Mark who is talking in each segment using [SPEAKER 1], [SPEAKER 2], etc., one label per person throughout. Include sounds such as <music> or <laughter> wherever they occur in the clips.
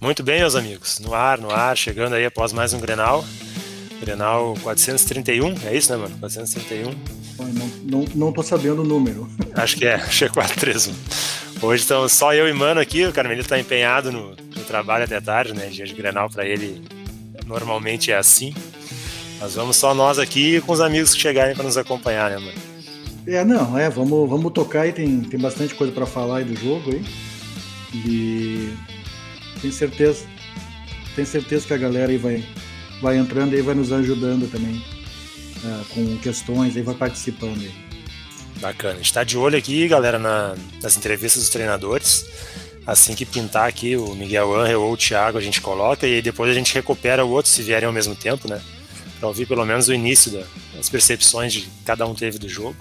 [SPEAKER 1] Muito bem, meus amigos. No ar, no ar, chegando aí após mais um Grenal. Grenal 431, é isso, né, mano? 431.
[SPEAKER 2] Não, não, não tô sabendo o número. <laughs>
[SPEAKER 1] Acho que é, acho que é 431. Hoje estamos só eu e mano aqui, o Carmelito tá empenhado no, no trabalho até tarde, né? Dia de Grenal para ele normalmente é assim. Mas vamos só nós aqui com os amigos que chegarem para nos acompanhar, né, mano?
[SPEAKER 2] É, não, é, vamos, vamos tocar aí, tem, tem bastante coisa para falar aí do jogo aí. E tenho certeza, tenho certeza que a galera aí vai, vai entrando e vai nos ajudando também uh, com questões, aí vai participando aí.
[SPEAKER 1] Bacana. A gente tá de olho aqui, galera, na, nas entrevistas dos treinadores. Assim que pintar aqui o Miguel Angel ou o Thiago, a gente coloca e depois a gente recupera o outro se vierem ao mesmo tempo, né? Pra ouvir pelo menos o início da, das percepções de cada um teve do jogo.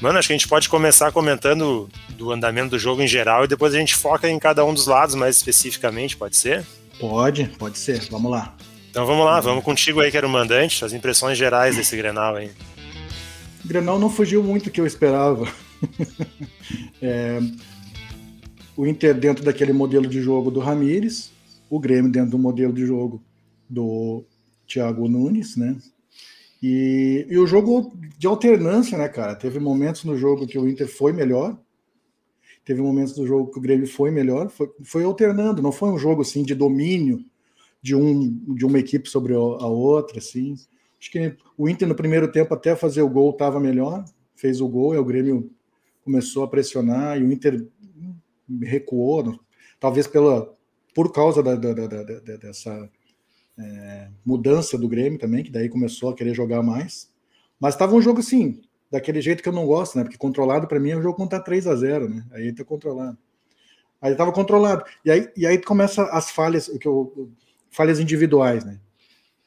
[SPEAKER 1] Mano, acho que a gente pode começar comentando do andamento do jogo em geral e depois a gente foca em cada um dos lados mais especificamente, pode ser?
[SPEAKER 2] Pode, pode ser. Vamos lá.
[SPEAKER 1] Então vamos lá, vamos contigo aí que era o mandante, as impressões gerais desse Grenal aí.
[SPEAKER 2] O Grenal não fugiu muito do que eu esperava. <laughs> é, o Inter dentro daquele modelo de jogo do Ramires, o Grêmio dentro do modelo de jogo do Thiago Nunes, né? E, e, o jogo de alternância, né, cara? Teve momentos no jogo que o Inter foi melhor, teve momentos do jogo que o Grêmio foi melhor, foi, foi alternando, não foi um jogo assim de domínio de, um, de uma equipe sobre a outra, assim. Acho que o Inter no primeiro tempo até fazer o gol estava melhor, fez o gol e o Grêmio começou a pressionar e o Inter recuou, talvez pela por causa da, da, da, dessa é, mudança do Grêmio também, que daí começou a querer jogar mais. Mas estava um jogo assim, daquele jeito que eu não gosto, né? Porque controlado para mim é um jogo contra 3 a 0 né? Aí tá controlado. Aí estava controlado. E aí, e aí começa as falhas, que eu, falhas individuais, né?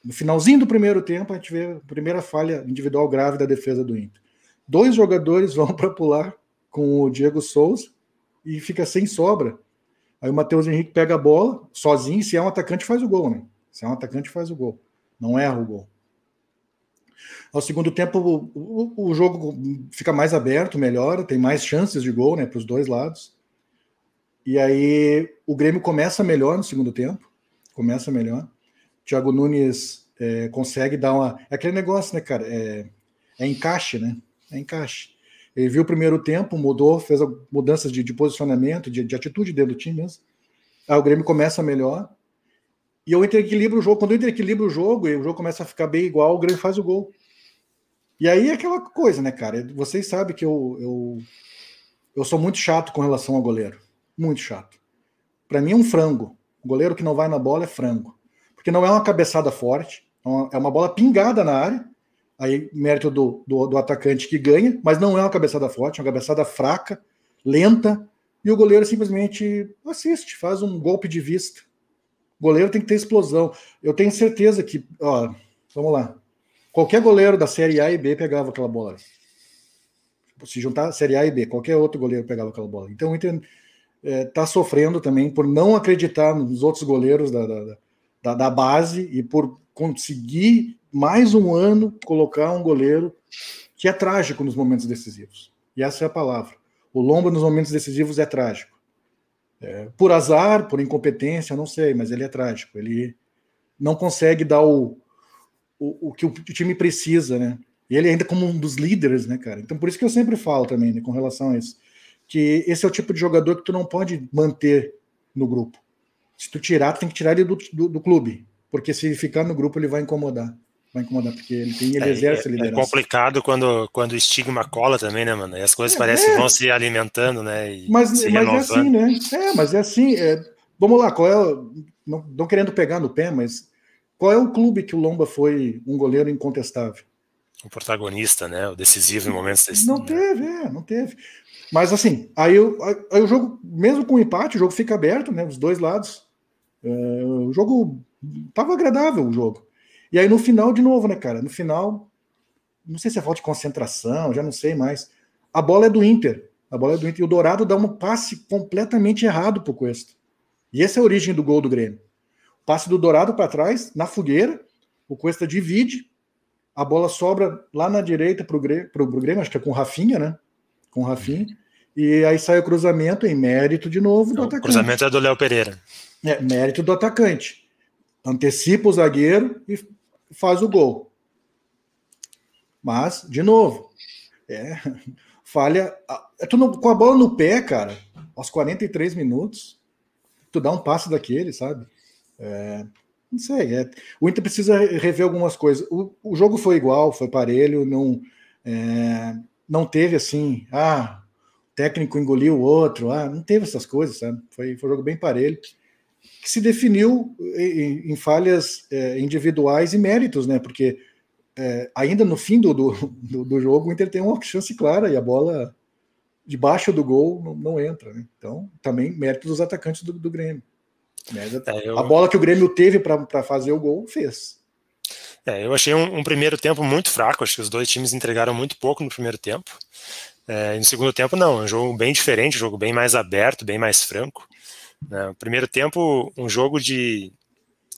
[SPEAKER 2] No finalzinho do primeiro tempo, a gente vê a primeira falha individual grave da defesa do Inter. Dois jogadores <laughs> vão para pular com o Diego Souza e fica sem sobra. Aí o Matheus Henrique pega a bola sozinho, se é um atacante, faz o gol, né? Se é um atacante, faz o gol. Não erra o gol. Ao segundo tempo, o, o, o jogo fica mais aberto, melhora, tem mais chances de gol né, para os dois lados. E aí o Grêmio começa melhor no segundo tempo. Começa melhor. Thiago Nunes é, consegue dar uma. É aquele negócio, né, cara? É, é encaixe, né? É encaixe. Ele viu o primeiro tempo, mudou, fez mudanças de, de posicionamento, de, de, atitude dentro do time mesmo. Aí o Grêmio começa melhor. E o Inter equilibra o jogo. Quando o Inter equilibra o jogo e o jogo começa a ficar bem igual, o Grêmio faz o gol. E aí é aquela coisa, né, cara? Vocês sabem que eu, eu, eu sou muito chato com relação ao goleiro. Muito chato. Para mim é um frango. O goleiro que não vai na bola é frango. Porque não é uma cabeçada forte, é uma bola pingada na área. Aí, mérito do, do, do atacante que ganha, mas não é uma cabeçada forte, é uma cabeçada fraca, lenta, e o goleiro simplesmente assiste, faz um golpe de vista Goleiro tem que ter explosão. Eu tenho certeza que, ó, vamos lá. Qualquer goleiro da Série A e B pegava aquela bola. Se juntar Série A e B, qualquer outro goleiro pegava aquela bola. Então o Inter está é, sofrendo também por não acreditar nos outros goleiros da, da, da, da base e por conseguir mais um ano colocar um goleiro que é trágico nos momentos decisivos. E essa é a palavra. O Lomba nos momentos decisivos é trágico. É, por azar, por incompetência, não sei, mas ele é trágico. Ele não consegue dar o, o, o que o time precisa, né? E ele ainda como um dos líderes, né, cara? Então por isso que eu sempre falo também, né, com relação a isso, que esse é o tipo de jogador que tu não pode manter no grupo. Se tu tirar, tu tem que tirar ele do, do, do clube, porque se ficar no grupo ele vai incomodar vai incomodar, porque ele tem, ele é, exerce a é liderança.
[SPEAKER 1] É complicado quando, quando o estigma cola também, né, mano? E as coisas é, parecem que vão se alimentando, né?
[SPEAKER 2] mas mas é assim, né? É, mas é assim. É, vamos lá, qual é. Não, não querendo pegar no pé, mas qual é o clube que o Lomba foi um goleiro incontestável?
[SPEAKER 1] O protagonista, né? O decisivo em momentos
[SPEAKER 2] decisivos. Não teve, é, não teve. Mas assim, aí, aí o jogo, mesmo com o empate, o jogo fica aberto, né? Os dois lados. É, o jogo tava agradável o jogo. E aí no final, de novo, né, cara? No final, não sei se é falta de concentração, já não sei mais. A bola é do Inter. A bola é do Inter. E o Dourado dá um passe completamente errado pro Cuesta. E essa é a origem do gol do Grêmio. Passe do Dourado para trás, na fogueira. O Cuesta divide. A bola sobra lá na direita pro Grêmio, pro, pro Grêmio acho que é com o Rafinha, né? Com o Rafinha. e aí sai o cruzamento em mérito de novo do
[SPEAKER 1] o
[SPEAKER 2] atacante.
[SPEAKER 1] cruzamento é do Léo Pereira.
[SPEAKER 2] É, mérito do atacante. Antecipa o zagueiro e faz o gol. Mas, de novo, é, falha. É tu não- com a bola no pé, cara, aos 43 minutos, tu dá um passe daquele, sabe? É, não sei. é- o Inter precisa rever algumas coisas. O, o jogo foi igual, foi parelho, não, é, não teve assim, ah, o técnico engoliu o outro, ah, não teve essas coisas, sabe? Foi, foi um jogo bem parelho que se definiu em, em falhas é, individuais e méritos, né? Porque é, ainda no fim do, do, do- jogo o Inter tem uma chance clara e a bola debaixo do gol não, não entra, né? Então, também mérito dos atacantes do, do Grêmio.
[SPEAKER 1] É, eu-
[SPEAKER 2] A bola que o Grêmio teve para fazer o gol fez.
[SPEAKER 1] É, eu achei um, um primeiro tempo muito fraco, acho que os dois times entregaram muito pouco no primeiro tempo. É, e no segundo tempo, não, um jogo bem diferente, um jogo bem mais aberto, bem mais franco. Né. O primeiro tempo, um jogo de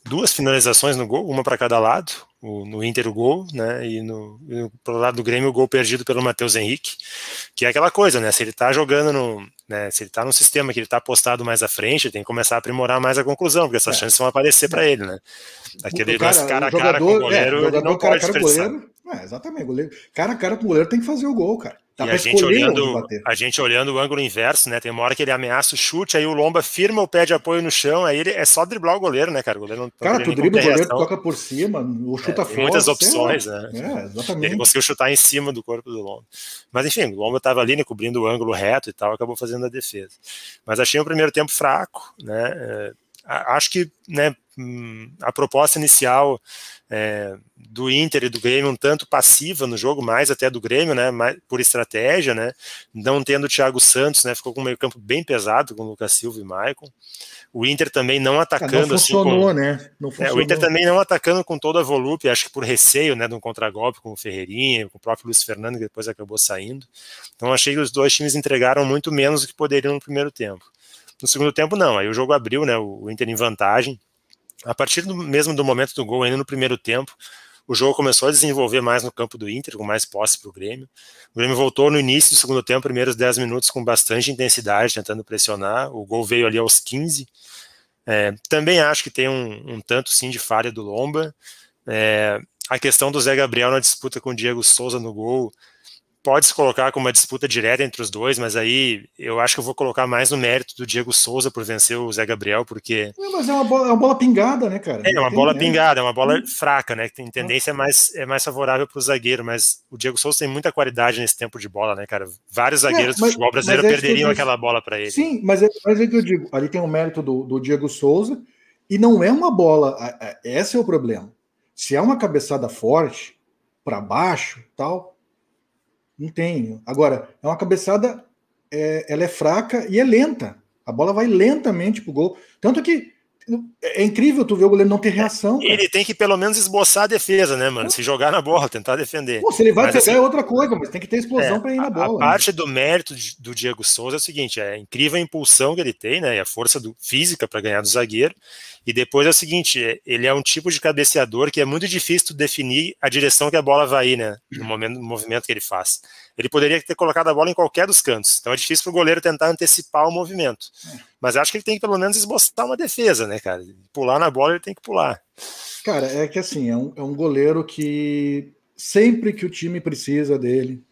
[SPEAKER 1] duas finalizações no gol, uma para cada lado, no Inter o gol, né, e no, e pro lado do Grêmio o gol perdido pelo Matheus Henrique, que é aquela coisa, né, se ele tá jogando no, né, se ele tá no sistema que ele tá postado mais à frente, ele tem que começar a aprimorar mais a conclusão, porque essas
[SPEAKER 2] É.
[SPEAKER 1] chances vão aparecer para ele, né. Aquele
[SPEAKER 2] O cara-
[SPEAKER 1] lance cara a cara com o
[SPEAKER 2] jogador-
[SPEAKER 1] goleiro,
[SPEAKER 2] é, o
[SPEAKER 1] ele não
[SPEAKER 2] cara
[SPEAKER 1] pode
[SPEAKER 2] cara goleiro. É, exatamente, goleiro. Cara a cara com o goleiro tem que fazer o gol, cara. Pra
[SPEAKER 1] a gente, olhando, a gente olhando o ângulo inverso, né? Tem uma hora que ele ameaça o chute, aí o Lomba firma o pé de apoio no chão, aí ele é só driblar o goleiro, né, cara? O goleiro não,
[SPEAKER 2] Cara, tu dribla o goleiro, toca por cima, ou chuta
[SPEAKER 1] É, tem
[SPEAKER 2] fora.
[SPEAKER 1] muitas opções, né?
[SPEAKER 2] É, exatamente.
[SPEAKER 1] Ele conseguiu chutar em cima do corpo do Lomba. Mas enfim, o Lomba estava ali, né, cobrindo o ângulo reto e tal, acabou fazendo a defesa. Mas achei o primeiro tempo fraco, né? é, acho que né, hum, a proposta inicial é, do Inter e do Grêmio um tanto passiva no jogo, mais até do Grêmio, né? Mais, por estratégia, né? Não tendo o Thiago Santos, né? Ficou com um meio campo bem pesado com o Lucas Silva e Maicon. O Inter também não
[SPEAKER 2] Ah,
[SPEAKER 1] atacando
[SPEAKER 2] não
[SPEAKER 1] assim com,
[SPEAKER 2] funcionou, né? Não
[SPEAKER 1] é,
[SPEAKER 2] funcionou.
[SPEAKER 1] o Inter também não atacando com toda a volúpia, acho que por receio né, de um contragolpe com o Ferreirinha, com o próprio Luiz Fernando, que depois acabou saindo. Então achei que os dois times entregaram muito menos do que poderiam no primeiro tempo. No segundo tempo, não. Aí o jogo abriu, né? O Inter em vantagem. A partir do, mesmo do momento do gol, ainda no primeiro tempo, o jogo começou a desenvolver mais no campo do Inter, com mais posse para o Grêmio. O Grêmio voltou no início do segundo tempo, primeiros 10 minutos, com bastante intensidade, tentando pressionar. O gol veio ali aos 15. É, também acho que tem um, um, tanto sim de falha do Lomba. É, a questão do Zé Gabriel na disputa com o Diego Souza no gol pode se colocar como uma disputa direta entre os dois, mas aí eu acho que eu vou colocar mais no mérito do Diego Souza por vencer o Zé Gabriel, porque.
[SPEAKER 2] É, mas é uma bola, é uma bola pingada, né, cara?
[SPEAKER 1] É uma
[SPEAKER 2] Tem,
[SPEAKER 1] bola
[SPEAKER 2] né?
[SPEAKER 1] pingada, é uma bola fraca, né? Que tem tendência é mais, é mais favorável para o zagueiro, mas o Diego Souza tem muita qualidade nesse tempo de bola, né, cara? Vários zagueiros
[SPEAKER 2] É, mas-
[SPEAKER 1] do futebol brasileiro
[SPEAKER 2] é
[SPEAKER 1] perderiam aquela bola para ele.
[SPEAKER 2] Sim, mas é, mas é que eu digo, ali tem o mérito do, do Diego Souza, e não é uma bola. Esse é o problema. Se é uma cabeçada forte, para baixo, tal, não tem. Agora, é uma cabeçada, é, ela é fraca e é lenta. A bola vai lentamente pro gol. Tanto que é incrível tu ver o goleiro não ter reação. cara.
[SPEAKER 1] Ele tem que pelo menos esboçar a defesa, né, mano? Se jogar na bola, tentar defender.
[SPEAKER 2] Pô, se ele vai
[SPEAKER 1] Mas,
[SPEAKER 2] pegar
[SPEAKER 1] assim,
[SPEAKER 2] é outra coisa, mas tem que ter explosão
[SPEAKER 1] É,
[SPEAKER 2] para ir na
[SPEAKER 1] a-
[SPEAKER 2] bola.
[SPEAKER 1] A
[SPEAKER 2] né?
[SPEAKER 1] parte do mérito do Diego Souza é o seguinte: é a incrível impulsão que ele tem, né? E a força do- física para ganhar do zagueiro. E depois é o seguinte: é- ele é um tipo de cabeceador que é muito difícil tu definir a direção que a bola vai ir, né? No, momento, no movimento que ele faz. Ele poderia ter colocado a bola em qualquer dos cantos. Então é difícil para o goleiro tentar antecipar o movimento. Mas acho que ele tem que pelo menos esboçar uma defesa, né, cara? Pular na bola, ele tem que pular.
[SPEAKER 2] Cara, é que assim, é um, é um goleiro que sempre que o time precisa dele,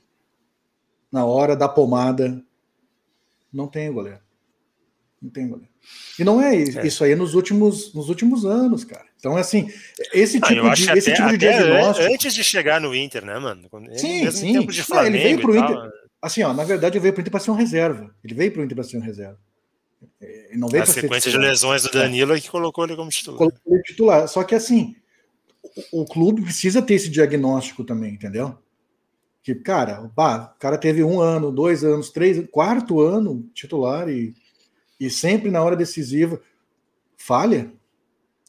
[SPEAKER 2] na hora da pomada, não tem goleiro. Não tem goleiro. E não é isso,
[SPEAKER 1] É.
[SPEAKER 2] isso aí é nos últimos, nos últimos anos, cara. Então, assim, esse tipo
[SPEAKER 1] eu acho
[SPEAKER 2] de,
[SPEAKER 1] que
[SPEAKER 2] esse
[SPEAKER 1] até,
[SPEAKER 2] tipo de
[SPEAKER 1] até
[SPEAKER 2] diagnóstico.
[SPEAKER 1] antes de chegar no Inter, né, mano?
[SPEAKER 2] Sim, sim.
[SPEAKER 1] tempo de
[SPEAKER 2] Não,
[SPEAKER 1] Flamengo
[SPEAKER 2] ele veio pro Inter.
[SPEAKER 1] tal,
[SPEAKER 2] Assim, ó, na verdade, ele veio para o Inter para ser um reserva. Ele veio para o Inter para ser um reserva. Ele não veio
[SPEAKER 1] A sequência de lesões do Danilo é que colocou ele como titular.
[SPEAKER 2] colocou ele titular. Só que assim, o, o clube precisa ter esse diagnóstico também, entendeu? Que, cara, bah, o cara teve um ano, dois anos, três, quarto ano titular e, e sempre na hora decisiva falha,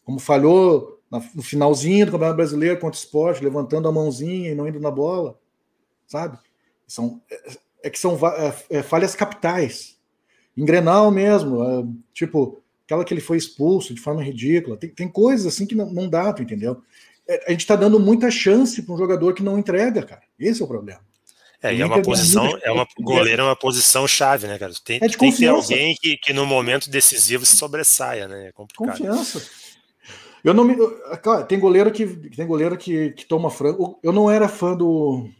[SPEAKER 2] como falhou no finalzinho do Campeonato Brasileiro contra o Sport, levantando a mãozinha e não indo na bola, sabe? São, é, é que são é, é, falhas capitais. Em Grenal mesmo, é, tipo, aquela que ele foi expulso de forma ridícula. Tem, tem coisas assim que não, não dá, tu entendeu? É, a gente tá dando muita chance para um jogador que não entrega, cara. Esse é o problema.
[SPEAKER 1] É, e é uma posição, é uma goleiro é uma posição chave, né, cara? Tem, é tem que ter alguém que, que no momento decisivo se sobressaia, né? É complicado.
[SPEAKER 2] Confiança. Eu não me. Claro, tem goleiro que tem goleiro que, que toma frango. Eu não era fã do.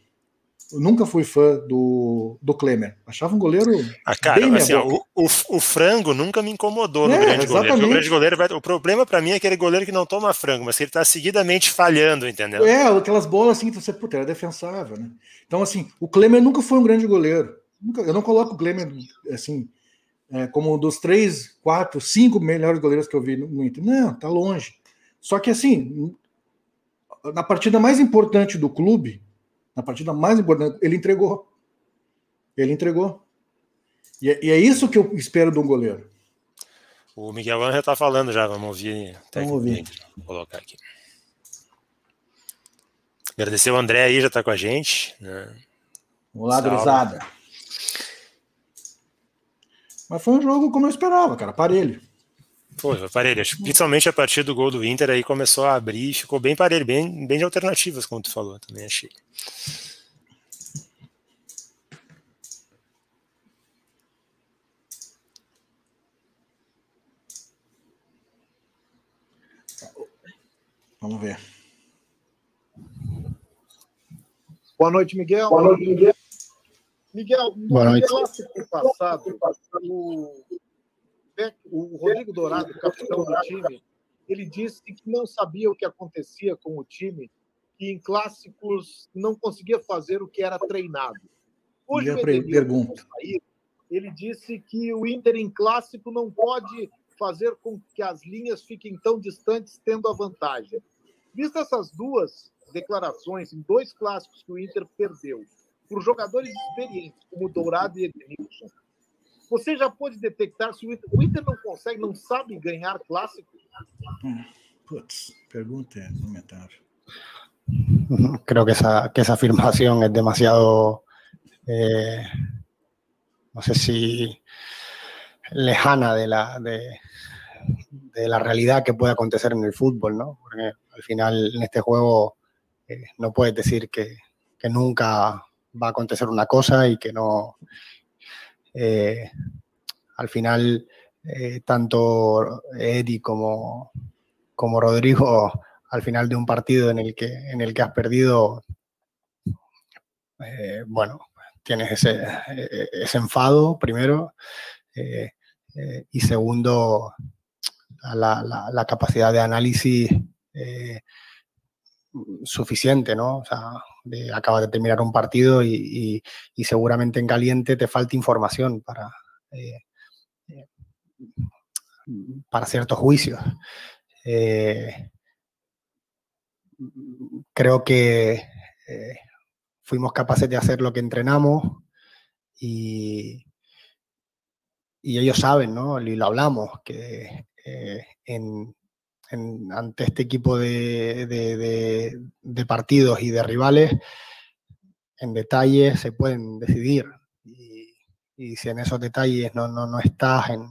[SPEAKER 2] Eu nunca fui fã do, do Klemer. Achava um goleiro.
[SPEAKER 1] Ah, cara, assim, ó, o, o, o, frango nunca me incomodou no é, grande exatamente. goleiro. O grande goleiro vai, o problema para mim é aquele goleiro que não toma frango, mas que ele tá seguidamente falhando, entendeu?
[SPEAKER 2] É, aquelas bolas assim que você, puta, era defensável, né? Então, assim, o Klemer nunca foi um grande goleiro. Nunca, eu não coloco o Klemer, assim, é, como um dos três, quatro, cinco melhores goleiros que eu vi no Inter. Não, tá longe. Só que assim, na partida mais importante do clube, na partida mais importante, ele entregou. Ele entregou. E é, e é isso que eu espero de um goleiro.
[SPEAKER 1] O Miguel já está falando já, vamos ouvir.
[SPEAKER 2] Vamos ouvir.
[SPEAKER 1] Vou colocar aqui. Agradecer o André aí, já está com a gente. Né?
[SPEAKER 2] Olá, Druzada. Mas foi um jogo como eu esperava, cara, parelho.
[SPEAKER 1] Foi, foi parelho. Principalmente a partir do gol do Inter aí começou a abrir e ficou bem parelho, bem, bem de alternativas, como tu falou, também achei.
[SPEAKER 2] Vamos ver.
[SPEAKER 3] Boa noite, Miguel. Boa noite, Miguel. Miguel, no Boa noite. passado, o o Rodrigo Dourado, capitão do time, ele disse que não sabia o que acontecia com o time, que em clássicos não conseguia fazer o que era treinado.
[SPEAKER 2] Hoje, o pergunta.
[SPEAKER 3] ele disse que o Inter em clássico não pode fazer com que as linhas fiquem tão distantes, tendo a vantagem. Vista essas duas declarações em dois clássicos que o Inter perdeu, por jogadores experientes como Dourado e Edenilson, você já pode detectar se o Inter, o Inter não consegue, não sabe ganhar clássico?
[SPEAKER 2] Hum, putz, pregunta é comentário.
[SPEAKER 4] Creo que esa, que esa afirmación es demasiado, eh, no sé si lejana de la, de, de, la realidad que puede acontecer en el fútbol, ¿no? Porque al final en este juego eh, no puedes decir que, que, nunca va a acontecer una cosa y que no, eh, al final, eh, tanto Eddie como, como Rodrigo, al final de un partido en el que, en el que has perdido, eh, bueno, tienes ese, ese, enfado, primero, y segundo, la, la, capacidad de análisis suficiente, ¿no? O sea, de, acabas de terminar un partido y, seguramente en caliente te falta información para, eh, eh, para ciertos juicios. Eh, creo que fuimos capaces de hacer lo que entrenamos y, y ellos saben, ¿no? Y lo hablamos, que en, ante este equipo de, partidos y de rivales, en detalles se pueden decidir. Y, si en esos detalles no, estás en,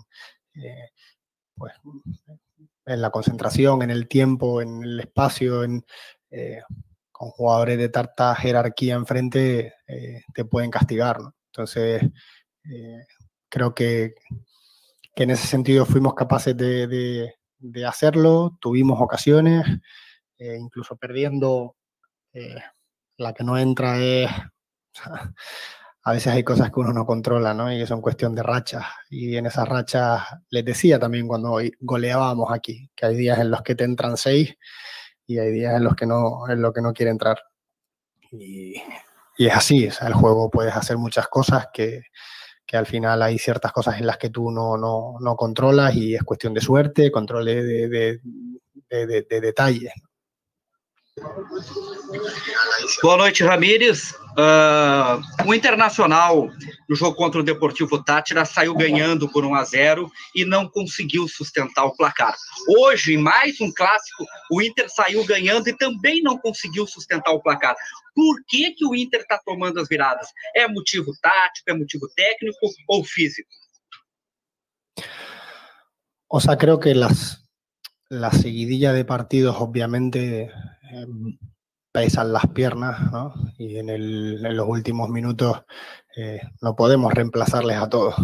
[SPEAKER 4] eh, pues, en la concentración, en el tiempo, en el espacio, en, eh, con jugadores de tarta jerarquía enfrente, eh, te pueden castigar. Entonces, creo que, en ese sentido fuimos capaces de, de hacerlo, tuvimos ocasiones, eh, incluso perdiendo, eh, la que no entra es, <laughs> a veces hay cosas que uno no controla, ¿no? Y son cuestión de rachas. Y en esas rachas, les decía también cuando goleábamos aquí, que hay días en los que te entran seis y hay días en los que no, en lo que no quiere entrar. Y, y es así, el juego puedes hacer muchas cosas que, al final hay ciertas cosas en las que tú no, no, no controlas y es cuestión de suerte, control de, de, de detalles.
[SPEAKER 5] Boa noite, Ramires. Uh, o Internacional, no jogo contra o Deportivo Tátira, saiu ganhando por 1 a 0 e não conseguiu sustentar o placar. Hoje, mais um clássico, o Inter saiu ganhando e também não conseguiu sustentar o placar. Por que, que o Inter está tomando as viradas? É motivo tático, é motivo técnico ou físico?
[SPEAKER 4] O sea, creo que las, la seguidilla de partidos, obviamente, pesan las piernas. Y en, los últimos minutos eh, no podemos reemplazarles a todos.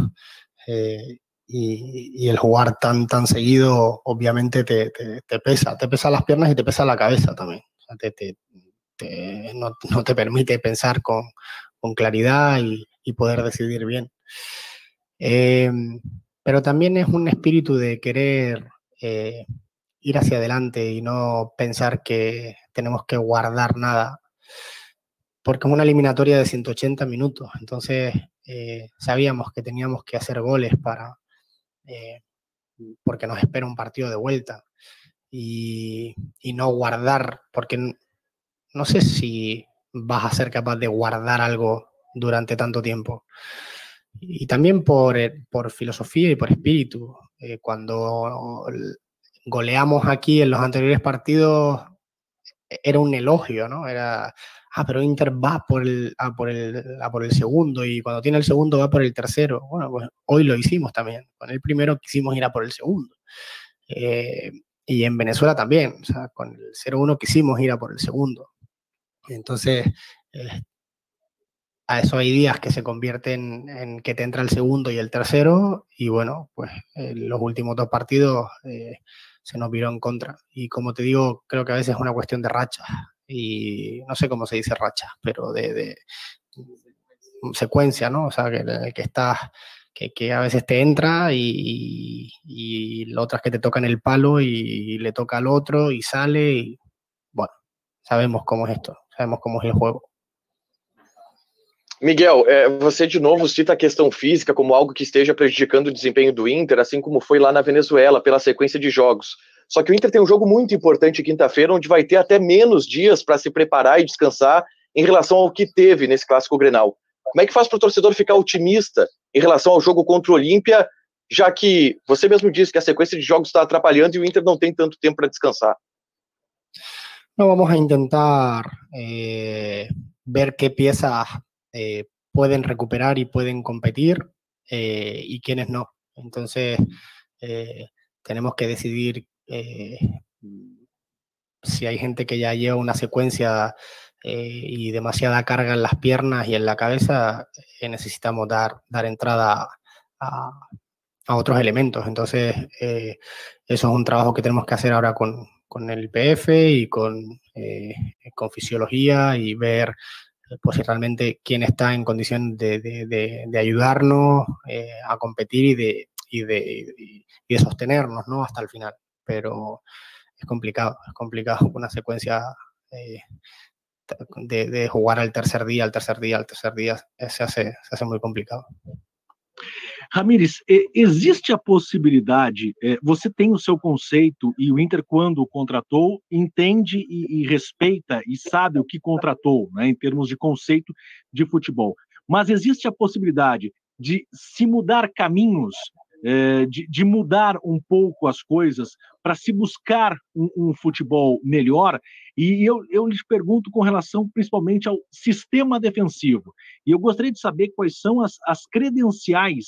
[SPEAKER 4] Eh, y, el jugar tan, tan seguido, obviamente, te, pesa. Te pesa las piernas y te pesa la cabeza también. No, te permite pensar con, claridad y, poder decidir bien. Eh, pero también es un espíritu de querer eh, ir hacia adelante y no pensar que tenemos que guardar nada, porque es una eliminatoria de 180 minutos, entonces eh, sabíamos que teníamos que hacer goles para, eh, porque nos espera un partido de vuelta y, no guardar, porque no sé si vas a ser capaz de guardar algo durante tanto tiempo. Y también por, eh, por filosofía y por espíritu. Cuando goleamos aquí en los anteriores partidos, era un elogio, ¿no? Era, ah, pero Inter va por el, a por el, a por el segundo y cuando tiene el segundo va por el tercero. Bueno, pues hoy lo hicimos también. Con el primero quisimos ir a por el segundo. Eh, y en Venezuela también, o sea, con el 0-1 quisimos ir a por el segundo. Entonces, eh, a eso hay días que se convierten en que te entra el segundo y el tercero, y bueno, pues en los últimos dos partidos eh, se nos viró en contra. Y como te digo, creo que a veces es una cuestión de racha, y no sé cómo se dice racha, pero de, de secuencia, ¿no? O sea, que, que estás, que, que, a veces te entra y, y, y otras que te tocan el palo y, y, le toca al otro y sale, y bueno, sabemos cómo es esto, sabemos cómo es el juego.
[SPEAKER 6] Miguel, é, você de novo cita a questão física como algo que esteja prejudicando o desempenho do Inter, assim como foi lá na Venezuela, pela sequência de jogos. Só que o Inter tem um jogo muito importante quinta-feira, onde vai ter até menos dias para se preparar e descansar em relação ao que teve nesse clássico Grenal. Como é que faz para o torcedor ficar otimista em relação ao jogo contra o Olímpia, já que você mesmo disse que a sequência de jogos está atrapalhando e o Inter não tem tanto tempo para descansar?
[SPEAKER 4] No, vamos a intentar eh, ver qué piezas eh, pueden recuperar y pueden competir eh, y quienes no. Entonces, eh, tenemos que decidir si hay gente que ya lleva una secuencia y demasiada carga en las piernas y en la cabeza, necesitamos dar, dar entrada a, a otros elementos. Entonces, eso es un trabajo que tenemos que hacer ahora con, con el IPF y con, con fisiología y ver pues realmente quién está en condición de, de, de, de ayudarnos eh, a competir y de, y de, y de sostenernos ¿no? hasta el final. Pero es complicado, es complicado <laughs> una secuencia eh, de, jugar al tercer día, al tercer día, al tercer día, se hace, se hace muy complicado.
[SPEAKER 7] Ramires, existe a possibilidade, você tem o seu conceito e o Inter, quando o contratou, entende e, e respeita e sabe o que contratou, né, em termos de conceito de futebol. Mas existe a possibilidade de se mudar caminhos, de, de mudar um pouco as coisas para se buscar um, um, futebol melhor. E eu, eu lhes pergunto com relação principalmente ao sistema defensivo. E eu gostaria de saber quais são as, as credenciais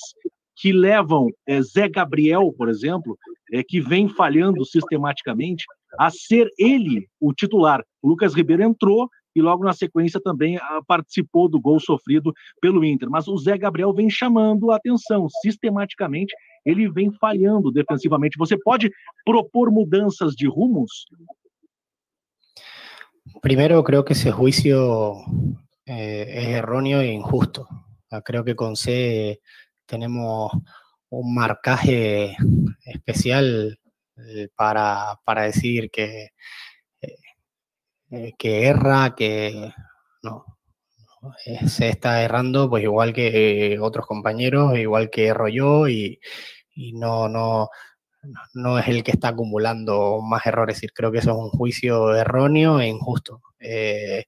[SPEAKER 7] que levam é, Zé Gabriel, por exemplo, é, que vem falhando sistematicamente, a ser ele o titular. O Lucas Ribeiro entrou e logo na sequência também ah, participou do gol sofrido pelo Inter. Mas o Zé Gabriel vem chamando a atenção, sistematicamente ele vem falhando defensivamente. Você pode propor mudanças de rumos?
[SPEAKER 4] Primero, creo que ese juicio eh, es erróneo e injusto. Creo que con C tenemos un marcaje especial eh, para, para, decir que, eh, que erra, que no, se está errando, pues igual que otros compañeros, igual que erro yo, y, y no, no, no es el que está acumulando más errores. Creo que eso es un juicio erróneo e injusto. Eh,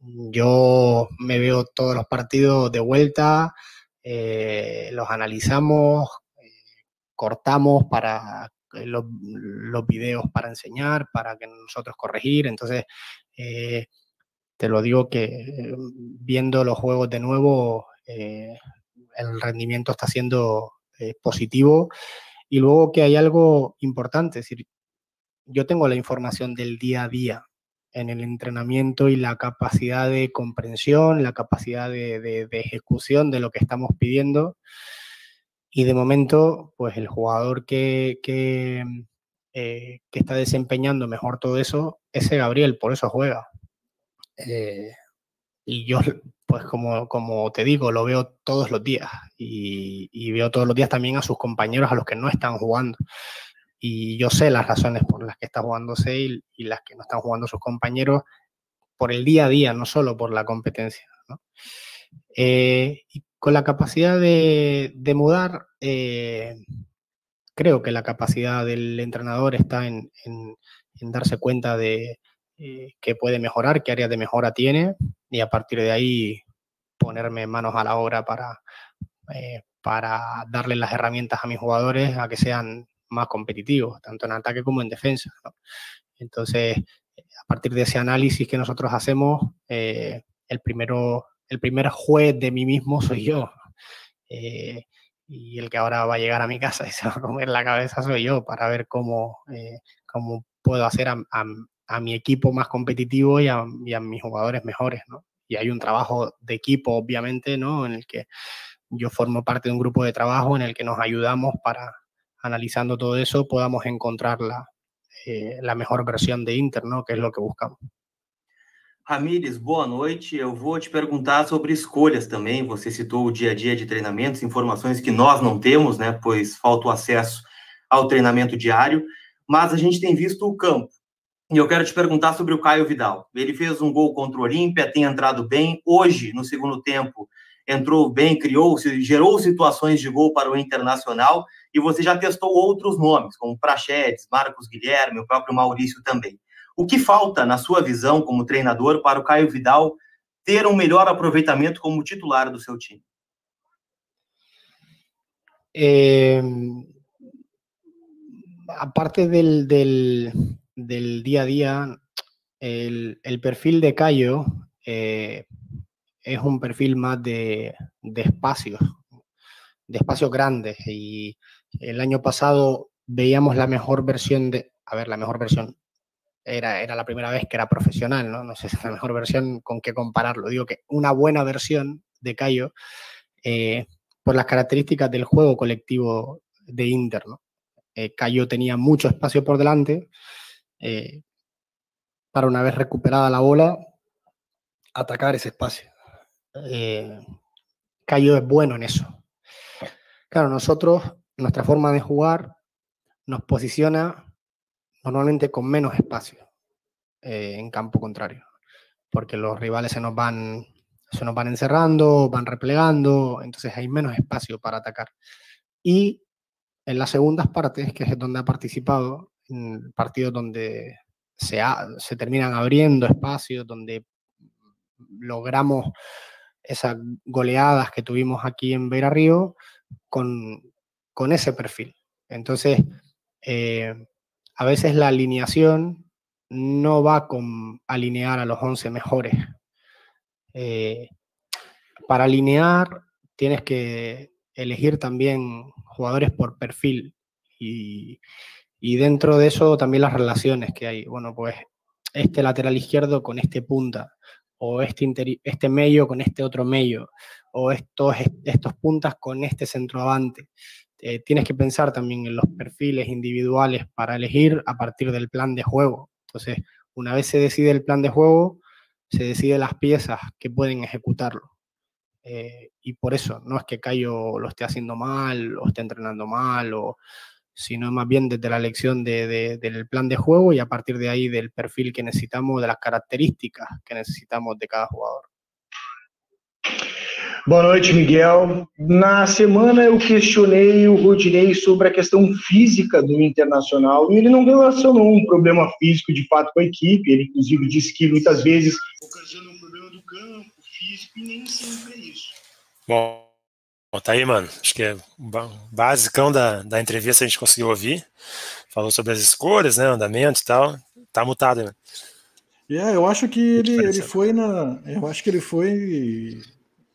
[SPEAKER 4] yo me veo todos los partidos de vuelta, eh, los analizamos, eh, cortamos para los, los, videos para enseñar, para que nosotros corregir. Entonces, eh, te lo digo que viendo los juegos de nuevo, eh, el rendimiento está siendo eh, positivo. Y luego que hay algo importante, es decir, yo tengo la información del día a día. en el entrenamiento y la capacidad de comprensión, la capacidad de, ejecución de lo que estamos pidiendo. Y de momento, pues el jugador que, que, eh, está desempeñando mejor todo eso, ese Gabriel, por eso juega. Eh, y yo, <laughs> pues como, como te digo, lo veo todos los días y, y, veo todos los días también a sus compañeros, a los que no están jugando y yo sé las razones por las que está jugando Sale y las que no están jugando sus compañeros por el día a día, no solo por la competencia. Eh, y con la capacidad de, mudar, eh, creo que la capacidad del entrenador está en, darse cuenta de eh, qué puede mejorar, qué áreas de mejora tiene y a partir de ahí ponerme manos a la obra para, para darle las herramientas a mis jugadores a que sean más competitivos, tanto en ataque como en defensa. Entonces, a partir de ese análisis que nosotros hacemos, eh, el, primero, el primer juez de mí mismo soy yo. Eh, y el que ahora va a llegar a mi casa y <laughs> se va a comer la cabeza soy yo para ver cómo, eh, cómo puedo hacer a, mi equipo más competitivo y a, mis jugadores mejores. Y hay un trabajo de equipo, obviamente, ¿no? en el que yo formo parte de un grupo de trabajo en el que nos ayudamos para, analizando todo eso, podamos encontrar la, eh, la mejor versión de Inter, que é o que buscamos.
[SPEAKER 8] Ramires, boa noite. Eu vou te perguntar sobre escolhas também. Você citou o dia a dia de treinamentos, informações que nós não temos, né? Pois falta o acesso ao treinamento diário. Mas a gente tem visto o campo. E eu quero te perguntar sobre o Caio Vidal. Ele fez um gol contra o Olímpia, tem entrado bem. Hoje, no segundo tempo, entrou bem, criou, gerou situações de gol para o Internacional e você já testou outros nomes, como Prachedes, Marcos Guilherme, o próprio Maurício também. O que falta, na sua visão como treinador, para o Caio Vidal ter um melhor aproveitamento como titular do seu time?
[SPEAKER 4] Eh, aparte del, del, del, día a día, el, perfil de Cayo eh, es un perfil más de, de espacios, de espacios grandes. Y el año pasado veíamos la mejor versión de, a ver, la mejor versión, era, era la primera vez que era profesional, ¿no? No sé si es la mejor versión con qué compararlo. Digo que una buena versión de Cayo eh, por las características del juego colectivo de Inter, ¿no? Eh, Cayo tenía mucho espacio por delante. Eh, para una vez recuperada la bola, atacar ese espacio Cayo es bueno en eso. Claro, nosotros, nuestra forma de jugar nos posiciona normalmente con menos espacio eh, en campo contrario, porque los rivales se nos van se nos van encerrando, van replegando, entonces hay menos espacio para atacar. Y en las segundas partes, que es donde ha participado, en partidos donde se, se terminan abriendo espacios, donde logramos esas goleadas que tuvimos aquí en Beira Río con, con ese perfil. Entonces, eh, a veces la alineación no va con alinear a los 11 mejores. Eh, para alinear tienes que elegir también jugadores por perfil y, dentro de eso también las relaciones que hay. Bueno, pues este lateral izquierdo con este punta, o este, este medio con este otro medio, o estos, estos puntas con este centroavante. Eh, tienes que pensar también en los perfiles individuales para elegir a partir del plan de juego. Entonces, una vez se decide el plan de juego, se decide las piezas que pueden ejecutarlo. Eh, y por eso, no es que Cayo lo esté haciendo mal, o esté entrenando mal, o, sino más bien desde la elección de, del plan de juego y a partir de ahí del perfil que necesitamos, de las características que necesitamos de cada jugador.
[SPEAKER 9] Boa noite, Miguel. Na semana eu questionei o Rodinei sobre a questão física do Internacional e ele não relacionou um problema físico de fato com a equipe. Ele, inclusive, disse que muitas vezes ocasiona um problema do campo, físico, e nem sempre é isso.
[SPEAKER 1] Bom, tá aí, mano. Acho que é basicão da, da entrevista a gente conseguiu ouvir. Falou sobre as escolhas, né? Andamento e tal. Tá mutado, né?
[SPEAKER 2] É, eu acho que ele, ele foi na. Eu acho que ele foi.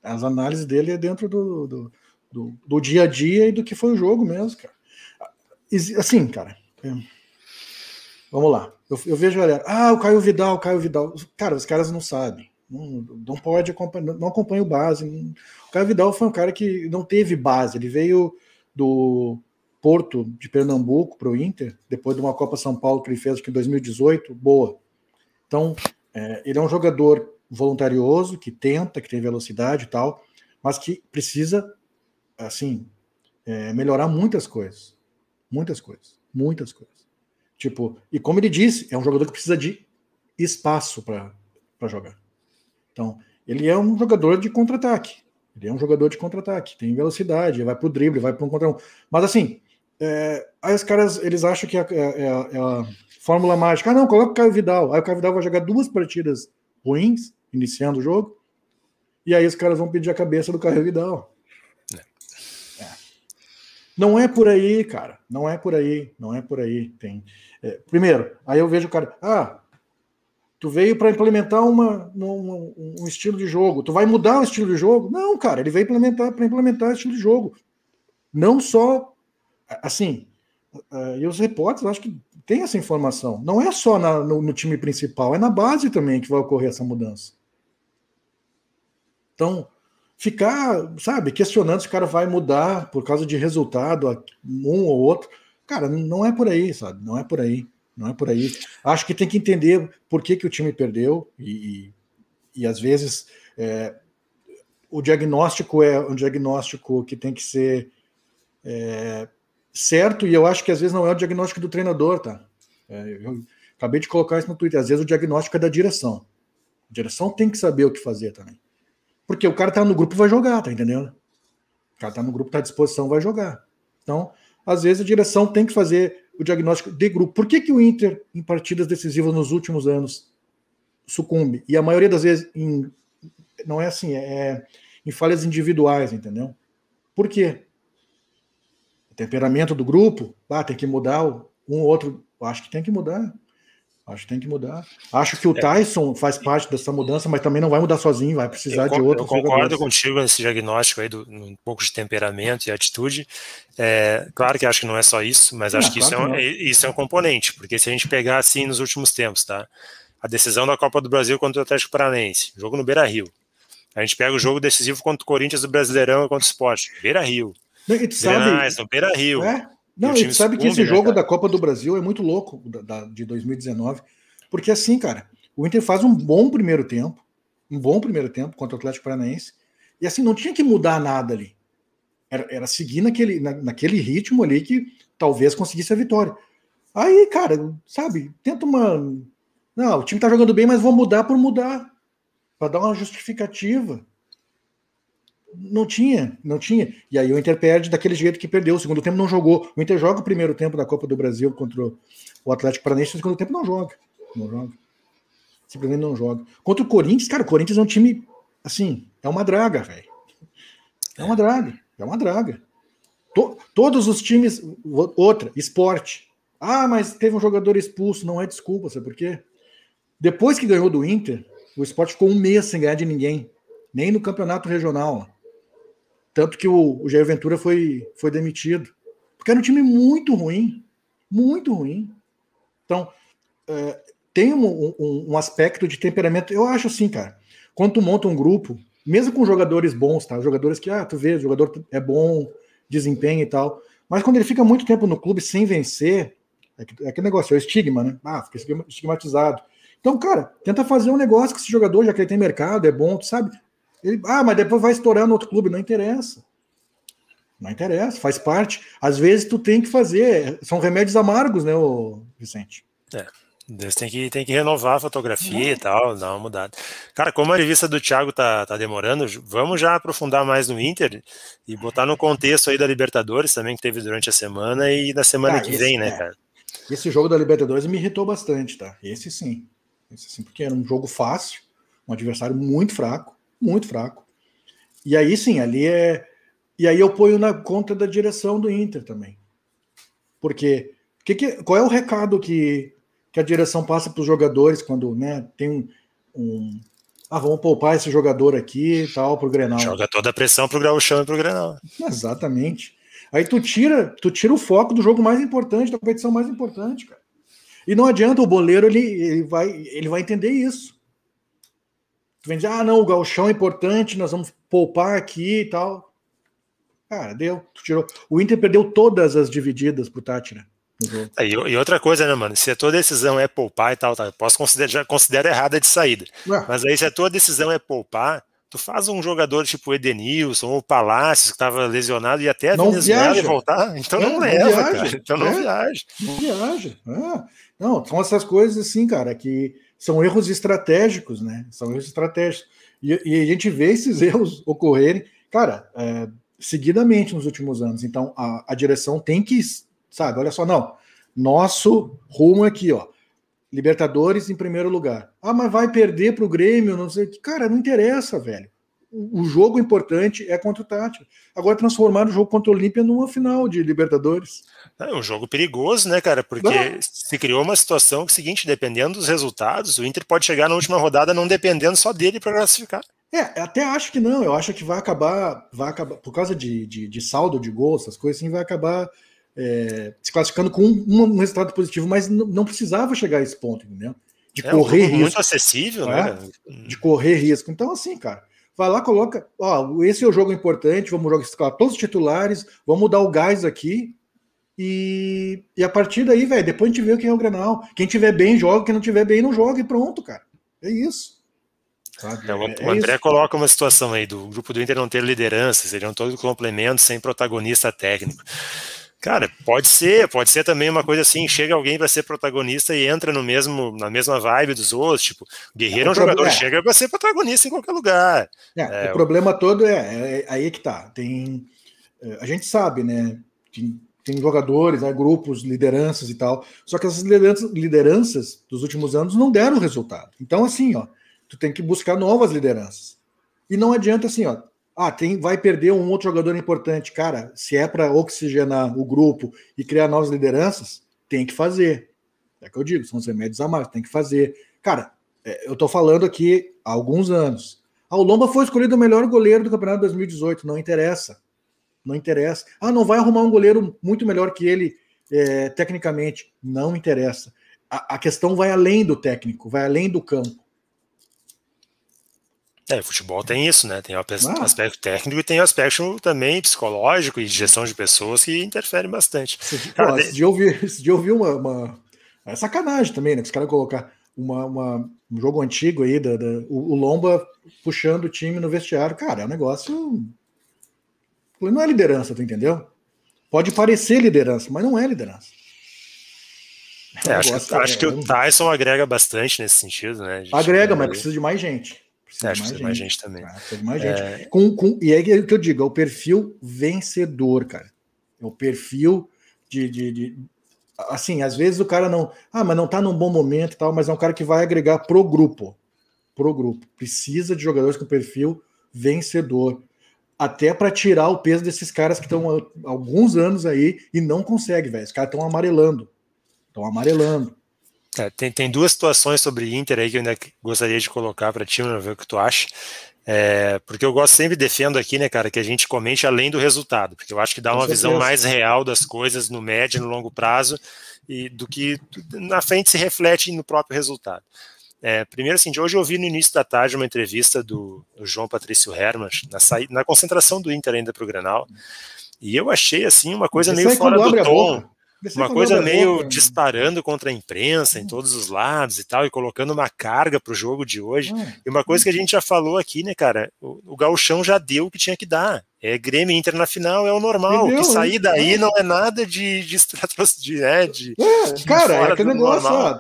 [SPEAKER 2] As análises dele é dentro do, do, do, do dia a dia e do que foi o jogo mesmo, cara. Assim, cara. É, vamos lá. Eu, eu vejo a galera, ah, o Caio Vidal, o Caio Vidal. Cara, os caras não sabem. Não, não pode acompanhar, não acompanha o base. O Caio Vidal foi um cara que não teve base. Ele veio do Porto de Pernambuco para o Inter, depois de uma Copa São Paulo que ele fez aqui em 2018, boa. Então, é, ele é um jogador voluntarioso, que tenta, que tem velocidade e tal, mas que precisa, assim, é, melhorar muitas coisas. Muitas coisas. Muitas coisas. Tipo, e como ele disse, é um jogador que precisa de espaço para jogar. Então, ele é um jogador de contra-ataque. Ele é um jogador de contra-ataque, tem velocidade, vai pro drible, vai para um contra um. Mas assim, é, aí os caras eles acham que é, é, é, a fórmula mágica. Ah, não, coloca o Caio Vidal. Aí o Caio Vidal vai jogar duas partidas ruins, iniciando o jogo, e aí os caras vão pedir a cabeça do Caio Vidal. É. Não é por aí, cara. Não é por aí. Não é por aí. Tem. É, primeiro, aí eu vejo o cara. Ah, Tu veio para implementar uma, um, um, estilo de jogo. Tu vai mudar o estilo de jogo? Não, cara, ele veio implementar para implementar o estilo de jogo. Não só assim. Uh, e os repórteres acho que tem essa informação. Não é só na, no, no, time principal, é na base também que vai ocorrer essa mudança. Então, ficar, sabe, questionando se o cara vai mudar por causa de resultado, um ou outro, cara, não é por aí, sabe? Não é por aí não é por aí. Acho que tem que entender por que, que o time perdeu e, e, e às vezes é, o diagnóstico é um diagnóstico que tem que ser é, certo e eu acho que às vezes não é o diagnóstico do treinador, tá? É, eu acabei de colocar isso no Twitter. Às vezes o diagnóstico é da direção. A direção tem que saber o que fazer também. Porque o cara tá no grupo vai jogar, tá entendendo? O cara tá no grupo, tá à disposição, vai jogar. Então, às vezes a direção tem que fazer o diagnóstico de grupo. Por que, que o Inter, em partidas decisivas nos últimos anos, sucumbe? E a maioria das vezes em, não é assim, é em falhas individuais, entendeu? Por quê? O temperamento do grupo, ah, tem que mudar um ou outro, acho que tem que mudar. Acho que tem que mudar. Acho que o é. Tyson faz parte dessa mudança, mas também não vai mudar sozinho, vai precisar eu, de outro.
[SPEAKER 1] Eu concordo contigo nesse diagnóstico aí, do, um pouco de temperamento e atitude. É, claro que acho que não é só isso, mas acho que claro isso, é um, isso é um componente, porque se a gente pegar assim nos últimos tempos, tá? A decisão da Copa do Brasil contra o Atlético Paranaense, jogo no Beira Rio. A gente pega o jogo decisivo contra o Corinthians do Brasileirão e contra o Sport, Beira Rio.
[SPEAKER 2] E tu sabe,
[SPEAKER 1] no Beira Rio.
[SPEAKER 2] É? Não, e sabe que esse né, jogo da Copa do Brasil é muito louco, da, da, de 2019, porque assim, cara, o Inter faz um bom primeiro tempo, um bom primeiro tempo contra o Atlético Paranaense, e assim, não tinha que mudar nada ali. Era, era seguir naquele, na, naquele ritmo ali que talvez conseguisse a vitória. Aí, cara, sabe, tenta uma. Não, o time tá jogando bem, mas vou mudar por mudar. Para dar uma justificativa. Não tinha, não tinha. E aí o Inter perde daquele jeito que perdeu. O segundo tempo não jogou. O Inter joga o primeiro tempo da Copa do Brasil contra o Atlético Paranaense, o segundo tempo não joga. Não joga. Simplesmente não joga. Contra o Corinthians, cara, o Corinthians é um time, assim, é uma draga, velho. É uma draga. É uma draga. To, todos os times. Outra, esporte. Ah, mas teve um jogador expulso. Não é desculpa, sabe por quê? Depois que ganhou do Inter, o esporte ficou um mês sem ganhar de ninguém nem no campeonato regional. Tanto que o, o Jair Ventura foi, foi demitido. Porque era um time muito ruim. Muito ruim. Então, é, tem um, um, um, aspecto de temperamento. Eu acho assim, cara. Quando tu monta um grupo, mesmo com jogadores bons, tá? Jogadores que, ah, tu vê, o jogador é bom, desempenho e tal. Mas quando ele fica muito tempo no clube sem vencer, é, é aquele negócio, é o estigma, né? Ah, fica estigmatizado. Então, cara, tenta fazer um negócio com esse jogador, já que ele tem mercado, é bom, tu sabe? Ele, ah, mas depois vai estourar no outro clube. Não interessa. Não interessa, faz parte. Às vezes tu tem que fazer. São remédios amargos, né, Vicente?
[SPEAKER 1] É. Deus tem que, tem que renovar a fotografia e tal, dar uma mudada. Cara, como a revista do Thiago tá, tá demorando, vamos já aprofundar mais no Inter e botar no contexto aí da Libertadores também, que teve durante a semana e da semana ah, que esse, vem, né, é. cara?
[SPEAKER 2] Esse jogo da Libertadores me irritou bastante, tá? Esse sim. Esse sim, porque era um jogo fácil, um adversário muito fraco muito fraco. E aí sim, ali é. E aí eu ponho na conta da direção do Inter também. Porque que que, qual é o recado que, que a direção passa para os jogadores quando né, tem um, um, Ah, vamos poupar esse jogador aqui e tal pro Grenal.
[SPEAKER 1] Joga toda a pressão pro Gauchão e pro Grenal.
[SPEAKER 2] Exatamente. Aí tu tira, tu tira o foco do jogo mais importante, da competição mais importante, cara. E não adianta, o boleiro ele, ele, vai, ele vai entender isso. Tu vem dizer, ah, não, o galchão é importante, nós vamos poupar aqui e tal. Cara, deu, tu tirou. O Inter perdeu todas as divididas pro Tátira.
[SPEAKER 1] É, e, e, outra coisa, né, mano? Se a tua decisão é poupar e tal, tá, posso considerar, já considero errada de saída. Ué. Mas aí, se a tua decisão é poupar, tu faz um jogador tipo Edenilson ou Palácios, que estava lesionado, e até a
[SPEAKER 2] não Venezuela viaja.
[SPEAKER 1] voltar, <laughs> então é, não, não leva, viaja. cara. Então não é. viaja.
[SPEAKER 2] Não viaja. É. Não, são essas coisas assim, cara, que são erros estratégicos, né? São erros estratégicos. E, e a gente vê esses <laughs> erros ocorrerem, cara, é, seguidamente nos últimos anos. Então, a, a direção tem que sabe? Olha só, não. Nosso rumo aqui, ó. Libertadores em primeiro lugar. Ah, mas vai perder para o Grêmio, não sei. Cara, não interessa, velho. O jogo importante é contra o Tati. Agora transformar o jogo contra o Olímpia numa final de Libertadores.
[SPEAKER 1] É um jogo perigoso, né, cara? Porque não. se criou uma situação que, seguinte, dependendo dos resultados, o Inter pode chegar na última rodada não dependendo só dele para classificar.
[SPEAKER 2] É, até acho que não. Eu acho que vai acabar, vai acabar por causa de, de, de saldo de gols, essas coisas assim, vai acabar é, se classificando com um, um, resultado positivo, mas não, precisava chegar a esse ponto, entendeu?
[SPEAKER 1] De é correr um risco. Muito acessível,
[SPEAKER 2] né? De correr risco. Então, assim, cara, vai lá, coloca. Ó, esse é o jogo importante, vamos jogar todos os titulares, vamos dar o gás aqui. E, e a partir daí, velho, depois a gente vê quem é o Grenal. Quem tiver bem, joga, quem não tiver bem, não joga, e pronto, cara. É isso.
[SPEAKER 1] É, o, é André coloca uma situação aí do grupo do Inter não ter liderança, seriam todos complementos sem protagonista técnico. Cara, pode ser, pode ser também uma coisa assim, chega alguém para ser protagonista e entra no mesmo, na mesma vibe dos outros, tipo, Guerreiro é um jogador, é. chega para ser protagonista em qualquer lugar.
[SPEAKER 2] É, é, o problema todo é, é, aí que tá, tem, é, a gente sabe, né, tem, tem jogadores, né, grupos, lideranças e tal, só que essas lideranças, lideranças dos últimos anos não deram resultado. Então, assim, ó, tu tem que buscar novas lideranças. E não adianta assim, ó, ah, tem, vai perder um outro jogador importante. Cara, se é para oxigenar o grupo e criar novas lideranças, tem que fazer. É que eu digo, são os remédios amargos, tem que fazer. Cara, é, eu tô falando aqui há alguns anos. Ah, o Lomba foi escolhido o melhor goleiro do campeonato 2018. Não interessa. Não interessa. Ah, não vai arrumar um goleiro muito melhor que ele é, tecnicamente. Não interessa. A, a questão vai além do técnico, vai além do campo.
[SPEAKER 1] É, futebol tem isso, né? Tem o ah. aspecto técnico e tem o aspecto também psicológico e de gestão de pessoas que interferem bastante.
[SPEAKER 2] Esse, Cara, pô, de ouvir, <laughs> de ouvir uma, uma, É sacanagem também, né? Que os caras colocar uma, uma, um jogo antigo aí, da, da o, o, Lomba puxando o time no vestiário. Cara, é um negócio. Não é liderança, tu entendeu? Pode parecer liderança, mas não é liderança.
[SPEAKER 1] É, acho, que, acho que o Tyson agrega bastante nesse sentido, né?
[SPEAKER 2] Agrega, mas precisa de mais gente.
[SPEAKER 1] Precisa acho que mais gente também. Ah,
[SPEAKER 2] mais gente. É... Com, com, e é o que eu digo, é o perfil vencedor, cara. É o perfil de, de, de, Assim, às vezes o cara não. Ah, mas não tá num bom momento e tal, mas é um cara que vai agregar pro grupo. Pro grupo. Precisa de jogadores com perfil vencedor. Até para tirar o peso desses caras que estão há alguns anos aí e não consegue, velho. Os caras estão amarelando. Estão amarelando.
[SPEAKER 1] É, tem, tem duas situações sobre Inter aí que eu ainda gostaria de colocar para ti, ver o que tu acha. É, porque eu gosto sempre defendo aqui, né, cara, que a gente comente além do resultado, porque eu acho que dá uma visão mais real das coisas no médio e no longo prazo e do que na frente se reflete no próprio resultado. É, primeiro, assim, de hoje eu ouvi no início da tarde uma entrevista do, do João Patrício Hermas, na, na concentração do Inter ainda para o Grenal, e eu achei, assim, uma coisa meio fora do tom uma coisa meio boca, disparando contra a imprensa em todos os lados e tal, e colocando uma carga para o jogo de hoje. Ah, e uma coisa que a gente já falou aqui, né, cara? O, o Gauchão já deu o que tinha que dar. É Grêmio Inter na final, é o normal. Deu, que sair né? daí é. não é nada de, de, <laughs> de, de, né, de,
[SPEAKER 2] é, cara, é aquele negócio, ó,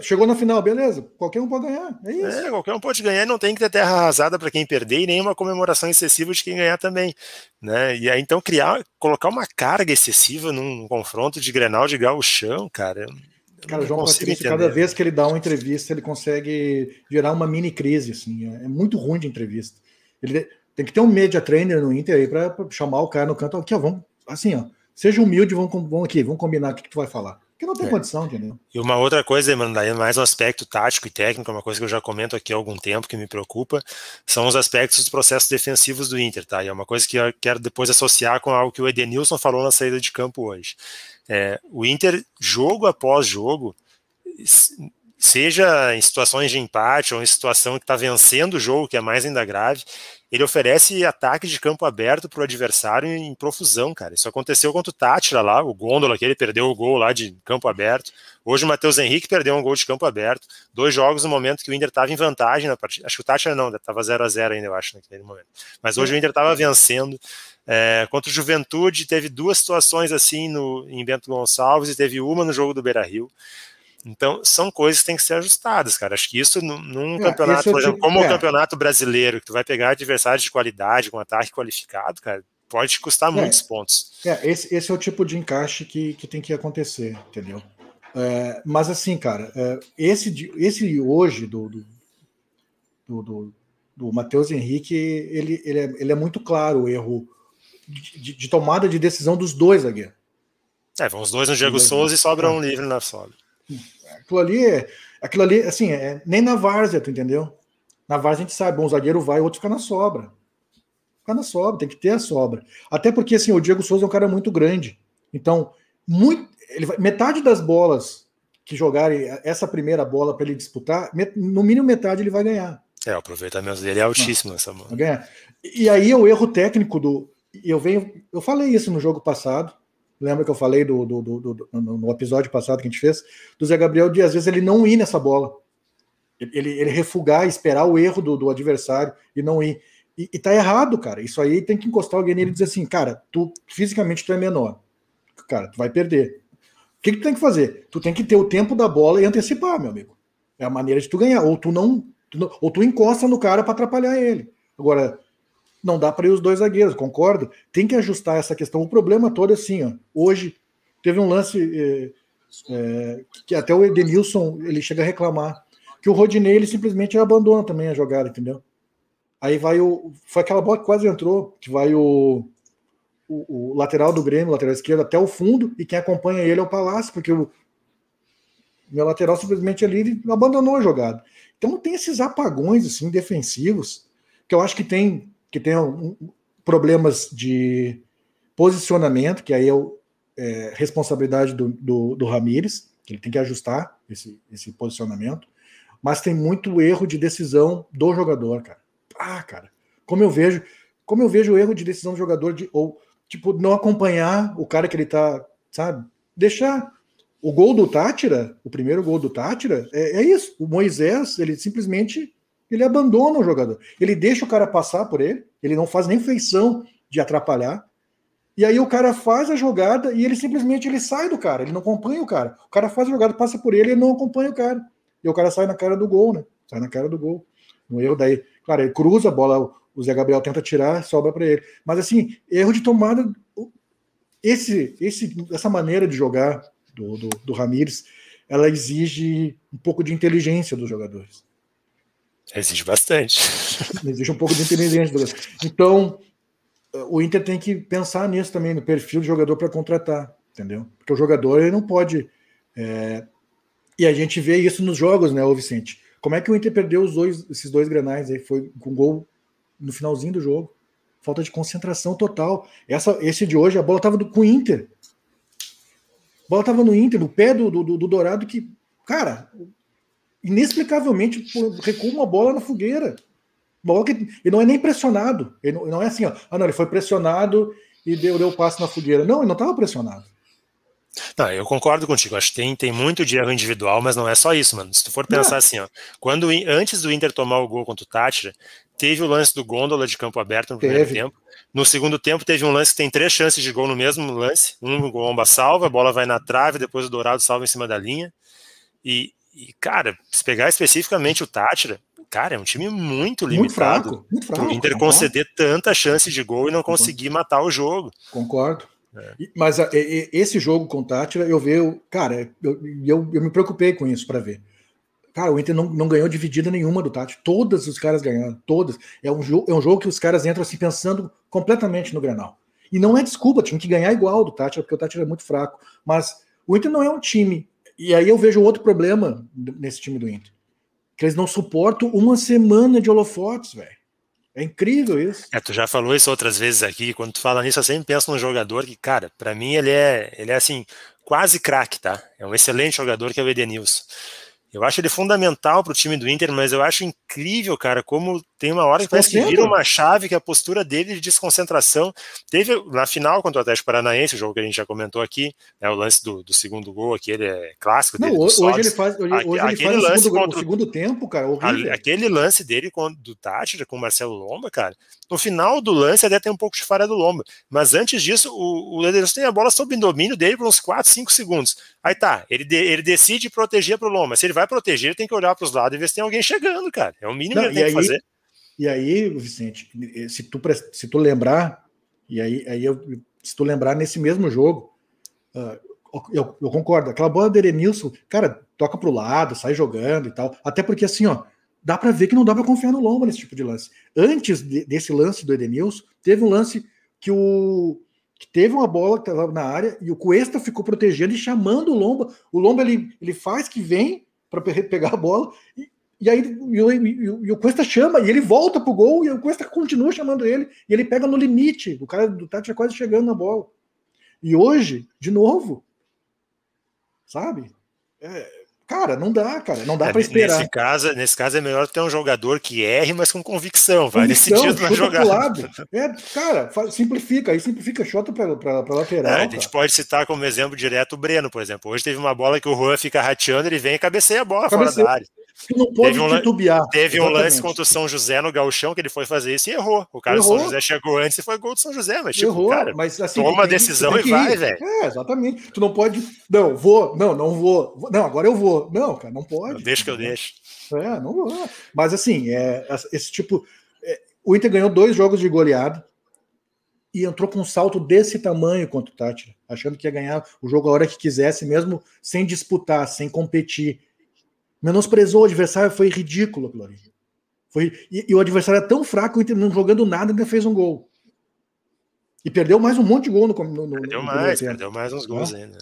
[SPEAKER 2] chegou na final, beleza. Qualquer um pode ganhar. É isso. É,
[SPEAKER 1] qualquer um pode ganhar, não tem que ter terra arrasada para quem perder e nenhuma comemoração excessiva de quem ganhar também. Né? E aí, então, criar, colocar uma carga excessiva num confronto de Grenal de gauchão, cara.
[SPEAKER 2] Cara, o João Patrício, cada vez que ele dá uma entrevista, ele consegue gerar uma mini crise. Assim, é, é muito ruim de entrevista. Ele tem que ter um media trainer no Inter aí para chamar o cara no canto. Aqui, ó, vamos, assim, ó, Seja humilde, vamos, vamos aqui, vamos combinar o que, que tu vai falar. Porque não tem
[SPEAKER 1] É.
[SPEAKER 2] condição, entendeu?
[SPEAKER 1] E uma outra coisa, mano, daí mais um aspecto tático e técnico, é uma coisa que eu já comento aqui há algum tempo que me preocupa, são os aspectos dos processos defensivos do Inter, tá? E é uma coisa que eu quero depois associar com algo que o Edenilson falou na saída de campo hoje. É, o Inter, jogo após jogo, seja em situações de empate ou em situação que está vencendo o jogo, que é mais ainda grave, ele oferece ataque de campo aberto para o adversário em profusão, cara. Isso aconteceu contra o Tátira lá, o Gôndola, que ele perdeu o gol lá de campo aberto. Hoje o Matheus Henrique perdeu um gol de campo aberto. Dois jogos no momento que o Inter estava em vantagem na partida. Acho que o Tátira não, estava 0 a 0 ainda, eu acho, naquele momento. Mas hoje o Inter estava vencendo. É, contra o Juventude, teve duas situações assim no, em Bento Gonçalves e teve uma no jogo do Beira Rio. Então, são coisas que têm que ser ajustadas, cara. Acho que isso num,
[SPEAKER 2] É,
[SPEAKER 1] campeonato,
[SPEAKER 2] é o
[SPEAKER 1] por exemplo,
[SPEAKER 2] tipo-
[SPEAKER 1] como o
[SPEAKER 2] é.
[SPEAKER 1] campeonato brasileiro, que tu vai pegar adversários de qualidade, com ataque qualificado, cara, pode custar
[SPEAKER 2] É.
[SPEAKER 1] muitos pontos.
[SPEAKER 2] É, esse, esse é o tipo de encaixe que, que tem que acontecer, entendeu? É, mas assim, cara, é, esse, esse hoje do, do, do, do, do Matheus Henrique, ele, ele, é, ele é muito claro o erro de, de- tomada de decisão dos dois zagueiros.
[SPEAKER 1] É, vão os dois no Diego Souza e sobra um livre na sobra.
[SPEAKER 2] Aquilo ali, é- aquilo ali, assim, é, nem na várzea, tu entendeu? Na várzea a gente sabe, um zagueiro vai, o outro fica na sobra. Fica na sobra, tem que ter a sobra. Até porque, assim, o Diego Souza é um cara muito grande. Então, muito, ele vai- metade das bolas que jogarem essa primeira bola para ele disputar, no mínimo metade ele vai ganhar.
[SPEAKER 1] É, o aproveitamento dele é altíssimo nessa mão.
[SPEAKER 2] Vai ganhar. E aí é o erro técnico do. Eu venho. Eu falei isso no jogo passado. Lembra que eu falei do, do, do- do- no, episódio passado que a gente fez? Do Zé Gabriel de às vezes ele não ir nessa bola. Ele, ele refugar, esperar o erro do, do adversário e não ir. E, e tá errado, cara. Isso aí tem que encostar alguém nele e dizer assim, cara, tu fisicamente tu é menor. Cara, tu vai perder. O que, que tu tem que fazer? Tu tem que ter o tempo da bola e antecipar, meu amigo. É a maneira de tu ganhar. Ou tu não. tu não- ou tu encosta no cara para atrapalhar ele. Agora, não dá para ir os dois zagueiros, concordo? Tem que ajustar essa questão. O problema todo é assim, ó. Hoje teve um lance eh, eh, que até o Edenilson ele chega a reclamar que o Rodinei ele simplesmente abandona também a jogada, entendeu? Aí vai o foi aquela bola que quase entrou, que vai o, o, o lateral do Grêmio, lateral esquerdo até o fundo e quem acompanha ele é o Palácio, porque o meu lateral simplesmente ali ele abandonou a jogada. Então tem esses apagões assim defensivos que eu acho que tem que um- problemas de posicionamento, que aí é, o- é responsabilidade do, do, do Ramires, que ele tem que ajustar esse, esse posicionamento, mas tem muito erro de decisão do jogador, cara. Ah, cara, como eu vejo, como eu vejo o erro de decisão do jogador de ou tipo não acompanhar o cara que ele tá, sabe? Deixar o gol do Tátira, o primeiro gol do Tátira, é, é isso. O Moisés, ele simplesmente ele abandona o jogador. Ele deixa o cara passar por ele, ele não faz nem feição de atrapalhar. E aí o cara faz a jogada e ele simplesmente ele sai do cara, ele não acompanha o cara. O cara faz a jogada, passa por ele e não acompanha o cara. E o cara sai na cara do gol, né? Sai na cara do gol. No erro daí, claro, ele cruza a bola, o Zé Gabriel tenta tirar, sobra para ele. Mas assim, erro de tomada. Esse, esse, essa maneira de jogar do, do, do Ramires, ela exige um pouco de inteligência dos jogadores.
[SPEAKER 1] Exige bastante. <laughs>
[SPEAKER 2] Exige um pouco de inteligência. Então, o Inter tem que pensar nisso também, no perfil do jogador para contratar, entendeu? Porque o jogador ele não pode. é, E a gente vê isso nos jogos, né, ô Vicente? Como é que o Inter perdeu os dois, esses dois granais aí? Foi com gol no finalzinho do jogo. Falta de concentração total. Essa, esse de hoje, a bola estava com o Inter. A bola estava no Inter, no pé do, do, do Dourado, que, cara, inexplicavelmente recua uma bola na fogueira. Bola que ele não é nem pressionado. Ele não, não é assim, ó. Ah, não, ele foi pressionado e deu, deu passo na fogueira. Não, ele não estava pressionado.
[SPEAKER 1] Não, eu concordo contigo. Acho que tem, tem muito de erro individual, mas não é só isso, mano. Se tu for pensar
[SPEAKER 2] Não.
[SPEAKER 1] assim, ó, quando antes do Inter tomar o gol contra o Tátira, teve o lance do Gôndola de campo aberto no primeiro
[SPEAKER 2] Teve.
[SPEAKER 1] tempo. No segundo tempo teve um lance que tem três chances de gol no mesmo lance. Um o Gomba salva, a bola vai na trave, depois o Dourado salva em cima da linha. E, e, cara, se pegar especificamente o Tátira, cara, é um time muito
[SPEAKER 2] Muito
[SPEAKER 1] limitado.
[SPEAKER 2] fraco, muito fraco.
[SPEAKER 1] Pro Inter
[SPEAKER 2] concordo.
[SPEAKER 1] conceder tanta chance de gol e não conseguir matar o jogo.
[SPEAKER 2] Concordo. E- Mas a- e- esse jogo com o Tátira, eu vejo, cara, eu, eu, eu me preocupei com isso para ver. Cara, o Inter não, não ganhou dividida nenhuma do Tátira. Todas os caras ganharam, todas. É um, jogo, é um jogo que os caras entram assim pensando completamente no Granal. E não é desculpa, tinha que ganhar igual do Tátira, porque o Tátira é muito fraco. Mas o Inter não é um time. E aí eu vejo outro problema nesse time do Inter. Que eles não suportam uma semana de holofotes, velho. É incrível isso.
[SPEAKER 1] É, tu já falou isso outras vezes aqui. Quando tu fala nisso, eu sempre penso num jogador que, cara, para mim ele é, ele é assim, quase craque, tá? É um excelente jogador que é o Edenilson. Eu acho ele fundamental para o time do Inter, mas eu acho incrível, cara, como tem uma hora que parece que vira uma chave que a postura dele de desconcentração. Teve na final contra o Atlético Paranaense, o jogo que a gente já comentou aqui, né, o lance do, do segundo gol, aquele é clássico
[SPEAKER 2] Não,
[SPEAKER 1] dele.
[SPEAKER 2] hoje, hoje ele faz, hoje, hoje aquele ele faz lance o segundo, contra o segundo tempo, cara, horrível.
[SPEAKER 1] Aquele lance dele com, do Tátira com o Marcelo Lomba, cara, no final do lance até tem um pouco de falha do Lomba, mas antes disso, o, o Ederson tem a bola sob domínio dele por uns 4, 5 segundos. Aí tá, ele, de, ele decide proteger pro Lomba. Se ele vai proteger, ele tem que olhar para os lados e ver se tem alguém chegando, cara. É o mínimo Não, que ele tem aí, que fazer.
[SPEAKER 2] E aí, Vicente, se tu, se tu lembrar, e aí, aí eu, se tu lembrar nesse mesmo jogo, uh, eu, eu, concordo, aquela bola do Erenilson, cara, toca pro lado, sai jogando e tal. Até porque assim, ó, dá para ver que não dá para confiar no Lomba nesse tipo de lance. Antes de, desse lance do Edenilson, teve um lance que o que teve uma bola que estava na área e o Cuesta ficou protegendo e chamando o Lomba. O Lomba ele, ele faz que vem para <laughs> pegar a bola e, e aí e, e, e, o Cuesta chama e ele volta pro gol e o Cuesta continua chamando ele e ele pega no limite. O cara do Tati é quase chegando na bola. E hoje, de novo, sabe? É, Cara, não dá, cara, não dá é, para esperar.
[SPEAKER 1] Nesse caso, nesse caso é melhor ter um jogador que erre, mas com convicção, vai decidido na jogada.
[SPEAKER 2] É, cara, simplifica, aí simplifica, chota para lateral. É,
[SPEAKER 1] a gente pode citar como exemplo direto o Breno, por exemplo. Hoje teve uma bola que o Juan fica rateando, ele vem e cabeceia a bola cabeceia. fora da área.
[SPEAKER 2] Tu não pode teve um, titubear.
[SPEAKER 1] Teve exatamente. um lance contra o São José no Galchão que ele foi fazer isso e errou. O cara errou. do São José chegou antes e foi gol do São José, mas tipo, errou, cara, mas, assim, toma a decisão e vai, velho.
[SPEAKER 2] É, exatamente. Tu não pode. Não, vou, não, não vou. Não, agora eu vou. Não, cara, não pode.
[SPEAKER 1] Deixa que eu deixo.
[SPEAKER 2] É, não vou. Mas assim, é, esse tipo. É, o Inter ganhou dois jogos de goleada e entrou com um salto desse tamanho contra o Tátira, achando que ia ganhar o jogo a hora que quisesse, mesmo sem disputar, sem competir. Menosprezou o adversário, foi ridículo aquilo ali. Foi, e, e, o adversário é tão fraco, não jogando nada, ainda fez um gol. E perdeu mais um monte de gol no. no, no
[SPEAKER 1] perdeu mais, perdeu mais uns gols ainda.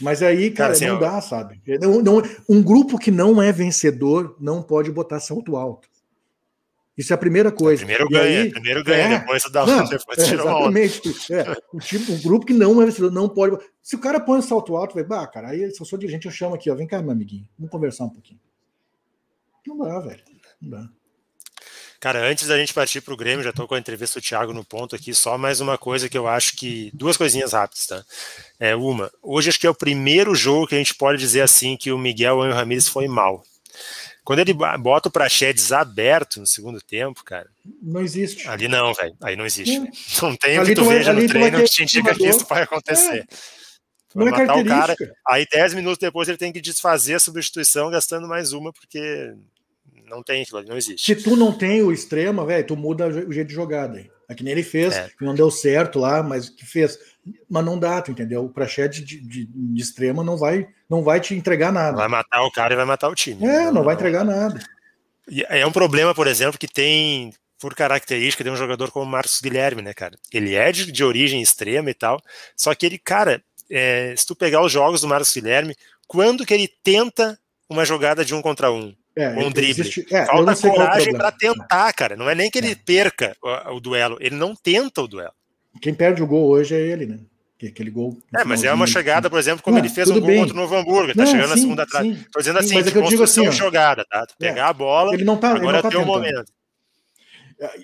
[SPEAKER 2] Mas aí, cara, cara assim, não dá, sabe? Não, não, um grupo que não é vencedor não pode botar salto alto. Isso é a primeira coisa.
[SPEAKER 1] Primeiro ganha, aí, primeiro ganha, é, depois dá não, depois
[SPEAKER 2] é, exatamente. É, o, time, o grupo que não é vencedor não pode. Se o cara põe um salto alto, vai, bah, cara, aí se eu sou dirigente, eu chamo aqui, ó, vem cá, meu amiguinho, vamos conversar um pouquinho. Não dá, velho. Não dá.
[SPEAKER 1] Cara, antes da gente partir para o Grêmio, já estou com a entrevista do Thiago no ponto aqui, só mais uma coisa que eu acho que. Duas coisinhas rápidas, tá? É, uma, hoje acho que é o primeiro jogo que a gente pode dizer assim que o Miguel Anjo Ramírez foi mal. Quando ele bota o Praxedes aberto no segundo tempo, cara.
[SPEAKER 2] Não existe.
[SPEAKER 1] Ali não, velho. Aí não existe. É. <laughs> Não tem o que tu veja no treino que te indica que isso vai acontecer. É. Vai não é matar o cara. Aí 10 minutos depois ele tem que desfazer a substituição gastando mais uma, porque não tem aquilo ali, não existe.
[SPEAKER 2] Se tu não tem o extremo, velho, tu muda o jeito de jogada. É que nem ele fez, é. não deu certo lá, mas que fez. Mas não dá, tu entendeu? O Prachete de, de, de, extrema não vai, não vai te entregar nada.
[SPEAKER 1] Vai matar o cara e vai matar o time.
[SPEAKER 2] É, não, não vai entregar nada.
[SPEAKER 1] É um problema, por exemplo, que tem por característica de um jogador como o Marcos Guilherme, né, cara? Ele é de, de origem extrema e tal, só que ele, cara, é, se tu pegar os jogos do Marcos Guilherme, quando que ele tenta uma jogada de um contra um? É, um drible. Existe, é, Falta é coragem para tentar, cara. Não é nem que ele é. perca o, o, duelo, ele não tenta o duelo.
[SPEAKER 2] Quem perde o gol hoje é ele, né? Aquele gol.
[SPEAKER 1] É, mas é uma chegada, por exemplo, como não, ele fez um gol bem. contra o Novo Hamburgo, tá não, chegando sim, na segunda atrás. Tô dizendo assim,
[SPEAKER 2] mas é que eu digo assim,
[SPEAKER 1] jogada, tá? Tu pegar é, a bola,
[SPEAKER 2] ele não tá,
[SPEAKER 1] agora
[SPEAKER 2] ele não
[SPEAKER 1] tá é o momento.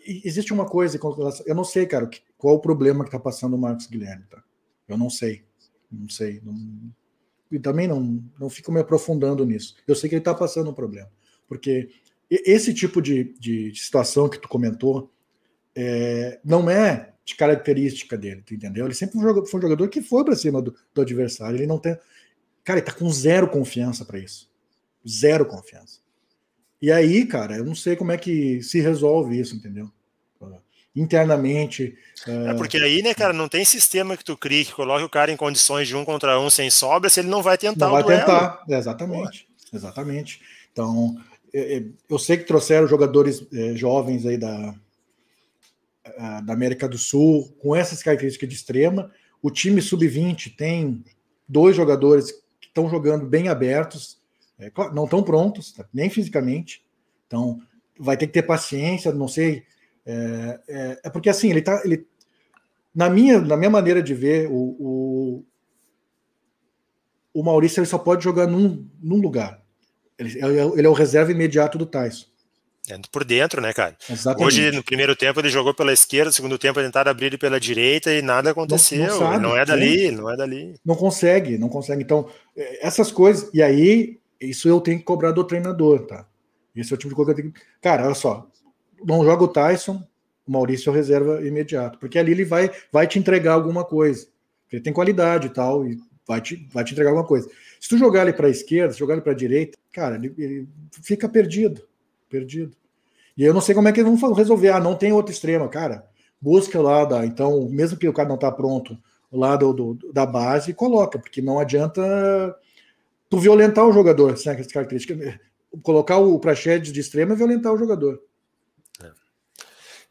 [SPEAKER 2] Existe uma coisa, eu não sei, cara, qual o problema que tá passando o Marcos Guilherme, tá? Eu não sei. Não sei. Não, e também não, não fico me aprofundando nisso. Eu sei que ele está passando um problema. Porque esse tipo de, de situação que tu comentou é, não é de característica dele, tu entendeu? Ele sempre foi um jogador que foi para cima do, do, adversário. Ele não tem. Cara, ele tá com zero confiança para isso. Zero confiança. E aí, cara, eu não sei como é que se resolve isso, entendeu? Internamente.
[SPEAKER 1] É, é porque aí, né, cara, não tem sistema que tu crie que coloque o cara em condições de um contra um sem sobra se ele não vai tentar
[SPEAKER 2] não vai tentar, exatamente. Exatamente. Então, eu sei que trouxeram jogadores é, jovens aí da, da América do Sul, com essas características de extrema. O time sub-20 tem dois jogadores que estão jogando bem abertos, é, não estão prontos, tá, nem fisicamente. Então, vai ter que ter paciência, não sei. É, é, é porque assim, ele tá. Ele, na, minha, na minha maneira de ver, o, o, o Maurício ele só pode jogar num, num lugar. Ele, ele é o reserva imediato do Tyson.
[SPEAKER 1] É, por dentro, né, cara?
[SPEAKER 2] Exatamente.
[SPEAKER 1] Hoje, no primeiro tempo, ele jogou pela esquerda, no segundo tempo, tentaram abrir ele pela direita e nada aconteceu. Não, não, sabe, não é dali, não é dali.
[SPEAKER 2] Não consegue, não consegue. Então, é, essas coisas. E aí, isso eu tenho que cobrar do treinador, tá? Esse é o tipo de coisa que eu tenho que. Cara, olha só. Não joga o Tyson, o Maurício é reserva imediato. Porque ali ele vai, vai te entregar alguma coisa. Ele tem qualidade e tal, e vai te, vai te entregar alguma coisa. Se tu jogar ele para a esquerda, se jogar ele para a direita, cara, ele, ele fica perdido perdido. E eu não sei como é que eles vão resolver. Ah, não tem outro extremo, cara. Busca lá, da, então, mesmo que o cara não está pronto, lá do, da base, coloca, porque não adianta tu violentar o jogador, sem essas características. Colocar o Praxedes de extremo é violentar o jogador.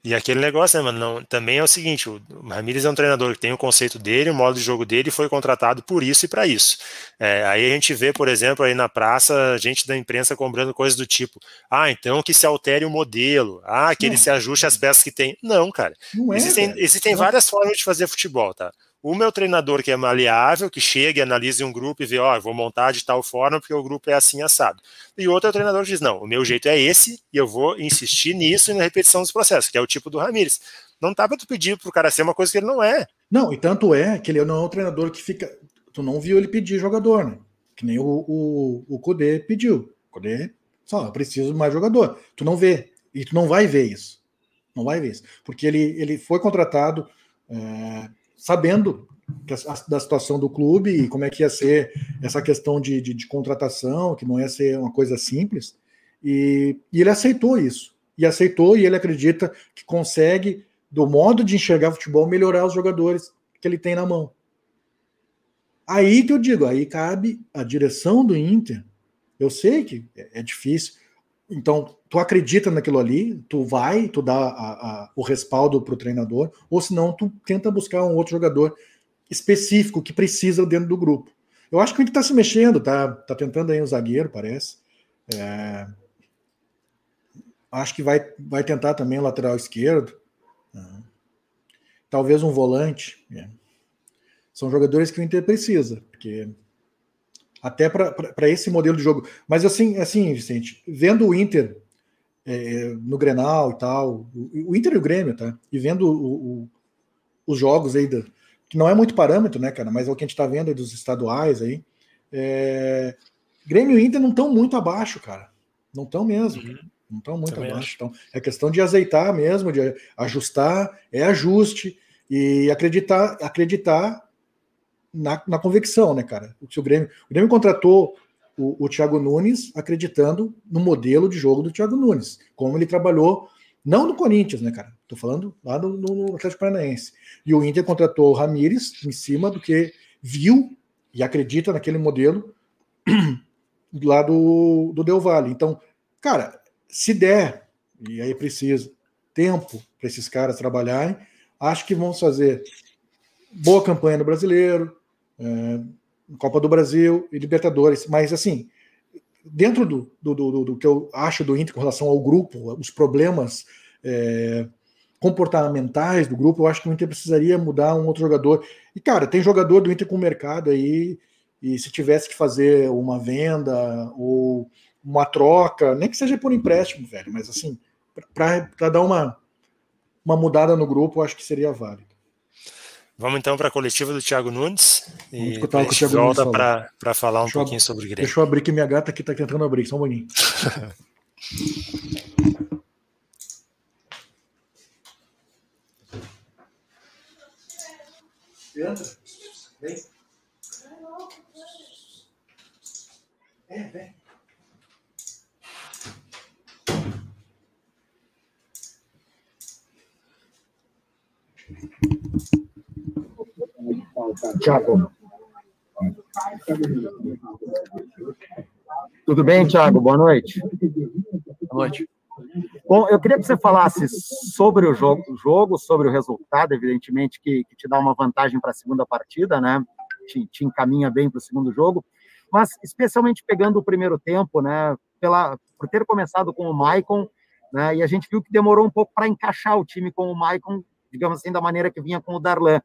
[SPEAKER 1] E aquele negócio, né, mano? Não, também é o seguinte: o Ramires é um treinador que tem o conceito dele, o modo de jogo dele, foi contratado por isso e para isso. É, aí a gente vê, por exemplo, aí na praça, gente da imprensa cobrando coisas do tipo: ah, então que se altere o modelo, ah, que não. ele se ajuste às peças que tem. Não, cara. Não é, existem, existem várias formas de fazer futebol, tá? O meu treinador que é maleável, que chega e analisa um grupo e vê, ó, oh, vou montar de tal forma porque o grupo é assim assado. E outro é o treinador que diz, não, o meu jeito é esse e eu vou insistir nisso e na repetição dos processos, que é o tipo do Ramires. Não tá para tu pedir pro cara ser uma coisa que ele não é.
[SPEAKER 2] Não, e tanto é que ele não é um treinador que fica. Tu não viu ele pedir jogador, né? Que nem o, o, o Kudê pediu. O Kudê, só, preciso mais jogador. Tu não vê. E tu não vai ver isso. Não vai ver isso. Porque ele, ele foi contratado. É, sabendo da situação do clube e como é que ia ser essa questão de, de, de contratação, que não ia ser uma coisa simples. E, e, ele aceitou isso. E aceitou, e ele acredita que consegue, do modo de enxergar futebol, melhorar os jogadores que ele tem na mão. Aí que eu digo, aí cabe a direção do Inter. Eu sei que é, é difícil. Então, tu acredita naquilo ali, tu vai, tu dá a, a, o respaldo para o treinador, ou senão tu tenta buscar um outro jogador específico que precisa dentro do grupo. Eu acho que o Inter está se mexendo, tá, tá tentando aí um zagueiro, parece. É, acho que vai, vai tentar também o lateral esquerdo. Né? Talvez um volante. É. São jogadores que o Inter precisa, porque até para esse modelo de jogo. Mas assim, assim, Vicente, vendo o Inter é, no Grenal e tal, o, o, Inter e o Grêmio, tá? E vendo o, o, os jogos aí, da, que não é muito parâmetro, né, cara? Mas é o que a gente tá vendo aí dos estaduais aí. É, Grêmio e Inter não estão muito abaixo, cara. Não estão mesmo. Uhum. Não estão muito Também abaixo. Então, é questão de azeitar mesmo, de ajustar, é ajuste e acreditar, acreditar na, na convicção, né, cara? O, o, Grêmio, o Grêmio contratou o, o Thiago Nunes acreditando no modelo de jogo do Thiago Nunes, como ele trabalhou, não no Corinthians, né, cara? Tô falando lá no, no Atlético Paranaense. E o Inter contratou o Ramires em cima do que viu e acredita naquele modelo <clears throat> lá do, do Del Valle. Então, cara, se der, e aí precisa, tempo para esses caras trabalharem, acho que vão fazer boa campanha no brasileiro, é, Copa do Brasil e Libertadores. Mas, assim, dentro do, do, do, do, que eu acho do Inter com relação ao grupo, os problemas é, comportamentais do grupo, eu acho que o Inter precisaria mudar um outro jogador. E, cara, tem jogador do Inter com mercado aí, e se tivesse que fazer uma venda ou uma troca, nem que seja por empréstimo, velho, mas assim, para dar uma, uma mudada no grupo, eu acho que seria válido.
[SPEAKER 1] Vamos então para a coletiva do Thiago Nunes. Vamos e escutar o que o Thiago volta para falar um deixa pouquinho eu, sobre o Grêmio.
[SPEAKER 2] Deixa eu abrir que minha gata aqui está tentando abrir, só um pouquinho. Entra. Vem. É, vem.
[SPEAKER 10] Tiago. Tudo bem, Tiago? Boa noite.
[SPEAKER 1] Boa noite.
[SPEAKER 10] Bom, eu queria que você falasse sobre o jogo, jogo sobre o resultado, evidentemente, que, que te dá uma vantagem para a segunda partida, né? Te, te encaminha bem para o segundo jogo, mas especialmente pegando o primeiro tempo, né? Pela, por ter começado com o Maicon, né? E a gente viu que demorou um pouco para encaixar o time com o Maicon, digamos assim, da maneira que vinha com o Darlan.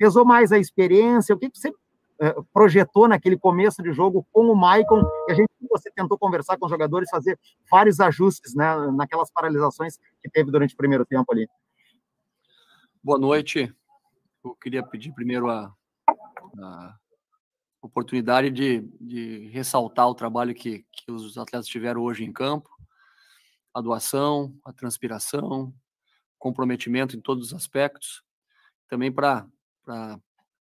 [SPEAKER 10] Pesou mais a experiência? O que, que você eh, projetou naquele começo de jogo com o Maicon, e a gente você tentou conversar com os jogadores, fazer vários ajustes né, naquelas paralisações que teve durante o primeiro tempo ali.
[SPEAKER 11] Boa noite. Eu queria pedir primeiro a, a oportunidade de, de, ressaltar o trabalho que, que os atletas tiveram hoje em campo, a doação, a transpiração, comprometimento em todos os aspectos, também para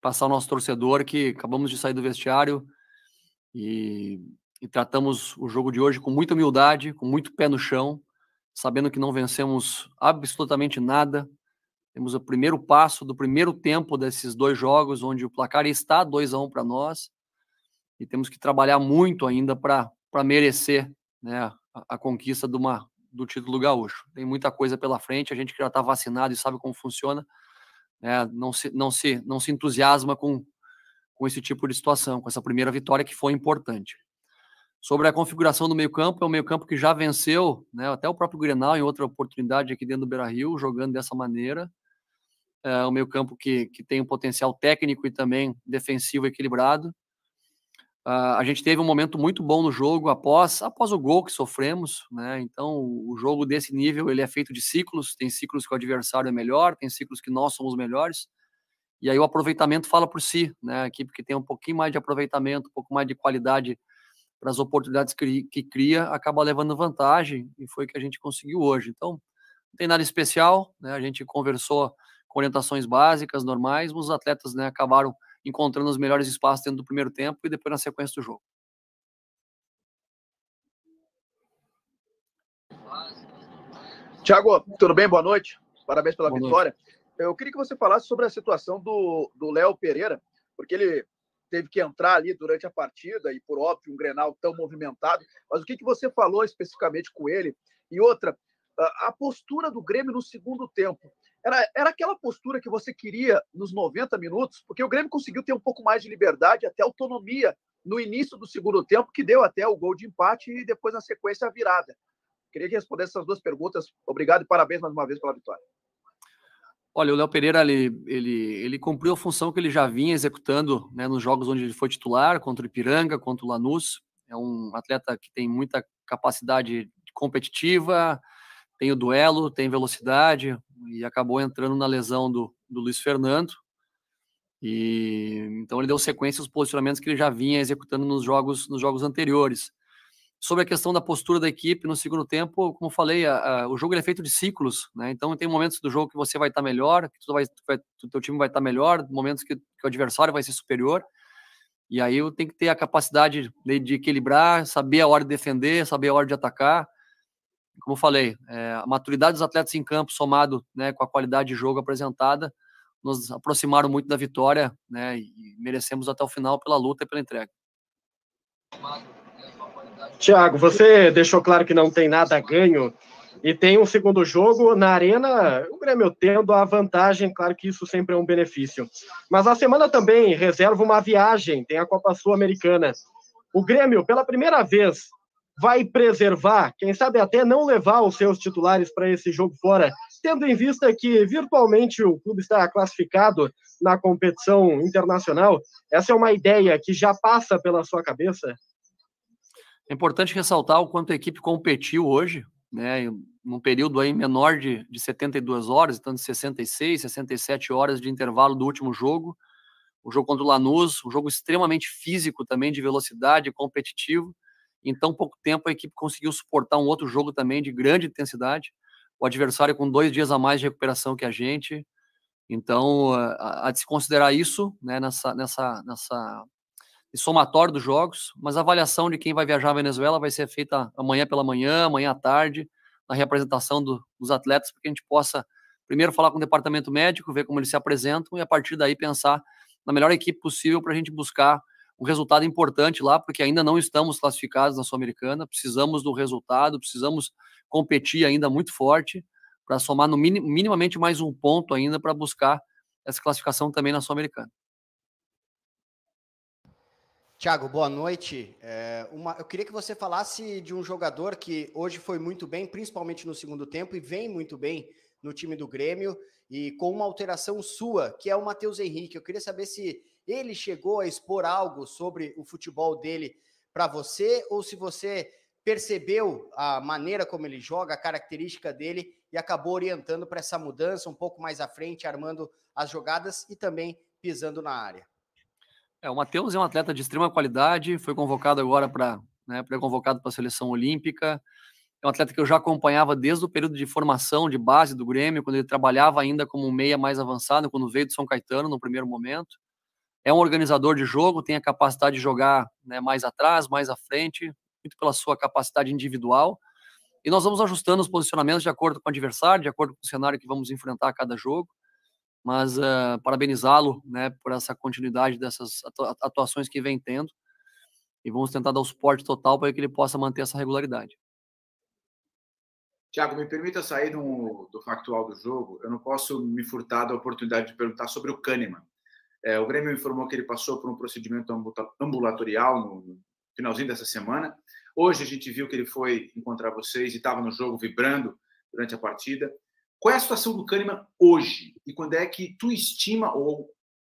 [SPEAKER 11] passar ao nosso torcedor que acabamos de sair do vestiário e, e, tratamos o jogo de hoje com muita humildade, com muito pé no chão, sabendo que não vencemos absolutamente nada. Temos o primeiro passo do primeiro tempo desses dois jogos, onde o placar está 2 a 1 um para nós, e temos que trabalhar muito ainda para merecer né, a, a conquista de uma, do título gaúcho. Tem muita coisa pela frente, a gente que já está vacinado e sabe como funciona, né, não, se, não, se, não se entusiasma com, com esse tipo de situação, com essa primeira vitória que foi importante. Sobre a configuração do meio-campo, é um meio-campo que já venceu, né, até o próprio Grenal, em outra oportunidade aqui dentro do Beira Rio, jogando dessa maneira. É um meio-campo que, que tem um potencial técnico e também defensivo equilibrado. Uh, a gente teve um momento muito bom no jogo após, após o gol que sofremos, né? Então, o jogo desse nível ele é feito de ciclos. Tem ciclos que o adversário é melhor, tem ciclos que nós somos melhores. E aí o aproveitamento fala por si, né? A equipe que tem um pouquinho mais de aproveitamento, um pouco mais de qualidade para as oportunidades que, que cria, acaba levando vantagem e foi o que a gente conseguiu hoje. Então, não tem nada especial, né? A gente conversou com orientações básicas, normais, os atletas, né, acabaram encontrando os melhores espaços dentro do primeiro tempo e depois na sequência do jogo.
[SPEAKER 12] Tiago, tudo bem? Boa noite. Parabéns pela Boa vitória. Noite. Eu queria que você falasse sobre a situação do Léo Pereira, porque ele teve que entrar ali durante a partida e, por óbvio, um Grenal tão movimentado. Mas o que, que você falou especificamente com ele? E outra, a postura do Grêmio no segundo tempo era, era aquela postura que você queria nos 90 minutos, porque o Grêmio conseguiu ter um pouco mais de liberdade, até autonomia no início do segundo tempo, que deu até o gol de empate e depois, na sequência, a virada. Queria que respondesse essas duas perguntas. Obrigado e parabéns mais uma vez pela vitória.
[SPEAKER 11] Olha, o Léo Pereira ele, ele, ele cumpriu a função que ele já vinha executando né, nos jogos onde ele foi titular, contra o Ipiranga, contra o Lanús. É um atleta que tem muita capacidade competitiva, tem o duelo, tem velocidade e acabou entrando na lesão do, do Luiz Fernando. E então ele deu sequência aos posicionamentos que ele já vinha executando nos jogos nos jogos anteriores. Sobre a questão da postura da equipe no segundo tempo, como falei, a, a, o jogo é feito de ciclos, né? Então tem momentos do jogo que você vai estar melhor, que tu vai, o teu time vai estar melhor, momentos que, que, o adversário vai ser superior. E aí eu tenho que ter a capacidade de, de equilibrar, saber a hora de defender, saber a hora de atacar como eu falei, é, a maturidade dos atletas em campo, somado né, com a qualidade de jogo apresentada, nos aproximaram muito da vitória né, e merecemos até o final pela luta e pela entrega.
[SPEAKER 13] Tiago, você deixou claro que não tem nada a ganho e tem um segundo jogo na Arena, o Grêmio tendo a vantagem, claro que isso sempre é um benefício. Mas a semana também reserva uma viagem, tem a Copa Sul-Americana. O Grêmio, pela primeira vez, vai preservar, quem sabe até não levar os seus titulares para esse jogo fora, tendo em vista que virtualmente o clube está classificado na competição internacional? Essa é uma ideia que já passa pela sua cabeça?
[SPEAKER 11] É importante ressaltar o quanto a equipe competiu hoje, né, num período aí menor de, de 72 horas, então de 66, 67 horas de intervalo do último jogo. O jogo contra o Lanús, um jogo extremamente físico também, de velocidade, competitivo em tão pouco tempo, a equipe conseguiu suportar um outro jogo também de grande intensidade. O adversário com dois dias a mais de recuperação que a gente. Então, de se considerar isso né, nessa, nessa, nessa somatório dos jogos, mas a avaliação de quem vai viajar à Venezuela vai ser feita amanhã pela manhã, amanhã à tarde, na representação do, dos atletas, para que a gente possa primeiro falar com o departamento médico, ver como eles se apresentam e a partir daí pensar na melhor equipe possível para a gente buscar um resultado importante lá, porque ainda não estamos classificados na Sul-Americana, precisamos do resultado, precisamos competir ainda muito forte para somar no minim, minimamente mais um ponto ainda para buscar essa classificação também na Sul-Americana.
[SPEAKER 14] Tiago, boa noite. É, uma, eu queria que você falasse de um jogador que hoje foi muito bem, principalmente no segundo tempo, e vem muito bem no time do Grêmio, e com uma alteração sua, que é o Matheus Henrique. Eu queria saber se ele chegou a expor algo sobre o futebol dele para você, ou se você percebeu a maneira como ele joga, a característica dele e acabou orientando para essa mudança um pouco mais à frente, armando as jogadas e também pisando na área.
[SPEAKER 11] É, o Matheus é um atleta de extrema qualidade, foi convocado agora para né, convocado para a seleção olímpica. É um atleta que eu já acompanhava desde o período de formação, de base do Grêmio, quando ele trabalhava ainda como um meia mais avançado, quando veio do São Caetano no primeiro momento. É um organizador de jogo, tem a capacidade de jogar né, mais atrás, mais à frente, muito pela sua capacidade individual. E nós vamos ajustando os posicionamentos de acordo com o adversário, de acordo com o cenário que vamos enfrentar a cada jogo. Mas uh, parabenizá-lo né, por essa continuidade dessas atuações que vem tendo. E vamos tentar dar o suporte total para que ele possa manter essa regularidade.
[SPEAKER 15] Tiago, me permita sair do, do, factual do jogo. Eu não posso me furtar da oportunidade de perguntar sobre o Kahneman. É, o Grêmio informou que ele passou por um procedimento ambulatorial no finalzinho dessa semana. Hoje a gente viu que ele foi encontrar vocês e estava no jogo vibrando durante a partida. Qual é a situação do Kahneman hoje? E quando é que tu estima, ou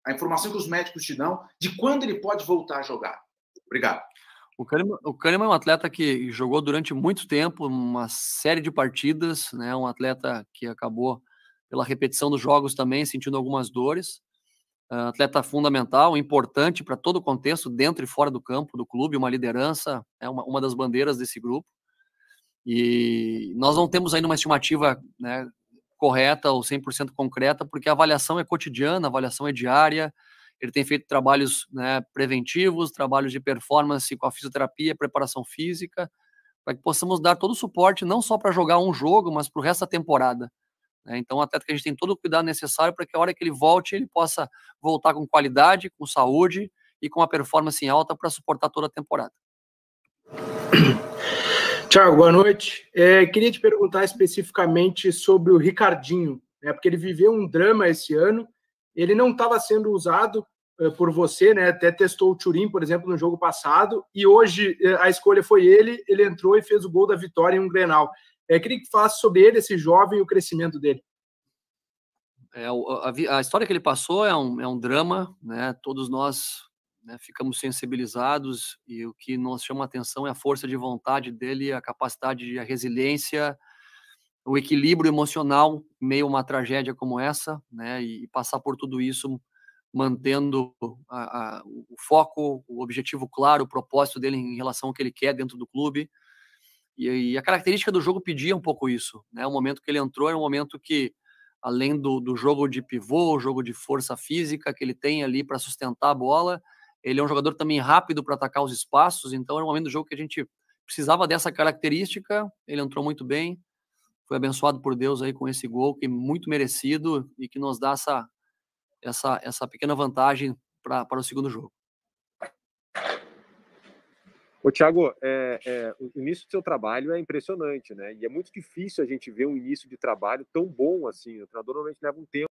[SPEAKER 15] a informação que os médicos te dão, de quando ele pode voltar a jogar? Obrigado.
[SPEAKER 11] O Kahneman, o Kahneman é um atleta que jogou durante muito tempo, uma série de partidas, né? um atleta que acabou, pela repetição dos jogos também, sentindo algumas dores. Uh, atleta fundamental, importante para todo o contexto, dentro e fora do campo do clube, uma liderança, é uma, uma das bandeiras desse grupo. E nós não temos ainda uma estimativa né, correta ou 100% concreta, porque a avaliação é cotidiana, a avaliação é diária. Ele tem feito trabalhos né, preventivos, trabalhos de performance com a fisioterapia, preparação física, para que possamos dar todo o suporte, não só para jogar um jogo, mas para o resto da temporada. Né? Então, até que a gente tem todo o cuidado necessário para que a hora que ele volte, ele possa voltar com qualidade, com saúde e com uma performance alta para suportar toda a temporada. <clears throat>
[SPEAKER 16] Tiago, boa noite. É, queria te perguntar especificamente sobre o Ricardinho, né, porque ele viveu um drama esse ano, ele não estava sendo usado uh, por você, né, até testou o Turim, por exemplo, no jogo passado, e hoje uh, a escolha foi ele, ele entrou e fez o gol da vitória em um Grenal. É, queria que falasse sobre ele, esse jovem, e o crescimento dele.
[SPEAKER 11] É, a, a, história que ele passou é um, é um drama, né? Todos nós né, ficamos sensibilizados e o que nos chama a atenção é a força de vontade dele, a capacidade, a resiliência, o equilíbrio emocional em meio a uma tragédia como essa, né? E, passar por tudo isso mantendo a, a, o foco, o objetivo claro, o propósito dele em relação ao que ele quer dentro do clube. E, e, a característica do jogo pedia um pouco isso. Né? O momento que ele entrou era um momento que, além do, do jogo de pivô, o jogo de força física que ele tem ali para sustentar a bola, ele é um jogador também rápido para atacar os espaços. Então, era um momento do jogo que a gente precisava dessa característica. Ele entrou muito bem, foi abençoado por Deus aí com esse gol que é muito merecido e que nos dá essa, essa, essa pequena vantagem para o segundo jogo.
[SPEAKER 17] Ô, Thiago, é, é, o início do seu trabalho é impressionante, né? E é muito difícil a gente ver um início de trabalho tão bom assim. O treinador normalmente leva um tempo.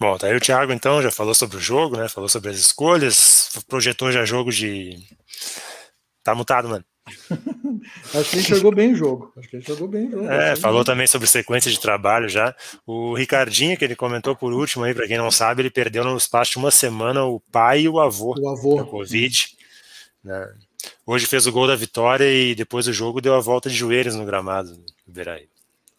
[SPEAKER 1] Bom, tá aí o Thiago então, já falou sobre o jogo, né? Falou sobre as escolhas, projetou já jogo de. Tá mutado, mano. <laughs>
[SPEAKER 2] Acho que ele jogou bem o jogo. Acho que ele jogou bem o jogo.
[SPEAKER 1] É, falou também sobre sequência de trabalho já. O Ricardinho, que ele comentou por último aí, para quem não sabe, ele perdeu no espaço de uma semana o pai e o avô.
[SPEAKER 2] O avô.
[SPEAKER 1] Da Covid. Né? Hoje fez o gol da vitória e depois do jogo deu a volta de joelhos no gramado do Beraí.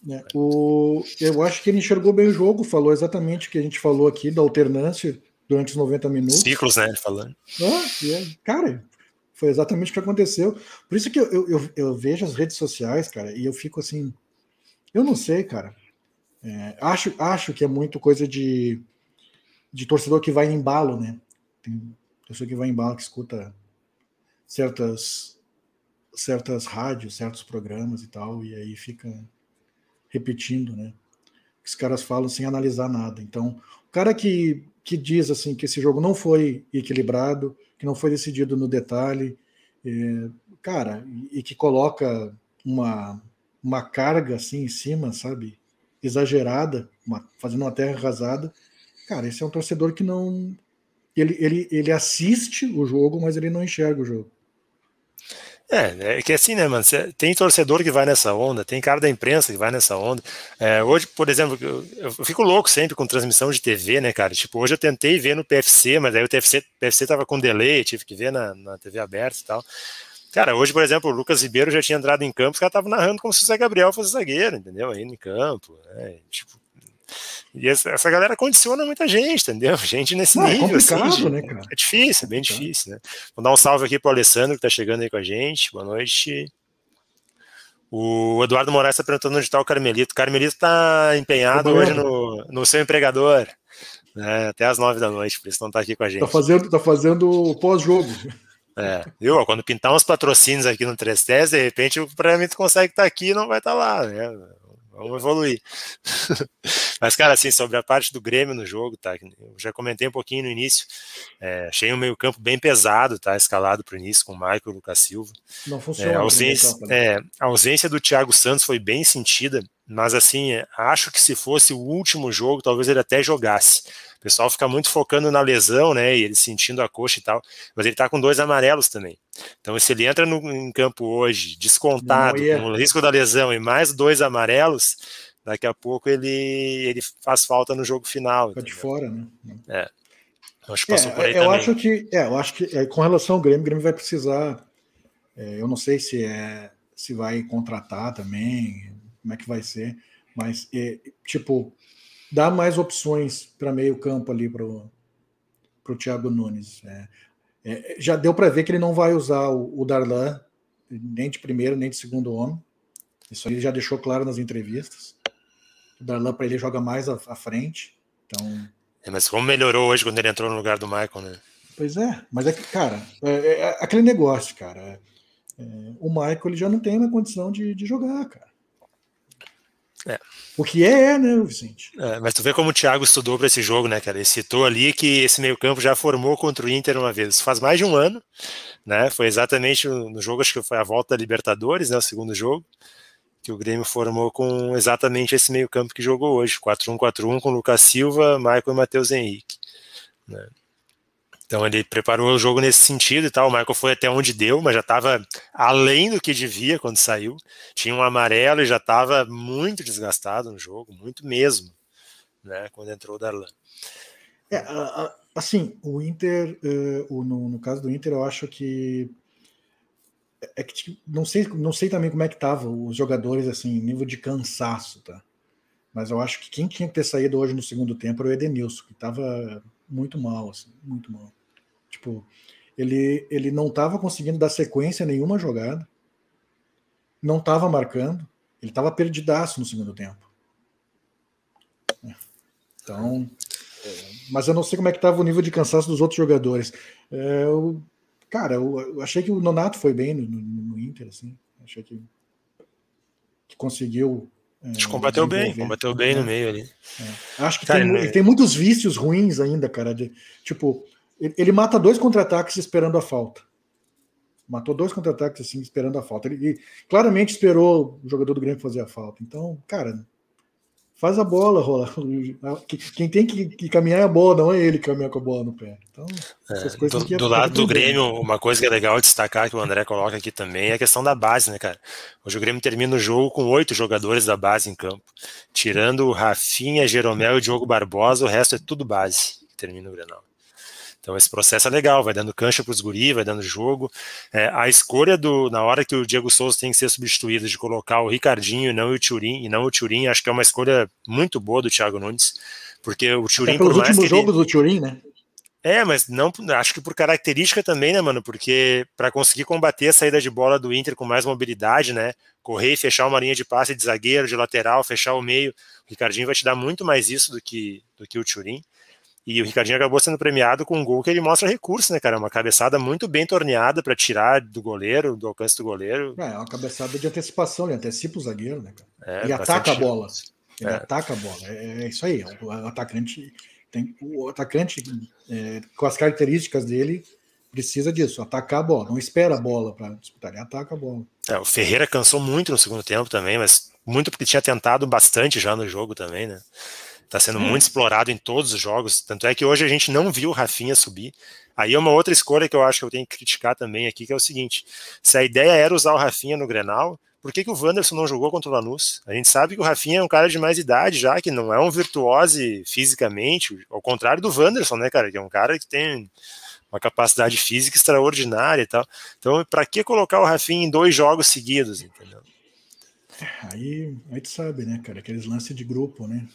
[SPEAKER 2] É, o, eu acho que ele enxergou bem o jogo, falou exatamente o que a gente falou aqui da alternância durante os 90 minutos.
[SPEAKER 1] Ciclos, né? Falando.
[SPEAKER 2] Ah, é, cara, foi exatamente o que aconteceu. Por isso que eu, eu, eu, vejo as redes sociais, cara, e eu fico assim. Eu não sei, cara. É, acho, acho que é muito coisa de, de torcedor que vai em embalo, né? Tem pessoa que vai em embalo, que escuta certas, certas rádios, certos programas e tal, e aí fica repetindo, né? Os caras falam sem analisar nada. Então, cara que, que diz assim que esse jogo não foi equilibrado, que não foi decidido no detalhe, é, cara, e, que coloca uma, uma carga assim em cima, sabe? Exagerada, uma, fazendo uma terra arrasada. Cara, esse é um torcedor que não. Ele, ele, ele assiste o jogo, mas ele não enxerga o jogo.
[SPEAKER 1] É, é que assim, né, mano? Tem torcedor que vai nessa onda, tem cara da imprensa que vai nessa onda. É, hoje, por exemplo, eu, eu, fico louco sempre com transmissão de TV, né, cara? Tipo, hoje eu tentei ver no PFC, mas aí o PFC, PFC tava com delay, tive que ver na, na TV aberta e tal. Cara, hoje, por exemplo, o Lucas Ribeiro já tinha entrado em campo, os caras estavam narrando como se o Zé Gabriel fosse zagueiro, entendeu? Aí em campo, né? Tipo, e essa, essa, galera condiciona muita gente, entendeu? <laughs> Gente nesse Não, é nível. É complicado, assim, né, cara? É difícil, é bem difícil, né? Vou dar um salve aqui pro Alessandro, que tá chegando aí com a gente. Boa noite. O Eduardo Moraes está perguntando onde está o Carmelito. O Carmelito está empenhado hoje no, no seu empregador, né, até as nove da noite, por isso não está aqui com a gente. Está
[SPEAKER 2] fazendo, tá fazendo pós-jogo.
[SPEAKER 1] É, viu? Quando pintar uns patrocínios aqui no 3 de repente o Carmelito consegue estar tá aqui e não vai estar tá lá, né? Vamos evoluir. <laughs> Mas, cara, assim, sobre a parte do Grêmio no jogo, tá? Eu já comentei um pouquinho no início. É, achei um meio-campo bem pesado, tá? Escalado para o início com o Michael e o Lucas Silva.
[SPEAKER 2] Não funciona.
[SPEAKER 1] É, a, ausência, né? é, a ausência do Thiago Santos foi bem sentida, mas assim, acho que se fosse o último jogo, talvez ele até jogasse. O pessoal fica muito focando na lesão, né? E ele sentindo a coxa e tal. Mas ele tá com dois amarelos também. Então, se ele entra no, em campo hoje, descontado, com o risco da lesão e mais dois amarelos, daqui a pouco ele, ele faz falta no jogo final.
[SPEAKER 2] Fica de fora, né?
[SPEAKER 1] É. Acho que passou
[SPEAKER 2] é,
[SPEAKER 1] por aí
[SPEAKER 2] eu
[SPEAKER 1] também.
[SPEAKER 2] acho que, é, eu acho que é, com relação ao Grêmio, o Grêmio vai precisar. É, eu não sei se é se vai contratar também, como é que vai ser, mas é, tipo dá mais opções para meio campo ali para o Thiago Nunes. É, é, já deu para ver que ele não vai usar o, o, Darlan nem de primeiro nem de segundo homem. Isso aí ele já deixou claro nas entrevistas. O Darlan para ele joga mais à, à frente. Então.
[SPEAKER 1] É, mas como melhorou hoje quando ele entrou no lugar do Michael, né?
[SPEAKER 2] Pois é, mas é que, cara, é, é, é aquele negócio, cara. É, o Michael ele já não tem uma condição de, de jogar, cara.
[SPEAKER 1] É.
[SPEAKER 2] O que é, é, né, Vicente?
[SPEAKER 1] É, mas tu vê como o Thiago estudou para esse jogo, né, cara? Ele citou ali que esse meio-campo já formou contra o Inter uma vez. Isso faz mais de um ano, né? Foi exatamente no jogo, acho que foi a volta da Libertadores, né? O segundo jogo, que o Grêmio formou com exatamente esse meio-campo que jogou hoje: 4-1-4-1 com Lucas Silva, Michael e Matheus Henrique. Né? Então ele preparou o jogo nesse sentido e tal. O Michael foi até onde deu, mas já estava além do que devia quando saiu. Tinha um amarelo e já estava muito desgastado no jogo, muito mesmo, né? Quando entrou o Darlan.
[SPEAKER 2] É, assim, o Inter, uh, no, caso do Inter, eu acho que é que tipo, não sei, não sei também como é que tava os jogadores assim, nível de cansaço, tá? Mas eu acho que quem tinha que ter saído hoje no segundo tempo era o Edenilson, que estava muito mal, assim, muito mal. Tipo, ele, ele não estava conseguindo dar sequência a nenhuma jogada, não estava marcando, ele estava perdidaço no segundo tempo. Então, é, mas eu não sei como é que estava o nível de cansaço dos outros jogadores. É, eu, cara, eu, achei que o Nonato foi bem no, no, no Inter, assim. Achei que, que conseguiu
[SPEAKER 1] é, combateu bem, combateu bem no é. meio ali.
[SPEAKER 2] É. Acho que cara, tem, ele tem muitos vícios ruins ainda, cara. De, tipo, ele mata dois contra-ataques esperando a falta. Matou dois contra-ataques assim, esperando a falta. Ele, ele, claramente esperou o jogador do Grêmio fazer a falta. Então, cara, faz a bola rolar. Quem tem que, que, caminhar é a bola, não é ele que caminha com a bola no pé. Então,
[SPEAKER 1] é, do, do lado do Grêmio, uma coisa que é legal destacar, que o André coloca aqui também, é a questão da base, né, cara? Hoje o Grêmio termina o jogo com oito jogadores da base em campo. Tirando o Rafinha, Jeromel e o Diogo Barbosa, o resto é tudo base que termina o Grenal. Então esse processo é legal, vai dando cancha para os guri, vai dando jogo. É, a escolha do na hora que o Diego Souza tem que ser substituído de colocar o Ricardinho e não o Turim e não o Turim, acho que é uma escolha muito boa do Thiago Nunes, porque o Turim é
[SPEAKER 2] pelos últimos jogos ele... do Turim, né?
[SPEAKER 1] É, mas não, acho que por característica também, né, mano? Porque para conseguir combater a saída de bola do Inter com mais mobilidade, né? Correr e fechar uma linha de passe de zagueiro, de lateral, fechar o meio, o Ricardinho vai te dar muito mais isso do que, do que o Turim. E o Ricardinho acabou sendo premiado com um gol que ele mostra recurso, né, cara? Uma cabeçada muito bem torneada para tirar do goleiro, do alcance do goleiro.
[SPEAKER 2] É, é uma cabeçada de antecipação, ele antecipa o zagueiro, né, cara? É, ele ataca a bola. Ele é. ataca a bola. É, é isso aí. O atacante Tem, o atacante, é, com as características dele, precisa disso, atacar a bola. Não espera a bola para disputar, ele ataca a bola.
[SPEAKER 1] É, o Ferreira cansou muito no segundo tempo também, mas muito porque tinha tentado bastante já no jogo também, né? Tá sendo muito explorado em todos os jogos. Tanto é que hoje a gente não viu o Rafinha subir. Aí é uma outra escolha que eu acho que eu tenho que criticar também aqui, que é o seguinte: se a ideia era usar o Rafinha no Grenal, por que, que o Wanderson não jogou contra o Lanús? A gente sabe que o Rafinha é um cara de mais idade já, que não é um virtuose fisicamente, ao contrário do Wanderson, né, cara? Que é um cara que tem uma capacidade física extraordinária e tal. Então, para que colocar o Rafinha em dois jogos seguidos, entendeu?
[SPEAKER 2] Aí, aí tu sabe, né, cara? Aqueles lances de grupo, né?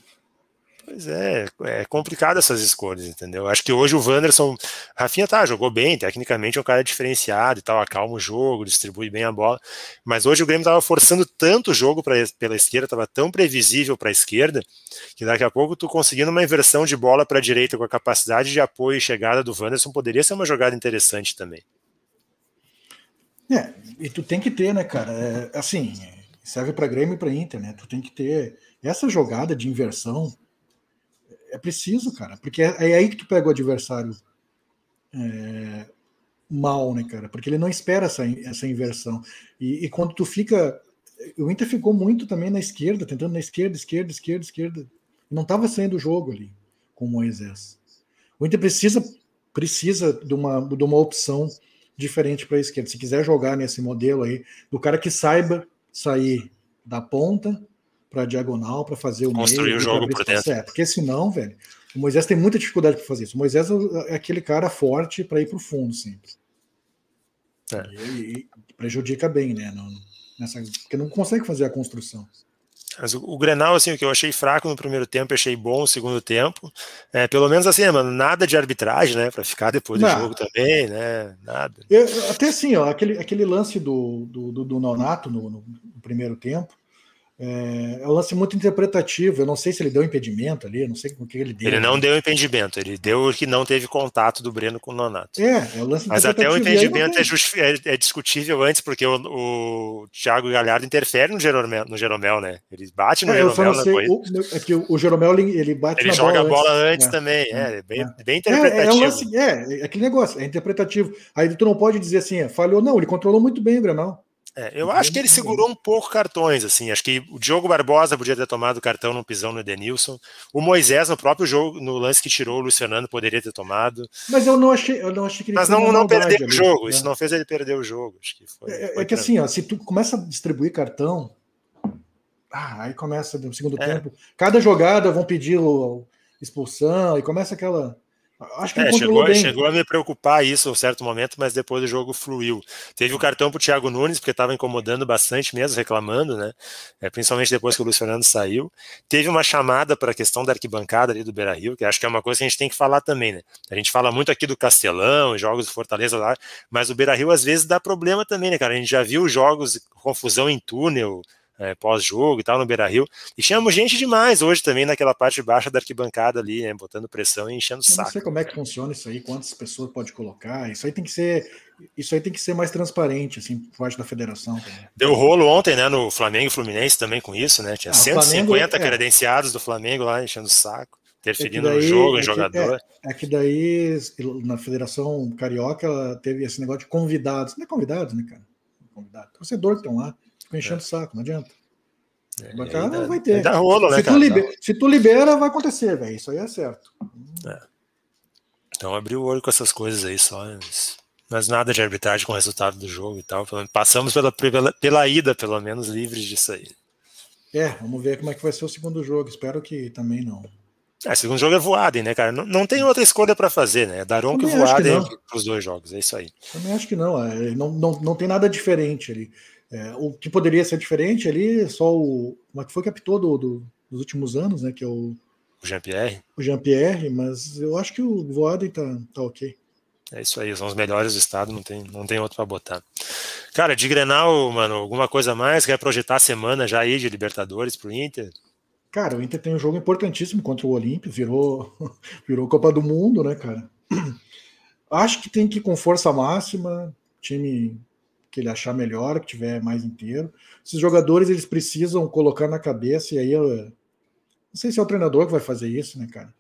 [SPEAKER 1] Pois é, é complicado essas escolhas, entendeu? Acho que hoje o Wanderson, Rafinha tá, jogou bem, tecnicamente é um cara diferenciado e tal, acalma o jogo, distribui bem a bola, mas hoje o Grêmio tava forçando tanto o jogo pra, pela esquerda, tava tão previsível para a esquerda, que daqui a pouco tu conseguindo uma inversão de bola para a direita com a capacidade de apoio e chegada do Wanderson poderia ser uma jogada interessante também.
[SPEAKER 2] É, e tu tem que ter, né, cara? É, assim, serve para Grêmio e para Inter, né? Tu tem que ter essa jogada de inversão é preciso, cara, porque é, é aí que tu pega o adversário é, mal, né, cara? Porque ele não espera essa, essa inversão. E, e, quando tu fica. O Inter ficou muito também na esquerda, tentando na esquerda, esquerda, esquerda, esquerda. Não estava saindo o jogo ali com o Moisés. O Inter precisa, precisa de, uma, de uma opção diferente para a esquerda. Se quiser jogar nesse modelo aí, do cara que saiba sair da ponta para diagonal, para fazer o
[SPEAKER 1] Construir
[SPEAKER 2] meio,
[SPEAKER 1] o jogo por dentro.
[SPEAKER 2] É, porque senão, velho, o Moisés tem muita dificuldade para fazer isso. O Moisés é aquele cara forte para ir para o fundo sempre. É. E, e, prejudica bem, né? Não, nessa, porque não consegue fazer a construção.
[SPEAKER 1] Mas o, o, Grenal, assim, o que eu achei fraco no primeiro tempo, achei bom no segundo tempo. É, pelo menos assim, mano, nada de arbitragem, né? Para ficar depois do não. jogo também, né? Nada.
[SPEAKER 2] Eu, até assim, ó, aquele, aquele lance do, do, do, do Nonato no, no, no primeiro tempo, é, é um lance muito interpretativo. Eu não sei se ele deu impedimento ali, não sei o que ele deu.
[SPEAKER 1] Ele não deu impedimento, ele deu que não teve contato do Breno com o Nonato.
[SPEAKER 2] É, é o lance
[SPEAKER 1] Mas até o impedimento é, just, é, é, discutível antes, porque o, o Thiago Galhardo interfere no Jeromel, no Jeromel né? Ele bate no
[SPEAKER 2] é,
[SPEAKER 1] Jeromel
[SPEAKER 2] na corrida. O, é que o, Jeromel ele bate
[SPEAKER 1] ele
[SPEAKER 2] na
[SPEAKER 1] joga
[SPEAKER 2] bola
[SPEAKER 1] a bola antes,
[SPEAKER 2] antes.
[SPEAKER 1] também, é, bem, bem
[SPEAKER 2] É,
[SPEAKER 1] interpretativo.
[SPEAKER 2] é, um lance, é, é aquele negócio, é interpretativo. Aí tu não pode dizer assim, falhou, não, ele controlou muito bem o Granal.
[SPEAKER 1] É, eu acho que ele segurou um pouco cartões, assim. Acho que o Diogo Barbosa podia ter tomado cartão no pisão no Edenilson. O Moisés, no próprio jogo, no lance que tirou o Fernando, poderia ter tomado.
[SPEAKER 2] Mas eu não achei, eu não achei que ele
[SPEAKER 1] Mas não, não perdeu o jogo. Isso não fez ele perder o jogo. Acho que foi,
[SPEAKER 2] é,
[SPEAKER 1] foi
[SPEAKER 2] é que assim, ó, se tu começa a distribuir cartão, ah, aí começa no segundo
[SPEAKER 1] É.
[SPEAKER 2] tempo. Cada jogada vão pedir o- expulsão e começa aquela. Acho que
[SPEAKER 1] É, chegou,
[SPEAKER 2] bem.
[SPEAKER 1] chegou a me preocupar isso em um certo momento, mas depois o jogo fluiu. Teve o cartão para o Thiago Nunes, porque estava incomodando bastante mesmo, reclamando, né? É, principalmente depois que o Luiz Fernando saiu. Teve uma chamada para a questão da arquibancada ali do Beira Rio, que acho que é uma coisa que a gente tem que falar também, né? A gente fala muito aqui do Castelão, jogos do Fortaleza lá, mas o Beira Rio às vezes dá problema também, né, cara? A gente já viu jogos, confusão em túnel. É, pós-jogo e tal no Beira Rio, e tínhamos gente demais hoje também naquela parte baixa da arquibancada ali, né, botando pressão e enchendo o
[SPEAKER 2] Eu não
[SPEAKER 1] saco.
[SPEAKER 2] sei como é que funciona isso aí, quantas pessoas pode colocar. Isso aí tem que ser, isso aí tem que ser mais transparente, assim, por parte da federação. também.
[SPEAKER 1] Deu rolo ontem, né, no Flamengo e Fluminense também com isso, né? Tinha
[SPEAKER 2] Ah, o
[SPEAKER 1] 150
[SPEAKER 2] Flamengo, é.
[SPEAKER 1] credenciados do Flamengo lá enchendo o saco,
[SPEAKER 2] É
[SPEAKER 1] interferindo no
[SPEAKER 2] daí-
[SPEAKER 1] jogo,
[SPEAKER 2] é
[SPEAKER 1] em jogador.
[SPEAKER 2] É, é que daí, na Federação Carioca, ela teve esse negócio de convidados. Não é convidados, né, cara? Convidado. Torcedor que estão lá, ficam enchendo o saco, não adianta.
[SPEAKER 1] Aí
[SPEAKER 2] cara,
[SPEAKER 1] dá-
[SPEAKER 2] vai ter.
[SPEAKER 1] rolo, né,
[SPEAKER 2] se,
[SPEAKER 1] cara?
[SPEAKER 2] tu libera, se tu libera, vai acontecer, velho. Isso aí é certo.
[SPEAKER 1] Então abriu o olho com essas coisas aí só, mas, nada de arbitragem com o resultado do jogo e tal. Passamos pela, pela, pela ida, pelo menos, livres disso aí.
[SPEAKER 2] É, vamos ver como é que vai ser o segundo jogo. Espero que também não.
[SPEAKER 1] É, segundo jogo é Voaden, né, cara? Não, não tem outra escolha para fazer, né? Daron que Voaden para os dois jogos, é isso aí.
[SPEAKER 2] Também acho que não. é, não, não, não tem nada diferente ali. É, o que poderia ser diferente ali, só o. Como é que foi que apitou do, do- dos últimos anos, né? Que é o,
[SPEAKER 1] O Jean-Pierre,
[SPEAKER 2] o Jean-Pierre, mas eu acho que o Voaden tá, tá ok.
[SPEAKER 1] é isso aí, são os melhores do estado, não tem, não tem outro para botar. Cara, de Grenal, mano, alguma coisa mais? Quer projetar a semana já aí de Libertadores pro Inter?
[SPEAKER 2] Cara, o Inter tem um jogo importantíssimo contra o Olímpio, virou, <laughs> virou Copa do Mundo, né, cara? <clears throat> Acho que tem que ir com força máxima, time que ele achar melhor, que tiver mais inteiro. Esses jogadores eles precisam colocar na cabeça, e aí eu não sei se é o treinador que vai fazer isso, né, cara?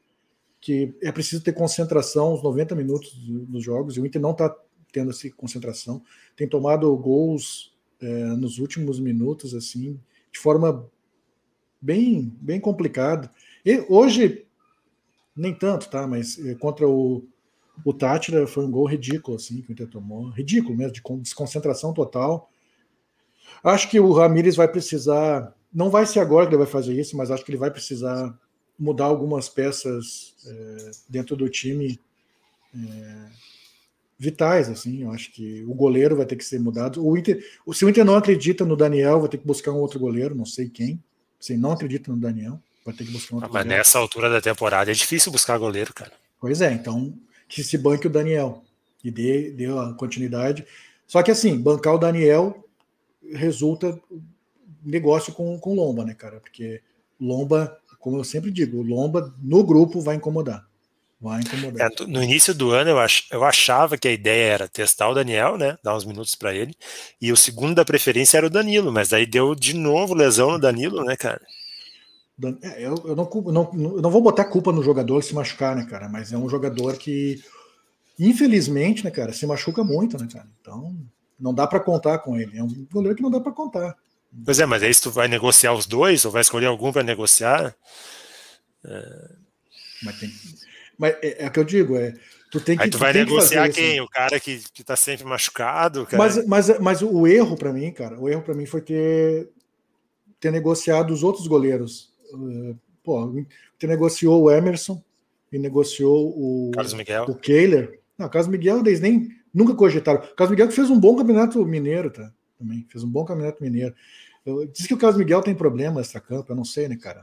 [SPEAKER 2] que é preciso ter concentração os 90 minutos dos jogos, e o Inter não está tendo essa concentração. Tem tomado gols é, nos últimos minutos, assim, de forma bem, bem complicada. E hoje, nem tanto, tá? Mas é, contra o, o Tátira foi um gol ridículo, assim, que o Inter tomou. Ridículo mesmo, de desconcentração total. Acho que o Ramires vai precisar. Não vai ser agora que ele vai fazer isso, mas acho que ele vai precisar mudar algumas peças é, dentro do time é, vitais, assim. Eu acho que o goleiro vai ter que ser mudado. O Inter, se o Inter não acredita no Daniel, vai ter que buscar um outro goleiro, não sei quem. Se não acredita no Daniel, vai ter que buscar um outro
[SPEAKER 1] ah, Mas goleiro. nessa altura da temporada é difícil buscar goleiro, cara.
[SPEAKER 2] Pois é, então que se banque o Daniel e dê, dê a continuidade. Só que assim, bancar o Daniel resulta negócio com, com Lomba, né, cara? Porque Lomba como eu sempre digo, Lomba no grupo vai incomodar. Vai incomodar.
[SPEAKER 1] É, no início do ano eu, ach, eu achava que a ideia era testar o Daniel, né? Dar uns minutos para ele. E o segundo da preferência era o Danilo, mas aí deu de novo lesão no Danilo, né, cara?
[SPEAKER 2] É, eu, eu, não, não, eu não vou botar culpa no jogador se machucar, né, cara? Mas é um jogador que, infelizmente, né, cara, se machuca muito, né, cara? Então, não dá para contar com ele. É um goleiro que não dá para contar.
[SPEAKER 1] Pois é, mas aí se tu vai negociar os dois, ou vai escolher algum para negociar.
[SPEAKER 2] É... Mas, tem... mas é, é, o que eu digo, é. Tu tem que,
[SPEAKER 1] aí tu, tu vai negociar que quem? Isso. O cara que, que tá sempre machucado? Cara.
[SPEAKER 2] Mas, mas, mas o erro para mim, cara, o erro para mim foi ter, ter negociado os outros goleiros. Uh, pô, ter negociou o Emerson e negociou o,
[SPEAKER 1] Carlos Miguel.
[SPEAKER 2] o Kehler. Não, Carlos Miguel, eles nem nunca cogitaram. O Carlos Miguel que fez um bom campeonato mineiro, tá? Também fez um bom campeonato mineiro. Eu, diz que o Carlos Miguel tem problema extra-campo, eu não sei, né, cara?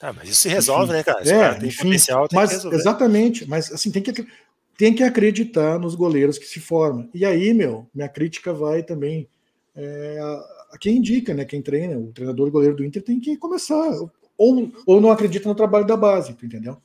[SPEAKER 1] Ah, mas isso se resolve, enfim, né, cara?
[SPEAKER 2] Esse é, cara tem enfim, potencial, tem mas, Exatamente, mas assim, tem que, tem que acreditar nos goleiros que se formam. E aí, meu, minha crítica vai também é, a, a, quem indica, né? Quem treina, o treinador goleiro do Inter tem que começar. Ou, ou não acredita no trabalho da base, entendeu?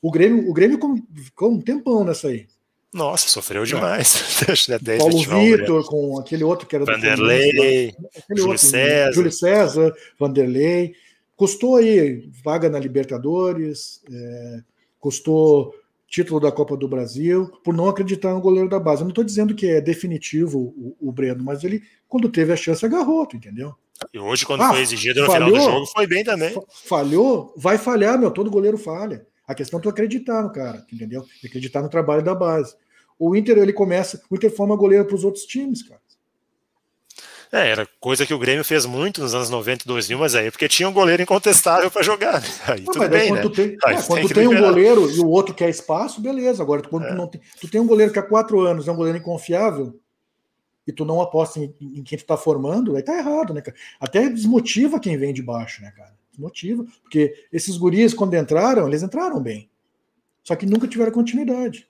[SPEAKER 2] O Grêmio, o Grêmio ficou um tempão nessa aí.
[SPEAKER 1] Nossa, sofreu demais. <laughs>
[SPEAKER 2] Paulo Vitor, com aquele outro que era
[SPEAKER 1] Vanderlei, do Júlio outro, César.
[SPEAKER 2] Júlio César, Vanderlei. Custou aí vaga na Libertadores, é, custou título da Copa do Brasil, por não acreditar no goleiro da base. Eu não estou dizendo que é definitivo o, o, Breno, mas ele, quando teve a chance, agarrou, tu entendeu?
[SPEAKER 1] E hoje, quando ah, foi exigido no falhou, final do jogo, foi bem também.
[SPEAKER 2] Falhou, vai falhar, meu. Todo goleiro falha. A questão é tu acreditar no cara, entendeu? Acreditar no trabalho da base. O Inter, ele começa, o Inter forma goleiro para os outros times, cara.
[SPEAKER 1] É, era coisa que o Grêmio fez muito nos anos 90 e 2000, mas aí porque tinha um goleiro incontestável para jogar. Né? Aí não, tudo bem,
[SPEAKER 2] quando
[SPEAKER 1] né?
[SPEAKER 2] tu tem, é, quando tu tem um goleiro e o outro quer espaço, beleza. Agora, quando é. tu não tem, tu tem um goleiro que há quatro anos é um goleiro inconfiável e tu não aposta em, em quem tu tá formando, aí tá errado, né, cara? Até desmotiva quem vem de baixo, né, cara? Desmotiva, porque esses guris quando entraram, eles entraram bem. Só que nunca tiveram continuidade.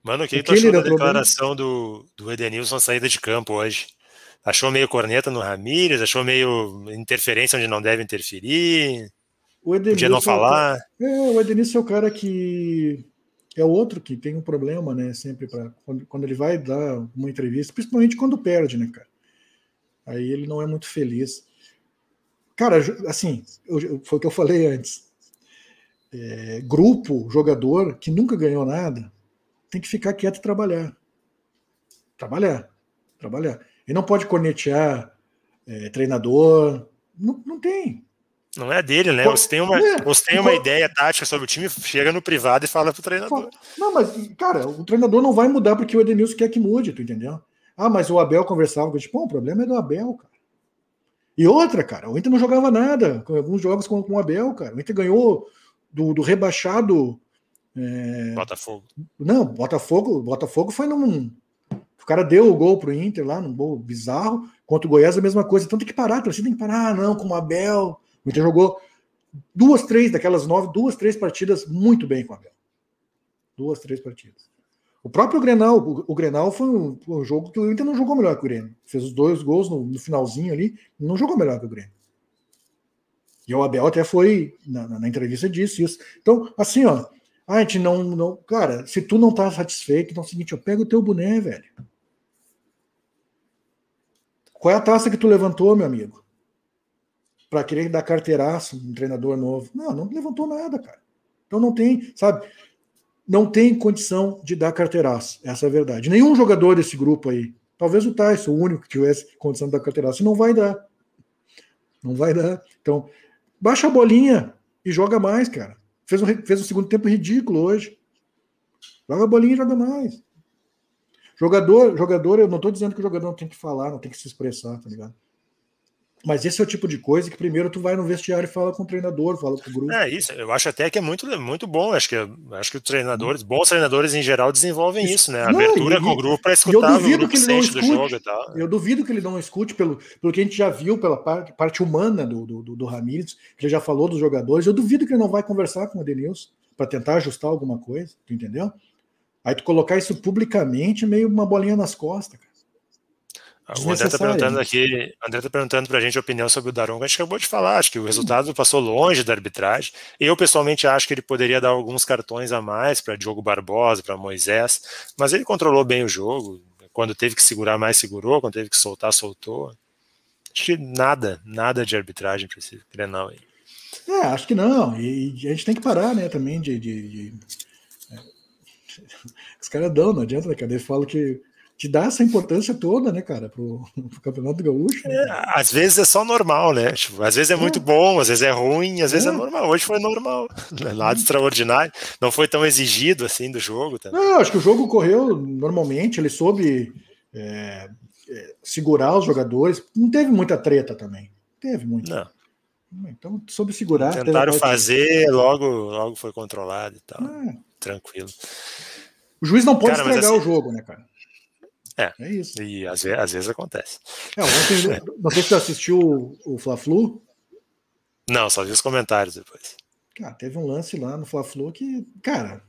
[SPEAKER 1] Mano, o que, tu achou da declaração do, do Edenilson saída de campo hoje? Achou meio corneta no Ramírez? Achou meio interferência onde não deve interferir?
[SPEAKER 2] O Edenilson, Podia não falar? É, o Edenilson é o cara que é outro que tem um problema, né? Sempre para quando, quando, ele vai dar uma entrevista, principalmente quando perde, né, cara? Aí ele não é muito feliz. Cara, assim, eu, foi o que eu falei antes. É, grupo, jogador que nunca ganhou nada, tem que ficar quieto e trabalhar. Trabalhar. Trabalhar. E não pode cornetear é, treinador. Não, não tem.
[SPEAKER 1] Não é dele, né? Você tem uma, é, você tem uma ideia tática sobre o time, chega no privado e fala pro treinador.
[SPEAKER 2] Não, mas, cara, o treinador não vai mudar porque o Edenilson quer que mude, tu entendeu? Ah, mas o Abel conversava com ele. Tipo, o problema é do Abel, cara. E outra, cara, o Inter não jogava nada com alguns jogos com, com o Abel, cara. O Inter ganhou do, do rebaixado
[SPEAKER 1] é... Botafogo.
[SPEAKER 2] Não, Botafogo, Botafogo foi num. O cara deu o gol pro Inter lá, num gol bizarro. Contra o Goiás, a mesma coisa. Então tem que parar, você tem que parar, ah, não, com o Abel. O Inter jogou duas, três daquelas nove, duas, três partidas muito bem com o Abel. Duas, três partidas. O próprio Grenal, o, o Grenal foi um, um, jogo que o Inter não jogou melhor que o Grêmio. Fez os dois gols no, no finalzinho ali, não jogou melhor que o Grêmio. E o Abel até foi, na, na, entrevista, disse isso. Então, assim, ó, a gente não, não. Cara, se tu não tá satisfeito, então é o seguinte, eu pego o teu boné, velho. Qual é a taça que tu levantou, meu amigo? Para querer dar carteiraço um treinador novo. Não, não levantou nada, cara. Então não tem, sabe? não tem condição de dar carteiraço. Essa é a verdade. Nenhum jogador desse grupo aí, talvez o Tyson, o único que tivesse condição de dar carteiraço, não vai dar. Não vai dar. Então, baixa a bolinha e joga mais, cara. Fez um, fez um segundo tempo ridículo hoje. Joga a bolinha e joga mais. Jogador, jogador, eu não estou dizendo que o jogador não tem que falar, não tem que se expressar, tá ligado? Mas esse é o tipo de coisa que primeiro tu vai no vestiário e fala com o treinador, fala com o grupo.
[SPEAKER 1] É isso, eu acho até que é muito, muito bom. Acho que, acho que os treinadores, bons treinadores em geral, desenvolvem isso, isso né? Não, Abertura com o grupo para escutar
[SPEAKER 2] o grupo que ele não escute, do jogo e tal. Eu duvido que ele não escute pelo, pelo que a gente já viu, pela parte, parte humana do, do, do, do Ramires, que ele já falou dos jogadores. Eu duvido que ele não vai conversar com o Edenilson para tentar ajustar alguma coisa, tu entendeu? Aí tu colocar isso publicamente, meio uma bolinha nas costas, cara.
[SPEAKER 1] O André está perguntando aqui, André está perguntando para a gente a opinião sobre o Daronco. A gente acabou de falar, acho que o resultado passou longe da arbitragem. Eu pessoalmente acho que ele poderia dar alguns cartões a mais para Diogo Barbosa, para Moisés, mas ele controlou bem o jogo. Quando teve que segurar mais, segurou. Quando teve que soltar, soltou. Acho que nada, nada de arbitragem para esse Grenal aí.
[SPEAKER 2] É, acho que não. E, a gente tem que parar, né, também de. de, de... Os caras dão, não adianta, né, cara? Eles falam que te dá essa importância toda, né, cara, pro, pro Campeonato Gaúcho. Né?
[SPEAKER 1] É, às vezes é só normal, né? Tipo, às vezes é, é, muito bom, às vezes é ruim, às vezes é, é normal. Hoje foi normal, é nada extraordinário. Não foi tão exigido assim do jogo. Também.
[SPEAKER 2] Não, acho que o jogo correu normalmente, ele soube é, segurar os jogadores. Não teve muita treta também. Teve muito. Não. Então, soube segurar.
[SPEAKER 1] Tentaram fazer, logo, logo foi controlado e tal. É. Tranquilo.
[SPEAKER 2] O juiz não pode cara, estragar assim, o jogo, né, cara?
[SPEAKER 1] É, é isso. E às vezes, às vezes acontece.
[SPEAKER 2] É, ontem, não sei se você assistiu o, o Fla-Flu.
[SPEAKER 1] Não, só vi os comentários depois.
[SPEAKER 2] Cara, teve um lance lá no Fla-Flu que, cara,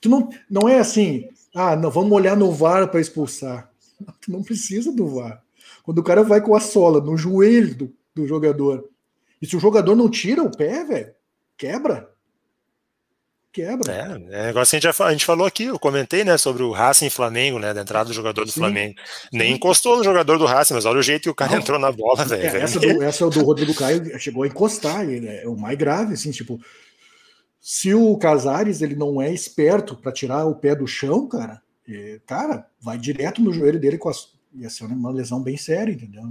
[SPEAKER 2] tu não, não é assim, ah, não, vamos olhar no VAR para expulsar. Tu não precisa do VAR. Quando o cara vai com a sola no joelho do, do jogador, e se o jogador não tira o pé, velho, quebra quebra.
[SPEAKER 1] É, é negócio que a gente, a gente falou aqui, eu comentei, né, sobre o Racing Flamengo, né, da entrada do jogador do Sim. Flamengo. Nem encostou no jogador do Racing, mas olha o jeito que o cara Não. entrou na bola, velho.
[SPEAKER 2] É, essa, do, essa do Rodrigo Caio chegou a encostar, ele é o mais grave, assim, tipo, se o Casares ele não é esperto para tirar o pé do chão, cara, é, cara, vai direto no joelho dele com a, ia ser uma lesão bem séria, entendeu?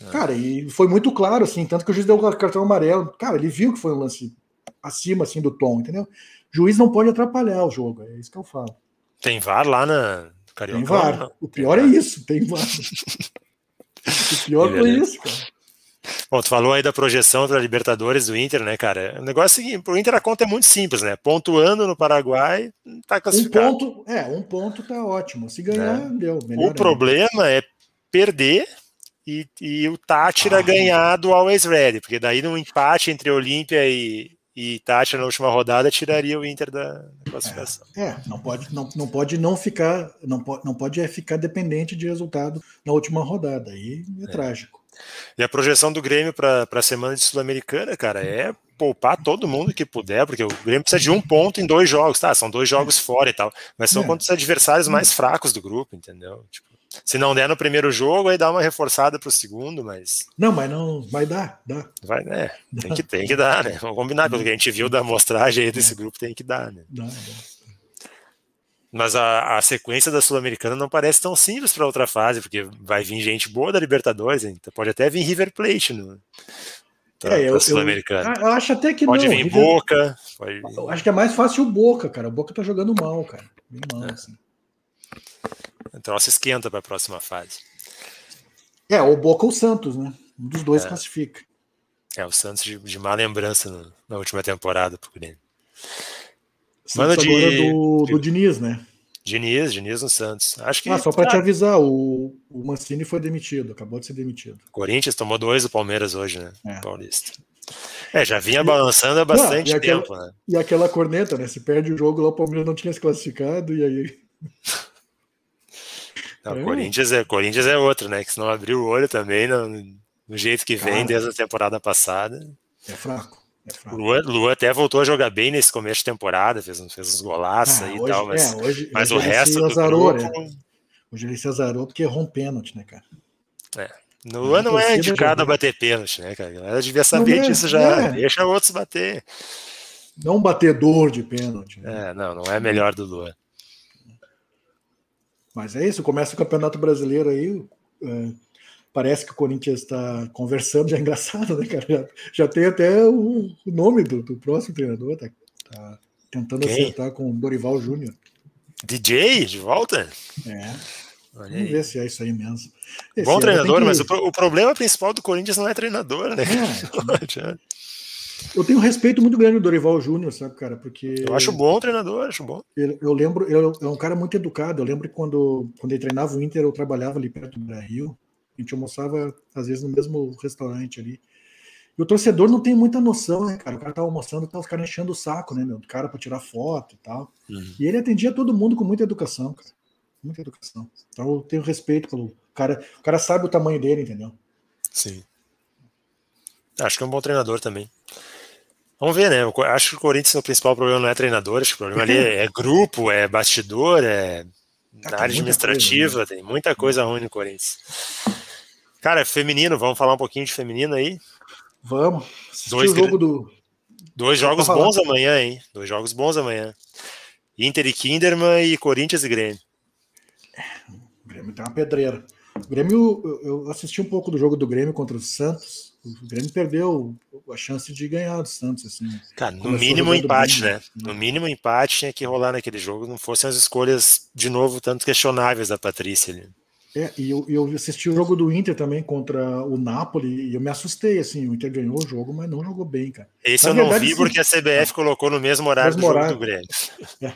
[SPEAKER 2] É. Cara, e foi muito claro, assim, tanto que o juiz deu o cartão amarelo. Cara, ele viu que foi um lance acima, assim, do tom, entendeu? Juiz não pode atrapalhar o jogo, é isso que eu falo.
[SPEAKER 1] Tem VAR lá na
[SPEAKER 2] Carioca? Tem VAR. O pior é isso, tem VAR. <laughs> o pior foi isso, cara.
[SPEAKER 1] Bom, tu falou aí da projeção para Libertadores do Inter, né, cara? O negócio é o seguinte, pro Inter a conta é muito simples, né? Pontuando no Paraguai, tá classificado.
[SPEAKER 2] Um ponto, é, um ponto tá ótimo. Se ganhar, é. deu.
[SPEAKER 1] o problema é perder e, e o Tátira ah, ganhar do Always Ready, porque daí no empate entre Olímpia e, e Tati na última rodada tiraria o Inter da, classificação.
[SPEAKER 2] É, é, não pode não, não pode não ficar não pode não pode é ficar dependente de resultado na última rodada aí é, é. trágico.
[SPEAKER 1] E a projeção do Grêmio para a semana de Sul-Americana, cara, é poupar todo mundo que puder, porque o Grêmio precisa de um ponto em dois jogos, tá? São dois jogos é. fora e tal, mas são é. contra os adversários mais fracos do grupo, entendeu? Tipo, se não der no primeiro jogo, aí dá uma reforçada para o segundo, mas.
[SPEAKER 2] Não, mas não. Vai dar, dá.
[SPEAKER 1] Vai, né? Tem que, tem que dar, né? Vamos combinar, pelo que a gente viu da amostragem aí desse grupo, tem que dar, né? Dá, dá. Mas a, a sequência da Sul-Americana não parece tão simples para outra fase, porque vai vir gente boa da Libertadores, então pode até vir River Plate no,
[SPEAKER 2] é, eu, Sul-Americana. Eu, eu, acho até que
[SPEAKER 1] pode
[SPEAKER 2] não.
[SPEAKER 1] Vir River, Boca. Pode...
[SPEAKER 2] Eu acho que é mais fácil o Boca, cara. O Boca tá jogando mal, cara. Bem mal, é. assim.
[SPEAKER 1] Então ela se esquenta para a próxima fase.
[SPEAKER 2] É, o Boca ou o Santos, né? Um dos dois é. classifica.
[SPEAKER 1] É, o Santos de, de má lembrança no, na última temporada pro Grêmio.
[SPEAKER 2] Manda de, agora do, do Diniz, né?
[SPEAKER 1] Diniz, Diniz no Santos. Acho que.
[SPEAKER 2] Ah, só para te avisar, o, o Mancini foi demitido, acabou de ser demitido.
[SPEAKER 1] Corinthians tomou dois do Palmeiras hoje, né? É. Paulista. É, já vinha balançando há bastante tempo,
[SPEAKER 2] aquela,
[SPEAKER 1] né?
[SPEAKER 2] E aquela corneta, né? Se perde o jogo lá, o Palmeiras não tinha se classificado, e aí. <laughs>
[SPEAKER 1] Não, é. Corinthians, é, Corinthians é outro, né? Que se não abrir o olho também, no, no jeito que vem Cara, desde a temporada passada.
[SPEAKER 2] É fraco. É
[SPEAKER 1] Lua, Lua até voltou a jogar bem nesse começo de temporada, fez, fez uns golaços ah, aí e tal, mas, é, hoje, mas hoje o resto do azarou, grupo...
[SPEAKER 2] Né? Hoje ele se azarou porque errou um pênalti, né, cara?
[SPEAKER 1] É. No Lua não é indicado a bater pênalti, né, cara? Ela devia saber é, disso já, é. deixa outros bater.
[SPEAKER 2] Não um batedor de pênalti.
[SPEAKER 1] Né? É, não, não é melhor do Luan.
[SPEAKER 2] Mas é isso, começa o Campeonato Brasileiro aí. É, parece que o Corinthians está conversando, <laughs> já é engraçado, né, cara? Já, já tem até o, o nome do, do, próximo treinador, tá, tá tentando Quem? acertar com o Dorival Júnior.
[SPEAKER 1] DJ de volta?
[SPEAKER 2] É. Olha Vamos aí. ver se é isso aí mesmo.
[SPEAKER 1] Esse Bom treinador, que... mas o, o, problema principal do Corinthians não é treinador, né? É, <laughs>
[SPEAKER 2] eu tenho um respeito muito grande do Dorival Júnior, sabe, cara? Porque.
[SPEAKER 1] Eu acho bom o treinador, acho bom.
[SPEAKER 2] Eu, eu lembro, ele é um cara muito educado. Eu lembro que quando, quando ele treinava o Inter, eu trabalhava ali perto do Rio. A gente almoçava, às vezes, no mesmo restaurante ali. E o torcedor não tem muita noção, né, cara? O cara tá almoçando, tá os caras enchendo o saco, né, meu? Do cara para tirar foto e tal. Uhum. E ele atendia todo mundo com muita educação, cara. Muita educação. Então eu tenho respeito pelo cara. O cara sabe o tamanho dele, entendeu?
[SPEAKER 1] Sim. Acho que é um bom treinador também. Vamos ver, né? Eu acho que o Corinthians o principal problema não é treinador, acho que o problema ali é, é grupo, é bastidor, é na área administrativa, coisa, né? tem muita coisa ruim no Corinthians. Cara, feminino, vamos falar um pouquinho de feminino aí?
[SPEAKER 2] Vamos. Dois, jogo do...
[SPEAKER 1] Dois jogos bons amanhã, hein? Dois jogos bons amanhã. Inter e Kinderman e Corinthians e Grêmio.
[SPEAKER 2] O Grêmio tem uma pedreira. O Grêmio, eu assisti um pouco do jogo do Grêmio contra o Santos o Grêmio perdeu a chance de ganhar do Santos. Assim.
[SPEAKER 1] Cara, no mínimo empate, bem, né? No mínimo empate tinha que rolar naquele jogo, não fossem as escolhas, de novo, tanto questionáveis da Patrícia ali.
[SPEAKER 2] É, e eu, eu assisti o jogo do Inter também contra o Napoli e eu me assustei, assim, o Inter ganhou o jogo, mas não jogou bem, cara.
[SPEAKER 1] Esse Na eu verdade, não vi sim. porque a CBF colocou no mesmo horário mesmo do horário. jogo do Grêmio.
[SPEAKER 2] É.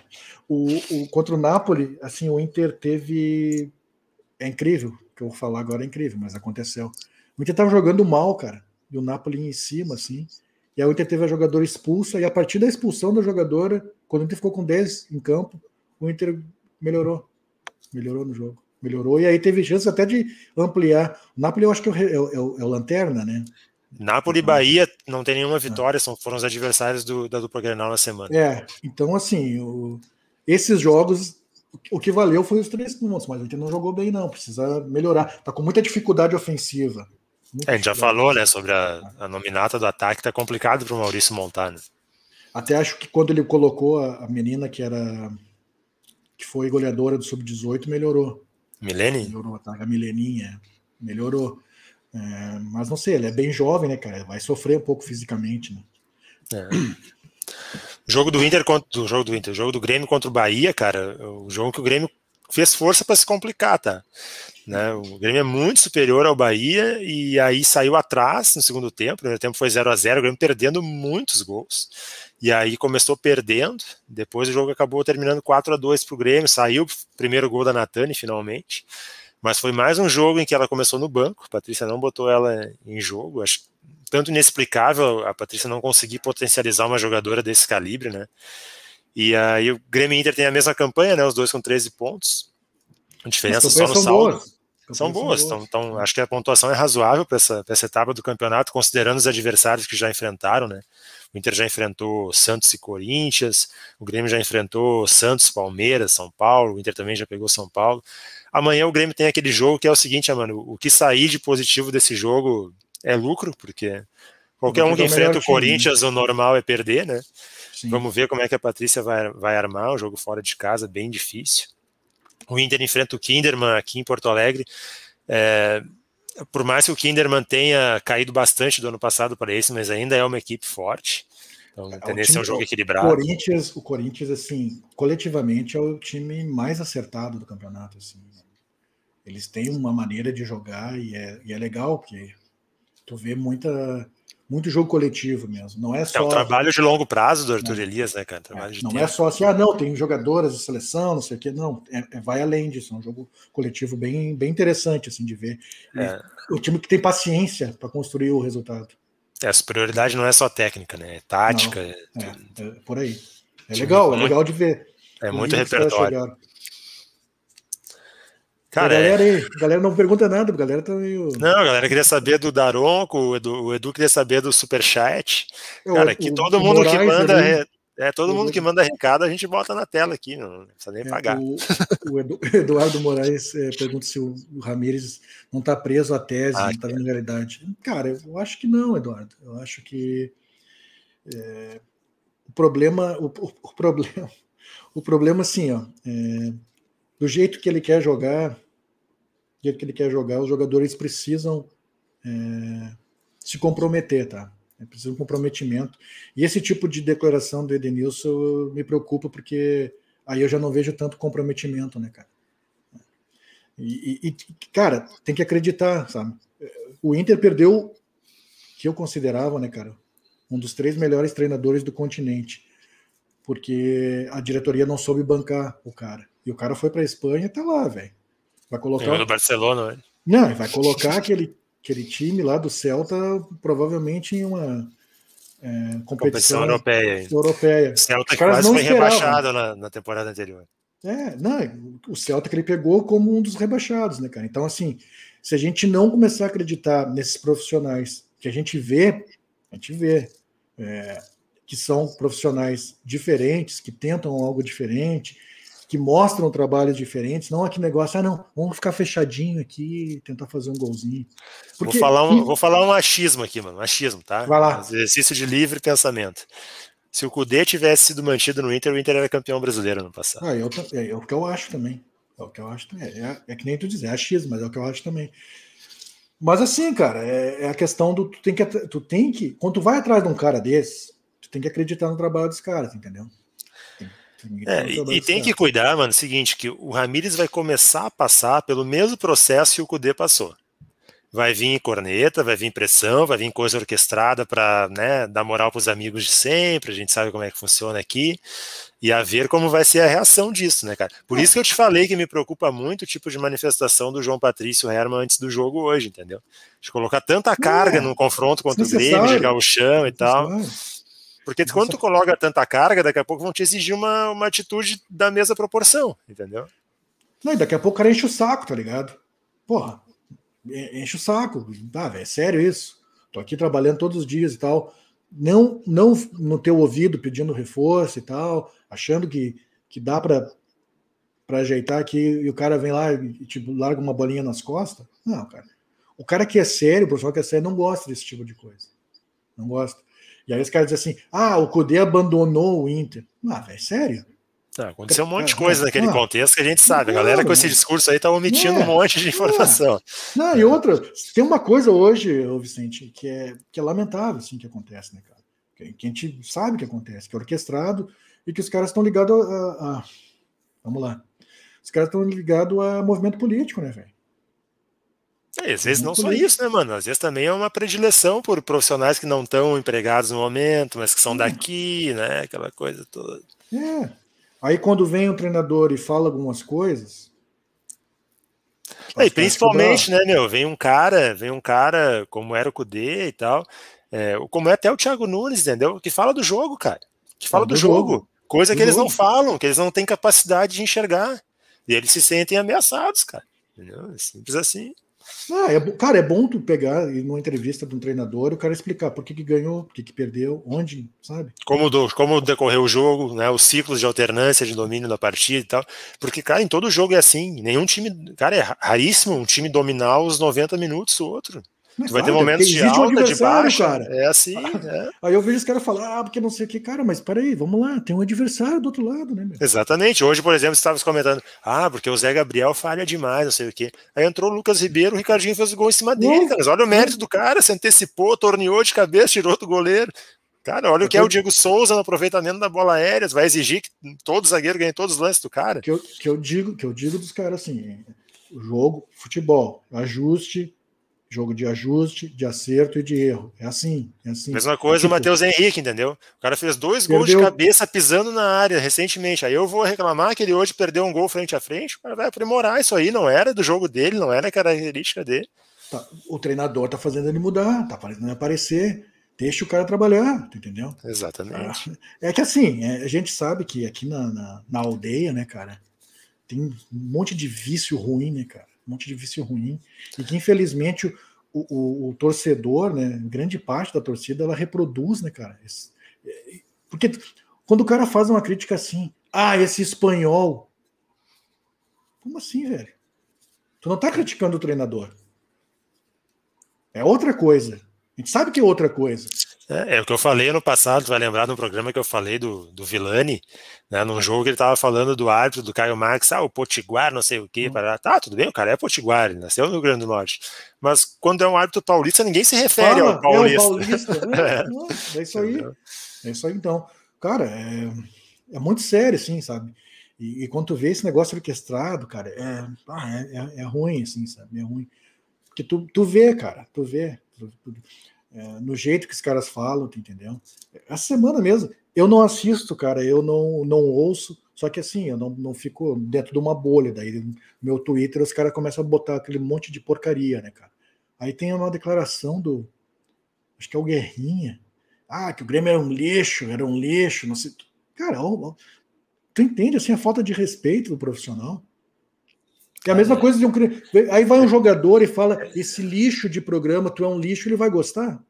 [SPEAKER 2] O, o, contra o Napoli, assim, o Inter teve... É incrível, o que eu vou falar agora é incrível, mas aconteceu o Inter estava jogando mal, cara. E o Napoli em cima, assim. E aí o Inter teve a jogadora expulsa, e a partir da expulsão da jogadora, quando o Inter ficou com 10 em campo, o Inter melhorou. Melhorou no jogo. Melhorou, e aí teve chance até de ampliar. O Napoli eu acho que é o, é o, é o Lanterna, né?
[SPEAKER 1] Napoli e Bahia não tem nenhuma vitória, são, foram os adversários do, da dupla Grenal na semana.
[SPEAKER 2] É, então assim, o, esses jogos, o que valeu foi os três pontos, mas o Inter não jogou bem não, precisa melhorar. Tá com muita dificuldade ofensiva.
[SPEAKER 1] É, a gente já falou, né, sobre a, a nominata do ataque, tá complicado para o Maurício montar, né?
[SPEAKER 2] Até acho que quando ele colocou a, a menina que era que foi goleadora do sub-18, melhorou.
[SPEAKER 1] Milene?
[SPEAKER 2] Melhorou, tá? a Mileninha, melhorou. É, mas não sei, ele é bem jovem, né, cara? Vai sofrer um pouco fisicamente, né?
[SPEAKER 1] É. O jogo do Inter contra o jogo do Inter, o jogo do Grêmio contra o Bahia, cara, o jogo que o Grêmio fez força para se complicar, tá? Né? O Grêmio é muito superior ao Bahia e aí saiu atrás no segundo tempo. O primeiro tempo foi 0 a 0 o Grêmio perdendo muitos gols. E aí começou perdendo. Depois o jogo acabou terminando 4 a 2 para o Grêmio. Saiu o primeiro gol da Natane finalmente. Mas foi mais um jogo em que ela começou no banco. A Patrícia não botou ela em jogo. Acho tanto inexplicável a Patrícia não conseguir potencializar uma jogadora desse calibre, né? E aí o Grêmio e Inter tem a mesma campanha, né? Os dois com 13 pontos. A diferença só no saldo. Boas. São boas, então, então acho que a pontuação é razoável para essa, essa etapa do campeonato, considerando os adversários que já enfrentaram, né? O Inter já enfrentou Santos e Corinthians, o Grêmio já enfrentou Santos, Palmeiras, São Paulo, o Inter também já pegou São Paulo. Amanhã o Grêmio tem aquele jogo que é o seguinte, mano, o que sair de positivo desse jogo é lucro, porque qualquer um que enfrenta o Corinthians, o normal é perder, né? Sim. Vamos ver como é que a Patrícia vai, vai armar o jogo fora de casa, bem difícil. O Inter enfrenta o Kinderman aqui em Porto Alegre. É, por mais que o Kinderman tenha caído bastante do ano passado para esse, mas ainda é uma equipe forte. Então, a tendência é um jogo equilibrado.
[SPEAKER 2] O Corinthians, o Corinthians, assim, coletivamente é o time mais acertado do campeonato. Assim. Eles têm uma maneira de jogar e é, e é legal, porque tu vê muita muito jogo coletivo mesmo. Não é só.
[SPEAKER 1] É um trabalho de longo prazo do Arthur Elias, né, cara?
[SPEAKER 2] É, não tempo. é só assim, ah, não, tem jogadoras de seleção, não sei o quê. Não, é, é, vai além disso. É um jogo coletivo bem, bem interessante, assim, de ver. É. O time que tem paciência para construir o resultado.
[SPEAKER 1] É, a superioridade não é só técnica, né? É tática.
[SPEAKER 2] Não, é, é, por aí. É legal, é legal de ver.
[SPEAKER 1] É muito repertório.
[SPEAKER 2] Cara, a galera, é... aí, a galera não pergunta nada, a galera tá meio.
[SPEAKER 1] Não, a galera queria saber do Daronco, o Edu, o Edu queria saber do Superchat. Cara, aqui todo mundo Moraes, que manda. É, é, todo mundo que manda recado a gente bota na tela aqui, não precisa nem é, pagar.
[SPEAKER 2] O, o Edu, <laughs> Eduardo Moraes é, pergunta se o, o Ramires não está preso à tese, ah, está vendo realidade. Cara, eu acho que não, Eduardo. Eu acho que é, o problema, o, o, o problema, <laughs> o problema assim, ó, é, do jeito que ele quer jogar, jeito que ele quer jogar, os jogadores precisam é, se comprometer, tá? É preciso um comprometimento. E esse tipo de declaração do Edenilson me preocupa porque aí eu já não vejo tanto comprometimento, né, cara? E, e, cara, tem que acreditar, sabe? O Inter perdeu, que eu considerava, né, cara, um dos três melhores treinadores do continente, porque a diretoria não soube bancar o cara. E o cara foi para Espanha e tá lá, velho. Vai colocar.
[SPEAKER 1] no Barcelona, velho.
[SPEAKER 2] Não, vai colocar aquele, aquele time lá do Celta provavelmente em uma é, competição, competição
[SPEAKER 1] europeia.
[SPEAKER 2] europeia.
[SPEAKER 1] O Celta quase foi rebaixado na, na temporada anterior.
[SPEAKER 2] É, não, o Celta que ele pegou como um dos rebaixados, né, cara? Então, assim, se a gente não começar a acreditar nesses profissionais que a gente vê, a gente vê é, que são profissionais diferentes, que tentam algo diferente, que mostram trabalhos diferentes, não aquele negócio, ah, não, vamos ficar fechadinho aqui tentar fazer um golzinho.
[SPEAKER 1] Porque, vou, falar um, vou falar um achismo aqui, mano, um achismo, tá?
[SPEAKER 2] Vai lá.
[SPEAKER 1] Um exercício de livre pensamento. Se o Cudê tivesse sido mantido no Inter, o Inter era campeão brasileiro no passado.
[SPEAKER 2] Ah, eu, é, é, o que eu acho também. É o que eu acho também. É, é que nem tu dizer, é achismo, mas é o que eu acho também. Mas assim, cara, é, é, a questão do tu tem que tu tem que quando tu vai atrás de um cara desse, tu tem que acreditar no trabalho dos caras, entendeu?
[SPEAKER 1] É, e, e tem que cuidar, mano, seguinte, que o Ramires vai começar a passar pelo mesmo processo que o Cudê passou vai vir corneta, vai vir pressão, vai vir coisa orquestrada para né, dar moral para os amigos de sempre, a gente sabe como é que funciona aqui, e a ver como vai ser a reação disso, né, cara? Por isso que eu te falei que me preocupa muito o tipo de manifestação do João Patrício Herman antes do jogo hoje, entendeu? De colocar tanta carga é, num confronto contra o Grêmio, chegar ao chão e tal. Porque quando tu coloca tanta carga, daqui a pouco vão te exigir uma, uma atitude da mesma proporção, entendeu?
[SPEAKER 2] Não, e daqui a pouco o cara enche o saco, tá ligado? Porra, enche o saco. Ah, véio, é sério isso? Tô aqui trabalhando todos os dias e tal. Não, não no teu ouvido pedindo reforço e tal, achando que, que dá para para ajeitar aqui e o cara vem lá e tipo, larga uma bolinha nas costas. Não, cara. O cara que é sério, o profissional que é sério, não gosta desse tipo de coisa. Não gosta. E aí os caras dizem assim: ah, o Cudê abandonou o Inter. Ah, velho, sério?
[SPEAKER 1] Tá, aconteceu um monte de coisa naquele contexto que a gente sabe. A galera com esse discurso aí tá omitindo um monte de informação.
[SPEAKER 2] Não, e outra, tem uma coisa hoje, Vicente, que é, que é lamentável, assim, que acontece, né, cara? Que, que a gente sabe que acontece, que é orquestrado e que os caras estão ligados a, a, Vamos lá. Os caras estão ligados a movimento político, né, velho?
[SPEAKER 1] É, às vezes não só isso, né, mano? Às vezes também é uma predileção por profissionais que não estão empregados no momento, mas que são daqui, né? Aquela coisa toda.
[SPEAKER 2] É, Aí quando vem o treinador e fala algumas coisas.
[SPEAKER 1] É, e principalmente, né, meu, vem um cara, vem um cara como era o Kudê e tal, é, como é até o Thiago Nunes, entendeu? Que fala do jogo, cara. Que fala do, do, jogo. jogo. Coisa do que eles jogo. não falam, que eles não têm capacidade de enxergar. E eles se sentem ameaçados, cara. Entendeu? É simples assim.
[SPEAKER 2] Ah, é, cara, é bom tu pegar numa entrevista de um treinador o cara explicar por que, que ganhou, por que, que perdeu, onde, sabe?
[SPEAKER 1] Como, do, como decorreu o jogo, né? Os ciclos de alternância de domínio da partida e tal. Porque, cara, em todo jogo é assim. Nenhum time. Cara, é raríssimo um time dominar os 90 minutos o outro. Tu vai ter momentos de alta, um de baixa. Cara. É assim. É.
[SPEAKER 2] Aí eu vejo os caras falar, ah, porque não sei o que, cara, mas peraí, vamos lá, tem um adversário do outro lado, né? Meu?
[SPEAKER 1] Exatamente. Hoje, por exemplo, estava comentando, ah, porque o Zé Gabriel falha demais, não sei o que. Aí entrou o Lucas Ribeiro, o Ricardinho fez o gol em cima dele, cara. Mas olha o mérito do cara, se antecipou, torneou de cabeça, tirou do goleiro. Cara, olha o que é o Diego Souza no aproveitamento da bola aérea, vai exigir que todo zagueiro ganhe todos os lances do cara.
[SPEAKER 2] Que eu, que eu digo, que eu digo dos caras assim, jogo, futebol, ajuste, jogo de ajuste, de acerto e de erro. É assim, é assim.
[SPEAKER 1] Mesma coisa tipo, o Matheus Henrique, entendeu? O cara fez dois perdeu... gols de cabeça pisando na área recentemente. Aí eu vou reclamar que ele hoje perdeu um gol frente a frente, o cara vai aprimorar isso aí, não era do jogo dele, não era característica dele.
[SPEAKER 2] Tá, o treinador tá fazendo ele mudar, tá fazendo ele aparecer. Deixa o cara trabalhar, entendeu?
[SPEAKER 1] Exatamente.
[SPEAKER 2] É que assim, é, a gente sabe que aqui na, na, na aldeia, né, cara, tem um monte de vício ruim, né, cara? Um monte de vício ruim, e que infelizmente o, o, o, torcedor, né, grande parte da torcida, ela reproduz, né, cara? É, porque quando o cara faz uma crítica assim, ah, esse espanhol. Como assim, velho? Tu não tá criticando o treinador. É outra coisa. A gente sabe que é outra coisa.
[SPEAKER 1] É, é, o que eu falei no passado, tu vai lembrar no programa que eu falei do, do Vilani, né, num jogo que ele tava falando do árbitro, do Caio Marques, ah, o Potiguar, não sei o quê, para tá, tudo bem, o cara é Potiguar, ele nasceu no Rio Grande do Norte, mas quando é um árbitro paulista, ninguém se refere
[SPEAKER 2] Fala,
[SPEAKER 1] ao paulista. <laughs>
[SPEAKER 2] É, paulista. é, é isso aí, é isso aí então. Cara, é, é muito sério, assim, sabe? E, e, quando tu vê esse negócio orquestrado, cara, é, ah, é, é, é, ruim, assim, sabe? É ruim. Porque tu, tu vê, cara, tu vê. Tu, tu, é, no jeito que os caras falam, tu entendeu? Essa semana mesmo, eu não assisto, cara, eu não, não ouço, só que assim, eu não, não fico dentro de uma bolha. Daí no meu Twitter os caras começam a botar aquele monte de porcaria, né, cara? Aí tem uma declaração do. Acho que é o Guerrinha. Ah, que o Grêmio era um lixo, era um lixo, não sei. Cara, ó, ó, tu entende assim a falta de respeito do profissional? É a mesma coisa de um. Aí vai um jogador e fala: esse lixo de programa, tu é um lixo, ele vai gostar.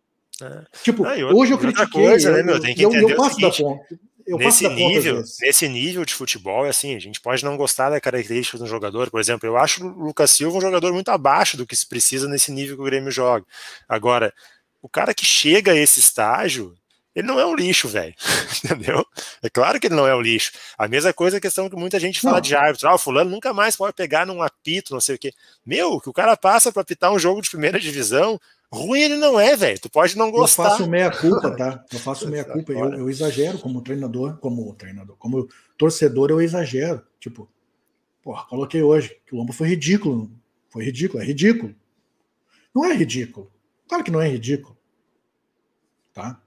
[SPEAKER 2] É. Tipo, ah, outra, hoje eu critiquei.
[SPEAKER 1] Coisa, né, meu, tem que
[SPEAKER 2] eu,
[SPEAKER 1] eu,
[SPEAKER 2] eu passo
[SPEAKER 1] seguinte,
[SPEAKER 2] da ponta. Eu
[SPEAKER 1] nesse nível, nesse nível de futebol, é assim, a gente pode não gostar da característica do jogador. Por exemplo, eu acho o Lucas Silva um jogador muito abaixo do que se precisa nesse nível que o Grêmio joga. Agora, o cara que chega a esse estágio, ele não é um lixo, velho. <laughs> Entendeu? É claro que ele não é um lixo. A mesma coisa a questão que muita gente fala não. de árbitro. Ah, o fulano nunca mais pode pegar num apito, não sei o quê. Meu, que o cara passa para apitar um jogo de primeira divisão, ruim ele não é, velho. Tu pode não gostar.
[SPEAKER 2] Eu faço meia culpa, tá? Eu faço meia culpa. Eu, eu exagero como treinador, como treinador, como torcedor, eu exagero. Tipo, porra, coloquei hoje que o Lombo foi ridículo. Foi ridículo, é ridículo. Não é ridículo. Claro que não é ridículo. Tá?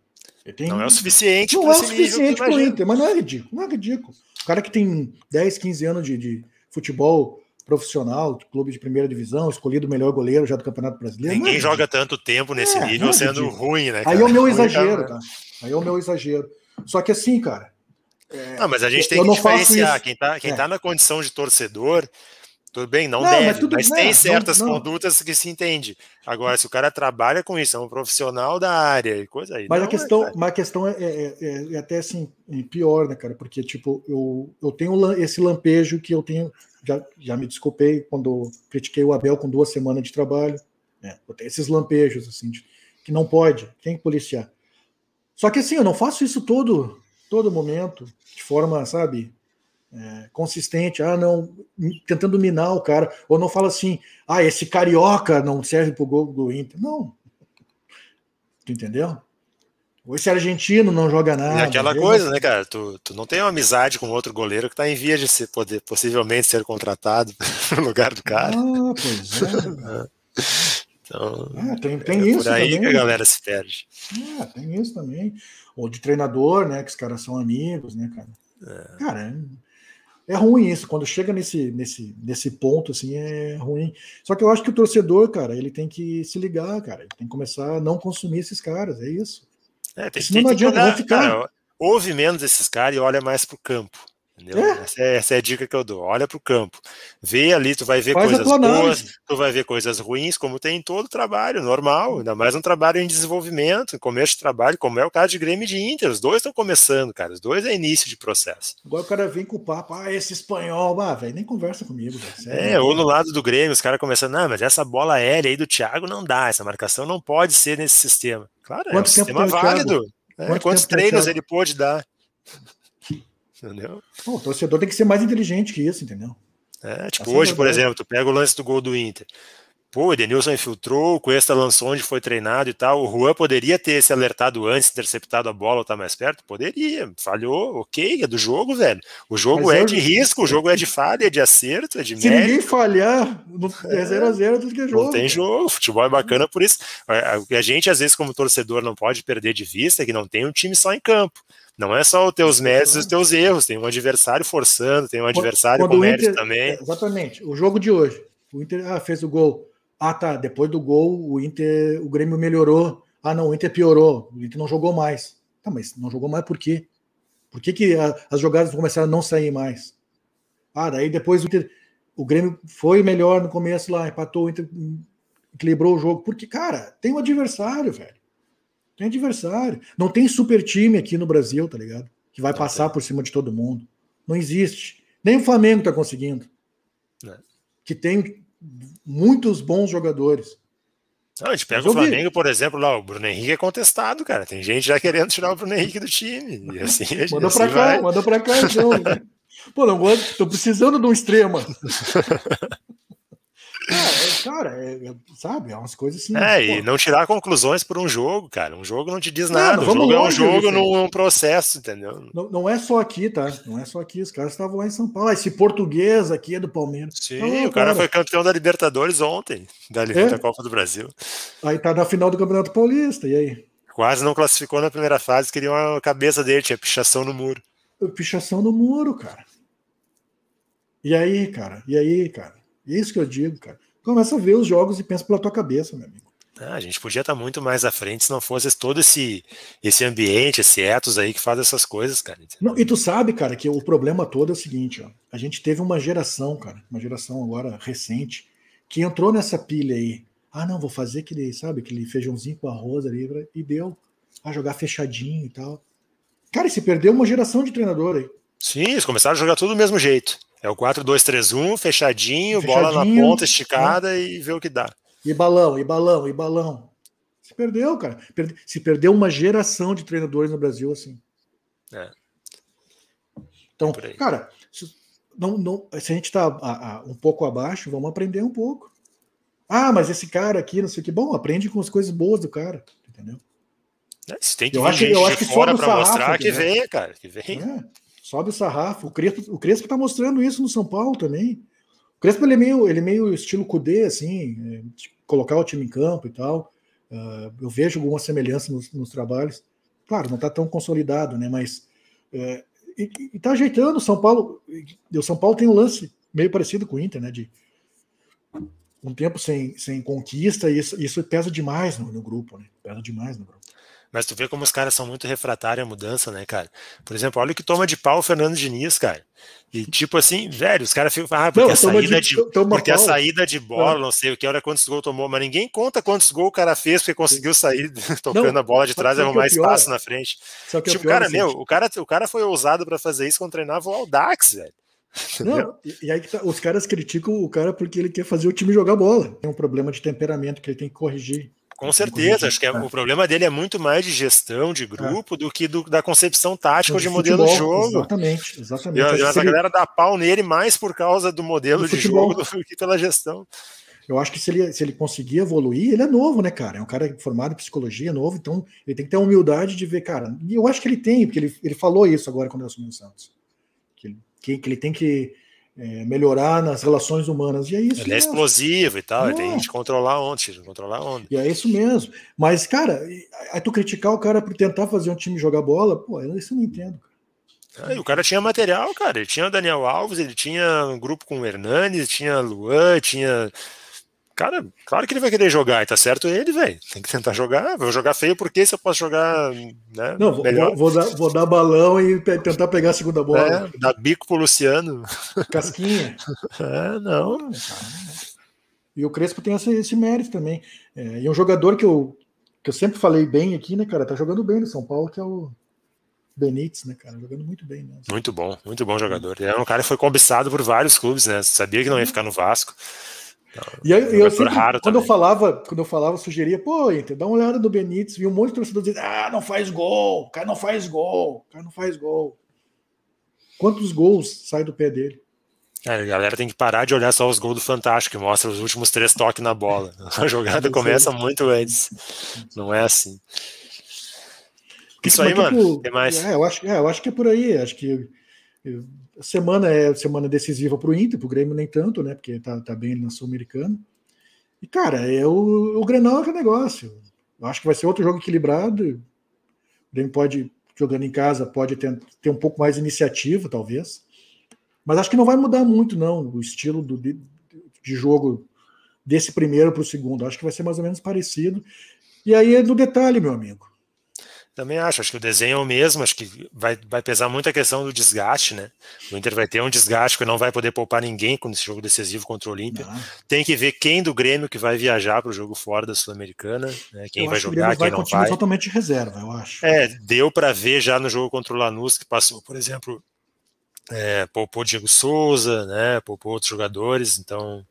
[SPEAKER 1] Tem... Não é o suficiente
[SPEAKER 2] Não é o suficiente para o Inter, mas não é ridículo. Não é ridículo. O cara que tem 10, 15 anos de, de futebol profissional, clube de primeira divisão, escolhido o melhor goleiro já do Campeonato Brasileiro.
[SPEAKER 1] Ninguém é joga tanto tempo nesse é, nível é sendo ridículo. ruim, né?
[SPEAKER 2] Cara? Aí é o meu exagero, tá? Aí é o meu exagero. Só que assim, cara.
[SPEAKER 1] É, não, mas a gente tem que diferenciar. Quem tá, quem é. tá na condição de torcedor, tudo bem, não, não deve, mas, mas tem certas não, condutas que se entende. Agora, se o cara trabalha com isso, é um profissional da área e coisa aí.
[SPEAKER 2] Mas a questão, é, mas a questão é, é, é, é, até assim, pior, né, cara? Porque, tipo, eu, eu tenho esse lampejo que eu tenho. Já, já me desculpei quando critiquei o Abel com duas semanas de trabalho. Né? Eu tenho esses lampejos, assim, de, que não pode, tem que policiar. Só que assim, eu não faço isso todo, todo momento, de forma, sabe, é, consistente, ah, não, tentando minar o cara, ou não fala assim, ah, esse carioca não serve pro gol do Inter. Não. Tu entendeu? Ou esse argentino não joga nada.
[SPEAKER 1] É aquela coisa, né, cara? Tu, tu não tem uma amizade com outro goleiro que tá em via de ser, poder, possivelmente ser contratado <laughs> no lugar do cara.
[SPEAKER 2] Ah, pois é. <laughs>
[SPEAKER 1] então,
[SPEAKER 2] é, tem, tem
[SPEAKER 1] é
[SPEAKER 2] isso
[SPEAKER 1] por aí
[SPEAKER 2] também.
[SPEAKER 1] que a galera se perde.
[SPEAKER 2] É, tem isso também. Ou de treinador, né? Que os caras são amigos, né, cara? É. Cara, é ruim isso, quando chega nesse, nesse, nesse ponto, assim, é ruim. Só que eu acho que o torcedor, cara, ele tem que se ligar, cara, ele tem que começar a não consumir esses caras, é isso.
[SPEAKER 1] É, tem, Senão tem, não adianta, olhar, ficar... Cara, ouve menos esses caras e olha mais pro campo. Entendeu? É. Essa, é, essa, é, a dica que eu dou. Olha para o campo. Vê ali, tu vai ver Faz coisas boas, tu vai ver coisas ruins, como tem em todo trabalho, normal. Ainda mais um trabalho em desenvolvimento, em começo de trabalho, como é o caso de Grêmio e de Inter. Os dois estão começando, cara. Os dois é início de processo.
[SPEAKER 2] Agora o cara vem com o papo, ah, esse espanhol, ah, velho, nem conversa comigo. Véio.
[SPEAKER 1] É, ou no lado do Grêmio, os caras começando, não, mas essa bola aérea aí do Thiago não dá, essa marcação não pode ser nesse sistema. Claro, Quanto é um sistema válido. É, quantos treinos ele pôde dar? Entendeu?
[SPEAKER 2] Pô, o torcedor tem que ser mais inteligente que isso, entendeu?
[SPEAKER 1] É, tipo, assim, hoje, por exemplo, tu pega o lance do gol do Inter. Pô, o Edenilson infiltrou, o Cuesta lançou onde foi treinado e tal. O Juan poderia ter se alertado antes, interceptado a bola ou tá mais perto? Poderia. Falhou, ok, é do jogo, velho. O jogo Mas é de risco, o jogo é de falha, é de acerto, é de
[SPEAKER 2] Se ninguém falhar, é 0x0 tudo que é jogo.
[SPEAKER 1] Não tem jogo, futebol é bacana por isso. A gente, às vezes, como torcedor, não pode perder de vista que não tem um time só em campo. Não é só os teus méritos e os teus erros, tem um adversário forçando, tem um adversário Quando com mérito também.
[SPEAKER 2] Exatamente. O jogo de hoje. O Inter ah, fez o gol. Ah, tá. Depois do gol, o Inter, o Grêmio melhorou. Ah, não, o Inter piorou. O Inter não jogou mais. Tá, mas não jogou mais por quê? Por que, que a, as jogadas começaram a não sair mais? Ah, daí depois o Inter, o Grêmio foi melhor no começo lá, empatou, o Inter equilibrou o jogo. Porque, cara, tem um adversário, velho. Tem adversário. Não tem super time aqui no Brasil, tá ligado? Que vai passar por cima de todo mundo. Não existe. Nem o Flamengo tá conseguindo. É. Que tem muitos bons jogadores.
[SPEAKER 1] Não, a gente pega o. Flamengo, por exemplo, lá, o Bruno Henrique é contestado, cara. Tem gente já querendo tirar o Bruno Henrique do time. E <laughs> assim,
[SPEAKER 2] Manda
[SPEAKER 1] assim
[SPEAKER 2] pra cá,
[SPEAKER 1] vai.
[SPEAKER 2] manda pra cá, então. Pô, não gosto, tô precisando de um extrema. <laughs> Cara, é, cara, é- é- sabe, é umas coisas assim.
[SPEAKER 1] É, e não tirar conclusões por um jogo, cara. Um jogo não te diz
[SPEAKER 2] Não,
[SPEAKER 1] nada.
[SPEAKER 2] não, vamos
[SPEAKER 1] jogo é um jogo
[SPEAKER 2] Vicente.
[SPEAKER 1] num processo, entendeu?
[SPEAKER 2] Não, não é só aqui, tá? Não é só aqui. Os caras estavam lá em São Paulo. Ah, Esse português aqui é do Palmeiras.
[SPEAKER 1] Sim, o cara foi campeão da Libertadores ontem, da,
[SPEAKER 2] É?
[SPEAKER 1] da Copa do Brasil.
[SPEAKER 2] Aí tá na final do Campeonato Paulista. E aí?
[SPEAKER 1] Quase não classificou na primeira fase, queriam a cabeça dele, tinha pichação no muro.
[SPEAKER 2] Pichação no muro, cara. E aí, cara? E aí, cara? É isso que eu digo, cara. Começa a ver os jogos e pensa pela tua cabeça, meu amigo.
[SPEAKER 1] Ah, a gente podia estar muito mais à frente se não fosse todo esse, esse ambiente, esse ethos aí que faz essas coisas, cara.
[SPEAKER 2] Não, e tu sabe, cara, que o problema todo é o seguinte, ó. A gente teve uma geração, cara, uma geração agora recente, que entrou nessa pilha aí. Ah, não, vou fazer aquele, sabe, aquele feijãozinho com arroz ali, e deu. A jogar fechadinho e tal. Cara, e se perdeu uma geração de treinador aí.
[SPEAKER 1] Sim, eles começaram a jogar tudo do mesmo jeito. É o 4-2-3-1, fechadinho, bola na
[SPEAKER 2] Fechadinho,
[SPEAKER 1] ponta, esticada e vê o que dá.
[SPEAKER 2] E balão, e balão, e balão. Se perdeu, cara. Se perdeu uma geração de treinadores no Brasil assim.
[SPEAKER 1] É.
[SPEAKER 2] Então, cara, se, não, não, se a gente está um pouco abaixo, vamos aprender um pouco. Ah, mas esse cara aqui, não sei o que. Bom, aprende com as coisas boas do cara, entendeu?
[SPEAKER 1] É, Se tem que
[SPEAKER 2] Eu acho- eu acho que
[SPEAKER 1] fora para mostrar que
[SPEAKER 2] entendeu?
[SPEAKER 1] vem, cara, que vem.
[SPEAKER 2] É, sobe o sarrafo. O Crespo, o Crespo tá mostrando isso no São Paulo também. O Crespo ele é meio, ele é meio estilo Cudê, assim, é, de colocar o time em campo e tal. Ah, eu vejo alguma semelhança nos, nos trabalhos. Claro, não está tão consolidado, né? Mas é, e, e tá ajeitando o São Paulo. E o São Paulo tem um lance meio parecido com o Inter, né? De um tempo sem, sem conquista, e isso, isso pesa demais no, no grupo, né? Pesa demais no grupo.
[SPEAKER 1] Mas tu vê como os caras são muito refratários à mudança, né, cara? Por exemplo, olha o que toma de pau o Fernando Diniz, cara. E tipo assim, velho, os caras ficam ah, porque,
[SPEAKER 2] Não,
[SPEAKER 1] a saída
[SPEAKER 2] de-
[SPEAKER 1] de, porque a saída de bola,
[SPEAKER 2] É.
[SPEAKER 1] não sei o que, olha quantos gols tomou, mas ninguém conta quantos gols o cara fez porque conseguiu sair <laughs> tocando
[SPEAKER 2] Não,
[SPEAKER 1] a bola de trás e
[SPEAKER 2] é
[SPEAKER 1] arrumar
[SPEAKER 2] pior?
[SPEAKER 1] espaço na frente.
[SPEAKER 2] O que é o
[SPEAKER 1] tipo,
[SPEAKER 2] pior,
[SPEAKER 1] cara, meu,
[SPEAKER 2] Vicente?
[SPEAKER 1] o cara, o cara foi ousado pra fazer isso quando treinava o Aldax, velho.
[SPEAKER 2] Não, e, aí tá, os caras criticam o cara porque ele quer fazer o time jogar bola. Tem um problema de temperamento que ele tem que corrigir.
[SPEAKER 1] Com certeza, acho que é- o problema dele é muito mais de gestão de grupo do que do- da concepção tática de
[SPEAKER 2] De
[SPEAKER 1] modelo de
[SPEAKER 2] futebol,
[SPEAKER 1] jogo.
[SPEAKER 2] Exatamente,
[SPEAKER 1] E
[SPEAKER 2] exatamente. que
[SPEAKER 1] mas a galera dá pau nele mais por causa do modelo
[SPEAKER 2] Do
[SPEAKER 1] de
[SPEAKER 2] futebol.
[SPEAKER 1] jogo do que pela gestão.
[SPEAKER 2] Eu acho que se ele, se ele conseguir evoluir, ele é novo, né, cara? É um cara formado em psicologia, novo, então ele tem que ter a humildade de ver, cara. E eu acho que ele tem, porque ele, ele falou isso agora quando ele assumiu o Santos. Que que, que ele tem que é, melhorar nas relações humanas. E é isso.
[SPEAKER 1] Ele é explosivo e tal, ele
[SPEAKER 2] É.
[SPEAKER 1] tem que controlar tira, controlar a onda.
[SPEAKER 2] E é isso mesmo. Mas, cara, aí tu criticar o cara por tentar fazer um time jogar bola, pô, isso eu não entendo.
[SPEAKER 1] Ah, e o cara tinha material, cara. Ele tinha o Daniel Alves, ele tinha um grupo com o Hernani, tinha Luan, tinha. Cara, claro que ele vai querer jogar, e tá certo ele, velho. Tem que tentar jogar. Vou jogar feio porque se eu posso jogar né,
[SPEAKER 2] Não, vou, vou, dar, vou dar balão e tentar pegar a segunda bola.
[SPEAKER 1] É, dar bico pro Luciano. <laughs>
[SPEAKER 2] Casquinha.
[SPEAKER 1] É, não.
[SPEAKER 2] E o Crespo tem esse, esse mérito também. É, e um jogador que eu, que eu sempre falei bem aqui, né, cara? Tá jogando bem no São Paulo, que é o Benítez, né, cara? Jogando muito bem, né?
[SPEAKER 1] Muito bom, muito bom jogador. Ele era um cara que foi cobiçado por vários clubes, né? Sabia que não ia ficar no Vasco.
[SPEAKER 2] E aí, eu sempre, quando eu
[SPEAKER 1] também.
[SPEAKER 2] falava, quando eu falava, eu sugeria, pô, Inter, dá uma olhada no Benítez, vi um monte de torcedor dizendo, ah, não faz gol, o cara não faz gol, o cara não faz gol. Quantos gols sai do pé dele?
[SPEAKER 1] É, a galera tem que parar de olhar só os gols do Fantástico, que mostra os últimos três toques na bola. <laughs> A jogada começa muito antes. Não é assim. Isso aí, mano. que mais?
[SPEAKER 2] É, eu acho, é, eu acho que é por aí. Acho que a semana é semana decisiva para o Inter, para o Grêmio nem tanto, né? Porque tá, tá bem na Sul-Americana. E, cara, é o, o Grenal é negócio. Eu acho que vai ser outro jogo equilibrado. O Grêmio pode, jogando em casa, pode ter, ter um pouco mais de iniciativa, talvez. Mas acho que não vai mudar muito, não, o estilo do, de, de jogo desse primeiro para o segundo. Acho que vai ser mais ou menos parecido. E aí é do detalhe, meu amigo.
[SPEAKER 1] Também acho, acho que o desenho é o mesmo, acho que vai, vai pesar muito a questão do desgaste, né? O Inter vai ter um desgaste que não vai poder poupar ninguém com esse jogo decisivo contra o Olímpia. Tem que ver quem do Grêmio que vai viajar para o jogo fora da Sul-Americana, né? quem
[SPEAKER 2] Eu
[SPEAKER 1] vai
[SPEAKER 2] que
[SPEAKER 1] jogar,
[SPEAKER 2] vai
[SPEAKER 1] quem
[SPEAKER 2] com
[SPEAKER 1] não vai.
[SPEAKER 2] totalmente reserva, eu acho.
[SPEAKER 1] É, deu para ver já no jogo contra o Lanús, que passou, por exemplo, é, poupou Diego Souza, né? Poupou outros jogadores, então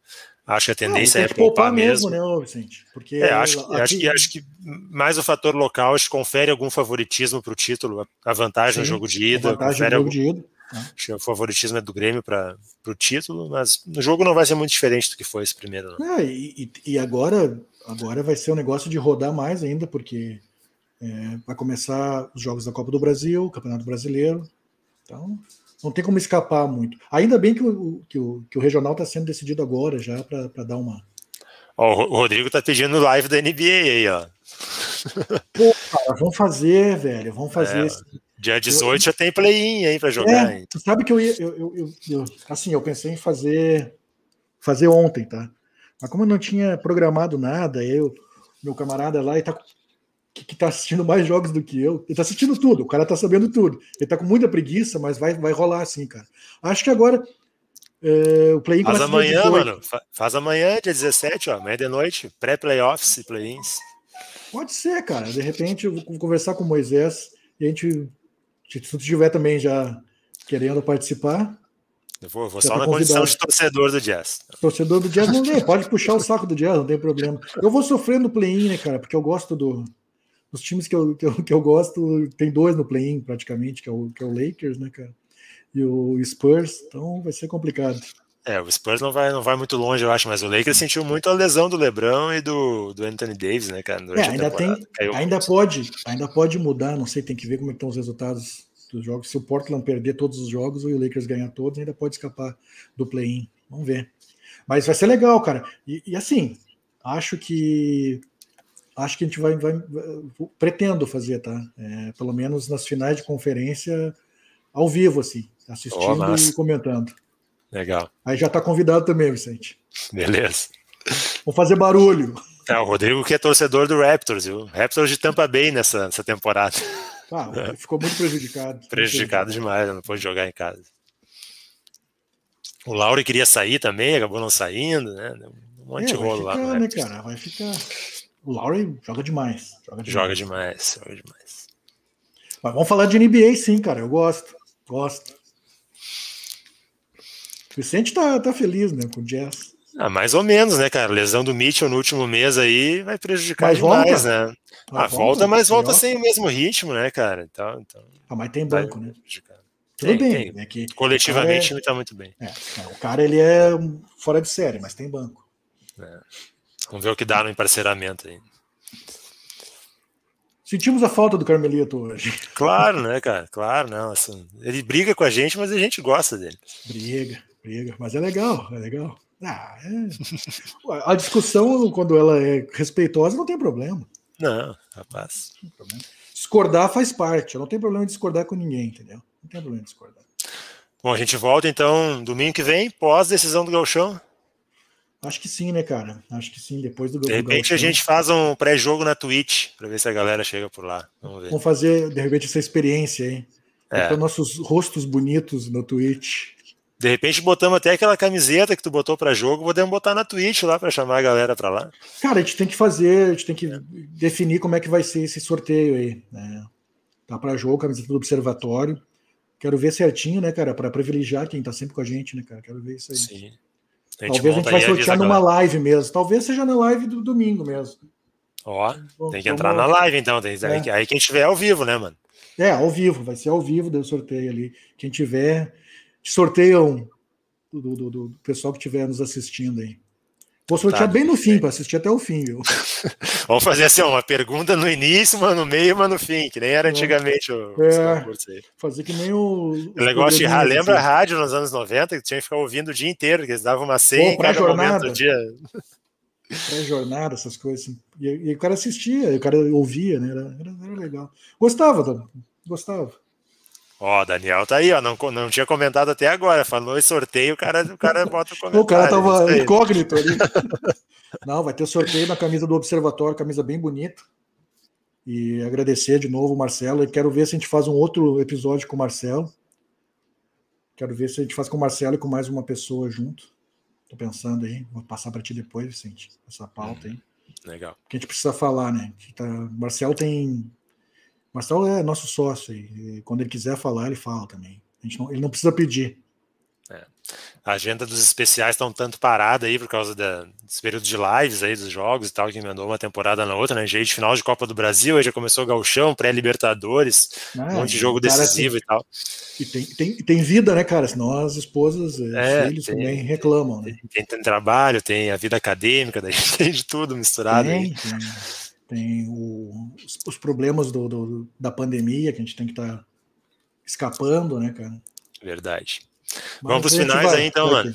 [SPEAKER 1] acho que a tendência
[SPEAKER 2] Não,
[SPEAKER 1] é
[SPEAKER 2] poupar
[SPEAKER 1] poupar mesmo.
[SPEAKER 2] mesmo, né, Vicente? Porque
[SPEAKER 1] É, acho, que-
[SPEAKER 2] aqui-
[SPEAKER 1] acho, que, acho que mais o fator local acho que confere algum favoritismo para o título, a- a vantagem no
[SPEAKER 2] Sim,
[SPEAKER 1] jogo de
[SPEAKER 2] a
[SPEAKER 1] ida,
[SPEAKER 2] vantagem
[SPEAKER 1] confere
[SPEAKER 2] no jogo
[SPEAKER 1] algum,
[SPEAKER 2] de ida, né?
[SPEAKER 1] acho que o favoritismo é do Grêmio para o título, mas no jogo não vai ser muito diferente do que foi esse primeiro. Não.
[SPEAKER 2] É, e, e- e agora, agora vai ser um negócio de rodar mais ainda, porque é, vai começar os jogos da Copa do Brasil, Campeonato Brasileiro. Então, não tem como escapar muito. Ainda bem que o, que o, que o regional está sendo decidido agora já para dar uma.
[SPEAKER 1] Ó, o Ro- o Rodrigo tá pedindo live da NBA aí, ó.
[SPEAKER 2] Pô, cara, vamos fazer, velho, vamos fazer.
[SPEAKER 1] É,
[SPEAKER 2] esse-
[SPEAKER 1] dia 18 já tem play-in aí para jogar.
[SPEAKER 2] É, tu sabe que eu ia. Eu, eu, eu- eu- assim, eu pensei em fazer fazer ontem, tá? Mas como eu não tinha programado nada, eu, meu camarada lá, ele tá, que, que tá assistindo mais jogos do que eu, ele tá assistindo tudo, o cara tá sabendo tudo. Ele tá com muita preguiça, mas vai, vai rolar assim, cara. Acho que agora é, o play-in
[SPEAKER 1] Faz amanhã,
[SPEAKER 2] 18.
[SPEAKER 1] mano. Fa- Faz amanhã, dia 17, ó, amanhã de noite, pré-playoffs e play-ins.
[SPEAKER 2] Pode ser, cara. De repente eu vou conversar com o Moisés e a gente, se tu tiver também já querendo participar,
[SPEAKER 1] Eu vou, vou só
[SPEAKER 2] tá
[SPEAKER 1] na condição
[SPEAKER 2] convidado.
[SPEAKER 1] de torcedor do Jazz.
[SPEAKER 2] Torcedor do Jazz não vem, pode puxar o saco do Jazz, não tem problema. Eu vou sofrer no play-in, né, cara? Porque eu gosto do. Os times que eu, que eu, que eu gosto, tem dois no play-in praticamente, que é, o, que é o Lakers, né, cara? E o Spurs, então vai ser complicado.
[SPEAKER 1] É, o Spurs não vai, não vai muito longe, eu acho, mas o Lakers sentiu muito a lesão do LeBron e do, do Anthony Davis, né, cara?
[SPEAKER 2] É, ainda tem, ainda
[SPEAKER 1] muito.
[SPEAKER 2] pode, ainda pode mudar, não sei, tem que ver como é estão os resultados dos jogos. Se o Portland perder todos os jogos e o Lakers ganhar todos, ainda pode escapar do play-in. Vamos ver. Mas vai ser legal, cara. E, e assim, acho que acho que a gente vai, vai- vai- pretendo fazer, tá? É, pelo menos nas finais de conferência ao vivo, assim, assistindo
[SPEAKER 1] massa.
[SPEAKER 2] e comentando.
[SPEAKER 1] Legal.
[SPEAKER 2] Aí já tá convidado também, Vicente.
[SPEAKER 1] Beleza.
[SPEAKER 2] Vamos fazer barulho.
[SPEAKER 1] É, o Rodrigo que é torcedor do Raptors, viu? Raptors de Tampa Bay nessa, nessa temporada.
[SPEAKER 2] Ah, ficou muito prejudicado. <laughs>
[SPEAKER 1] Prejudicado demais, não pôde jogar em casa. O Lauri queria sair também, acabou não saindo, né? Um monte de
[SPEAKER 2] É, vai
[SPEAKER 1] rolo lá.
[SPEAKER 2] ficar,
[SPEAKER 1] no
[SPEAKER 2] né, cara? Vai ficar. O Lowry joga demais. Joga demais.
[SPEAKER 1] Joga demais, joga demais.
[SPEAKER 2] Mas vamos falar de NBA, sim, cara. Eu gosto. Gosto. O Vicente tá, tá feliz, né, com o Jazz.
[SPEAKER 1] Ah, mais ou menos, né, cara? Lesão do Mitchell no último mês aí vai prejudicar
[SPEAKER 2] Mas
[SPEAKER 1] demais,
[SPEAKER 2] volta?
[SPEAKER 1] né?
[SPEAKER 2] Ah,
[SPEAKER 1] Ah, volta,
[SPEAKER 2] volta,
[SPEAKER 1] mas volta sem o mesmo ritmo, né, cara? Então, então
[SPEAKER 2] Ah, mas tem banco, né? Tudo
[SPEAKER 1] Tem,
[SPEAKER 2] bem.
[SPEAKER 1] tem.
[SPEAKER 2] É que
[SPEAKER 1] Coletivamente
[SPEAKER 2] cara
[SPEAKER 1] time tá muito bem.
[SPEAKER 2] é, é, o cara ele é fora de série, mas tem banco.
[SPEAKER 1] É. Vamos ver o que dá no emparceramento aí.
[SPEAKER 2] Sentimos a falta do Carmelito hoje.
[SPEAKER 1] Claro, né, cara? Claro, não. Assim, ele briga com a gente, mas a gente gosta dele.
[SPEAKER 2] Briga, briga. Mas é legal, é legal. Ah, é. A discussão, quando ela é respeitosa, não tem problema.
[SPEAKER 1] Não, rapaz.
[SPEAKER 2] Discordar faz parte. Eu não tenho problema em discordar com ninguém, entendeu? Não tem problema em discordar.
[SPEAKER 1] Bom, a gente volta então domingo que vem, pós decisão do Galchão.
[SPEAKER 2] Acho que sim, né, cara? Acho que sim. Depois do
[SPEAKER 1] De
[SPEAKER 2] do
[SPEAKER 1] repente a
[SPEAKER 2] Gauchão.
[SPEAKER 1] gente faz um pré-jogo na Twitch, pra ver se a galera chega por lá. Vamos ver.
[SPEAKER 2] Vamos fazer, de repente, essa experiência aí.
[SPEAKER 1] É.
[SPEAKER 2] Botar nossos rostos bonitos no Twitch.
[SPEAKER 1] De repente botamos até aquela camiseta que tu botou pra jogo, podemos botar na Twitch lá pra chamar a galera pra lá.
[SPEAKER 2] Cara, a gente tem que fazer, a gente tem que definir como é que vai ser esse sorteio aí. Né? Tá para jogo, camiseta do observatório. Quero ver certinho, né, cara, para privilegiar quem tá sempre com a gente, né, cara? Quero ver isso aí.
[SPEAKER 1] Sim.
[SPEAKER 2] Talvez a gente vai sortear numa
[SPEAKER 1] galera.
[SPEAKER 2] live mesmo. Talvez seja na live do domingo mesmo.
[SPEAKER 1] Ó, tem que
[SPEAKER 2] então
[SPEAKER 1] entrar na live então. Tem, aí,
[SPEAKER 2] É.
[SPEAKER 1] aí quem tiver ao vivo, né, mano?
[SPEAKER 2] É, ao vivo, vai ser ao vivo do sorteio ali. Quem tiver, sorteiam do, do, do- do pessoal que estiver nos assistindo aí. Vou sortear
[SPEAKER 1] Tá.
[SPEAKER 2] bem no fim, para assistir até o fim, viu? <laughs>
[SPEAKER 1] Vamos fazer assim, uma pergunta no início, uma no meio, uma no fim, que nem era antigamente o,
[SPEAKER 2] É, fazer que nem o.
[SPEAKER 1] O negócio de ra- lembra a
[SPEAKER 2] assim.
[SPEAKER 1] rádio nos anos 90 que tinha que ficar ouvindo o dia inteiro, que eles davam uma senha
[SPEAKER 2] Pô,
[SPEAKER 1] em cada momento
[SPEAKER 2] pré-jornada.
[SPEAKER 1] do dia.
[SPEAKER 2] pré-jornada, essas coisas. assim. E, e o cara assistia, o cara ouvia, né? Era, era, era legal. Gostava, Dan, gostava.
[SPEAKER 1] Ó, Daniel tá aí, ó, não, não tinha comentado até agora, falou em sorteio, o cara, o cara bota o comentário. <laughs>
[SPEAKER 2] O cara tava incógnito ali. <laughs> Não, vai ter sorteio na camisa do Observatório, camisa bem bonita. E agradecer de novo o Marcelo. E quero ver se a gente faz um outro episódio com o Marcelo. Quero ver se a gente faz com o Marcelo e com mais uma pessoa junto. Tô pensando aí, vou passar para ti depois, Vicente, essa pauta aí.
[SPEAKER 1] Legal.
[SPEAKER 2] que a gente precisa falar, né? Que tá, Marcel tem. Marcel é nosso sócio e, e quando ele quiser falar, ele fala também. Não, ele não precisa pedir.
[SPEAKER 1] É. A agenda dos especiais está um tanto parada aí por causa da, dos períodos de lives aí dos jogos e tal, que emendou uma temporada na outra, né? De final de Copa do Brasil, aí já começou o Galchão, pré-Libertadores, ah, um monte de jogo decisivo tem, e tal.
[SPEAKER 2] E tem, tem, tem vida, né, cara? Senão as esposas, os é, filhos tem, também reclamam, né?
[SPEAKER 1] Tem, tem, trabalho, tem a vida acadêmica, daí <laughs> tem de tudo misturado
[SPEAKER 2] tem, aí. Tem, tem o, os, os, problemas do, do, da pandemia que a gente tem que estar tá escapando, né, cara?
[SPEAKER 1] Verdade. Mas Vamos para os finais vai, aí, então, mano.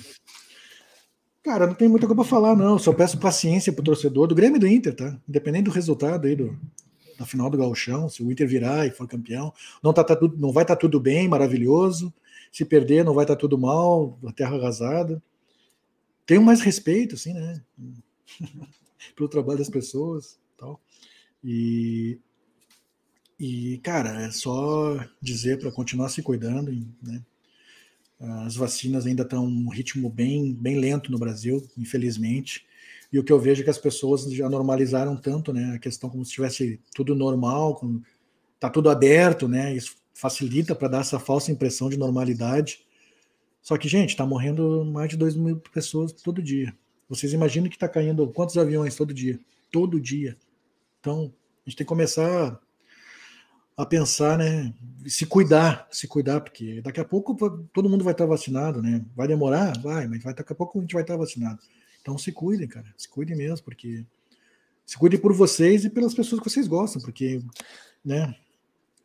[SPEAKER 2] Cara, não tem muita coisa para falar, não. Só peço paciência pro torcedor do Grêmio e do Inter, tá? Independente do resultado aí do, da final do Gauchão, se o Inter virar e for campeão, não, tá, tá tudo, não vai estar tá tudo bem, maravilhoso. Se perder, não vai estar tá tudo mal, a terra arrasada. Tenho mais respeito, assim, né? <laughs> Pelo trabalho das pessoas. E, e cara, é só dizer para continuar se cuidando, né? As vacinas ainda estão um ritmo bem, bem lento no Brasil, infelizmente. E o que eu vejo é que as pessoas já normalizaram tanto, né? A questão como se tivesse tudo normal, com, tá tudo aberto, né? Isso facilita para dar essa falsa impressão de normalidade. Só que, gente, está morrendo mais de 2 mil pessoas todo dia. Vocês imaginam que está caindo quantos aviões todo dia? Todo dia. Então, a gente tem que começar a pensar, né? Se cuidar, se cuidar, porque daqui a pouco todo mundo vai estar vacinado, né? Vai demorar? Vai, mas vai, daqui a pouco a gente vai estar vacinado. Então se cuidem, cara. Se cuidem mesmo, porque. Se cuidem por vocês e pelas pessoas que vocês gostam, porque, né?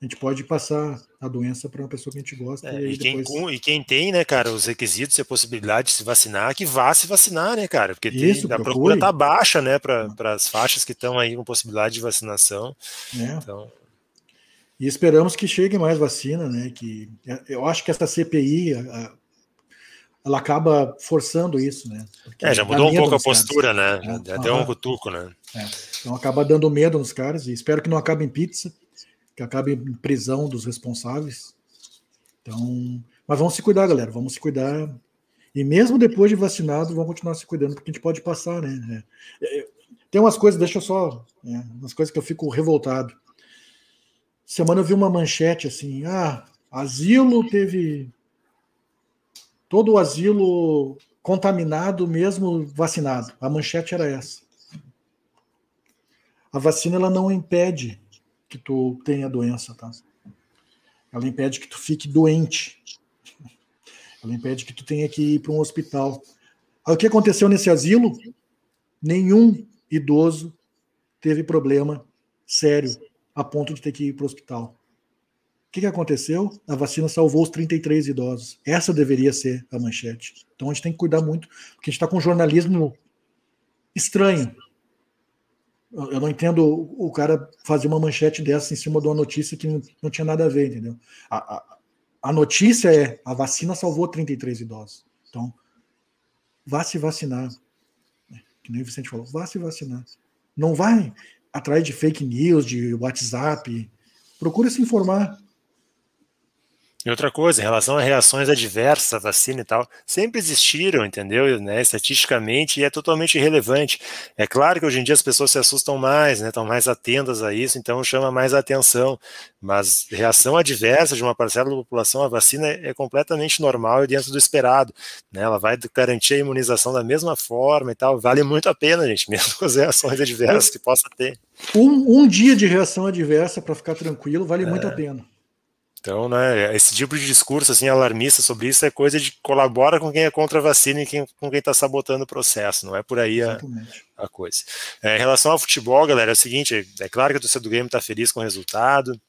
[SPEAKER 2] A gente pode passar a doença para uma pessoa que a gente gosta.
[SPEAKER 1] É, e, e, quem, depois... e, quem, tem, né, cara, os requisitos e a possibilidade de se vacinar, que vá se vacinar, né, cara? Porque Isso, tem, a procura tá baixa, né, para as faixas que estão aí com possibilidade de vacinação. É. Então,
[SPEAKER 2] e esperamos que chegue mais vacina, né? Que é, eu acho que essa CPI ela acaba forçando isso, né?
[SPEAKER 1] Porque é, já mudou um pouco a postura, caras. né? É, Até um cutuco, né?
[SPEAKER 2] É. Então acaba dando medo nos caras e espero que não acabe em pizza, que acabe em prisão dos responsáveis. Então, mas vamos se cuidar, galera. Vamos se cuidar. E mesmo depois de vacinado, vamos continuar se cuidando, porque a gente pode passar, né? É, é, tem umas coisas, deixa eu só, né, umas coisas que eu fico revoltado. Semana eu vi uma manchete assim: ah, asilo teve. Todo o asilo contaminado, mesmo vacinado. A manchete era essa. A vacina ela não impede que tu tenha doença, tá? Ela impede que tu fique doente. Ela impede que tu tenha que ir para um hospital. Aí, o que aconteceu nesse asilo? Nenhum idoso teve problema sério a ponto de ter que ir para o hospital. O que, que aconteceu? A vacina salvou os 33 idosos. Essa deveria ser a manchete. Então a gente tem que cuidar muito, porque a gente está com um jornalismo estranho. Eu não entendo o cara fazer uma manchete dessa em cima de uma notícia que não, tinha nada a ver, entendeu? A, a, a, notícia é a vacina salvou 33 idosos. Então, vá se vacinar. Que nem o Vicente falou, vá se vacinar. Não vai atrás de fake news, de WhatsApp. Procure se informar.
[SPEAKER 1] E outra coisa, em relação a reações adversas à vacina e tal, sempre existiram, entendeu? Né, estatisticamente, e é totalmente irrelevante. É claro que hoje em dia as pessoas se assustam mais, né, estão mais atentas a isso, então chama mais atenção. Mas reação adversa de uma parcela da população à vacina é completamente normal e dentro do esperado. Né, ela vai garantir a imunização da mesma forma e tal. Vale muito a pena, gente, <laughs> mesmo com as reações adversas que possa ter.
[SPEAKER 2] Um, um dia de reação adversa para ficar tranquilo vale é. muito a pena.
[SPEAKER 1] Então, né, esse tipo de discurso assim alarmista sobre isso é coisa de colabora com quem é contra a vacina e quem, com quem está sabotando o processo, não é por aí a, a coisa. É, em relação ao futebol, galera, é o seguinte, é claro que o torcedor do Grêmio está feliz com o resultado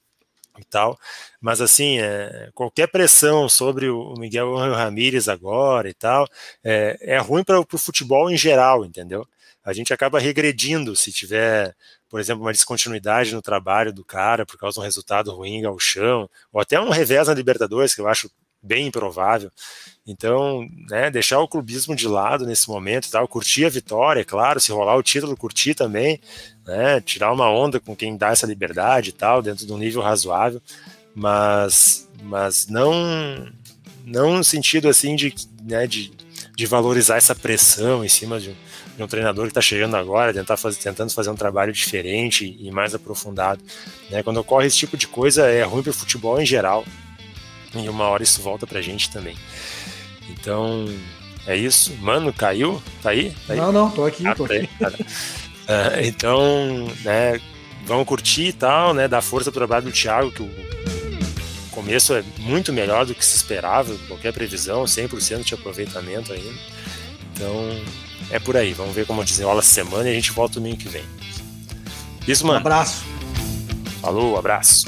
[SPEAKER 1] e tal, mas assim, é, qualquer pressão sobre o Miguel Ramírez agora e tal, é, é ruim para o futebol em geral, entendeu? A gente acaba regredindo se tiver por exemplo, uma descontinuidade no trabalho do cara por causa de um resultado ruim ao chão, ou até um revés na Libertadores, que eu acho bem improvável. Então, né, deixar o clubismo de lado nesse momento, tal, curtir a vitória, é claro, se rolar o título, curtir também, né, tirar uma onda com quem dá essa liberdade e tal, dentro de um nível razoável, mas, mas não, não no sentido assim de, né, de, de valorizar essa pressão em cima de, de um treinador que está chegando agora, tentar fazer, tentando fazer um trabalho diferente e mais aprofundado. Né? Quando ocorre esse tipo de coisa, é ruim para o futebol em geral. E uma hora isso volta pra gente também. Então, é isso. Mano, caiu? Tá aí? Tá aí?
[SPEAKER 2] Não, não, tô aqui,
[SPEAKER 1] Ah,
[SPEAKER 2] tô
[SPEAKER 1] tá
[SPEAKER 2] aqui.
[SPEAKER 1] tá. Ah, então, né, vamos curtir e tal, né? Dar força pro trabalho do Thiago, que o começo é muito melhor do que se esperava, qualquer previsão, 100% de aproveitamento ainda. Então, é por aí. Vamos ver como desenrola a semana e a gente volta domingo que vem. Isso, mano.
[SPEAKER 2] abraço.
[SPEAKER 1] Falou, abraço.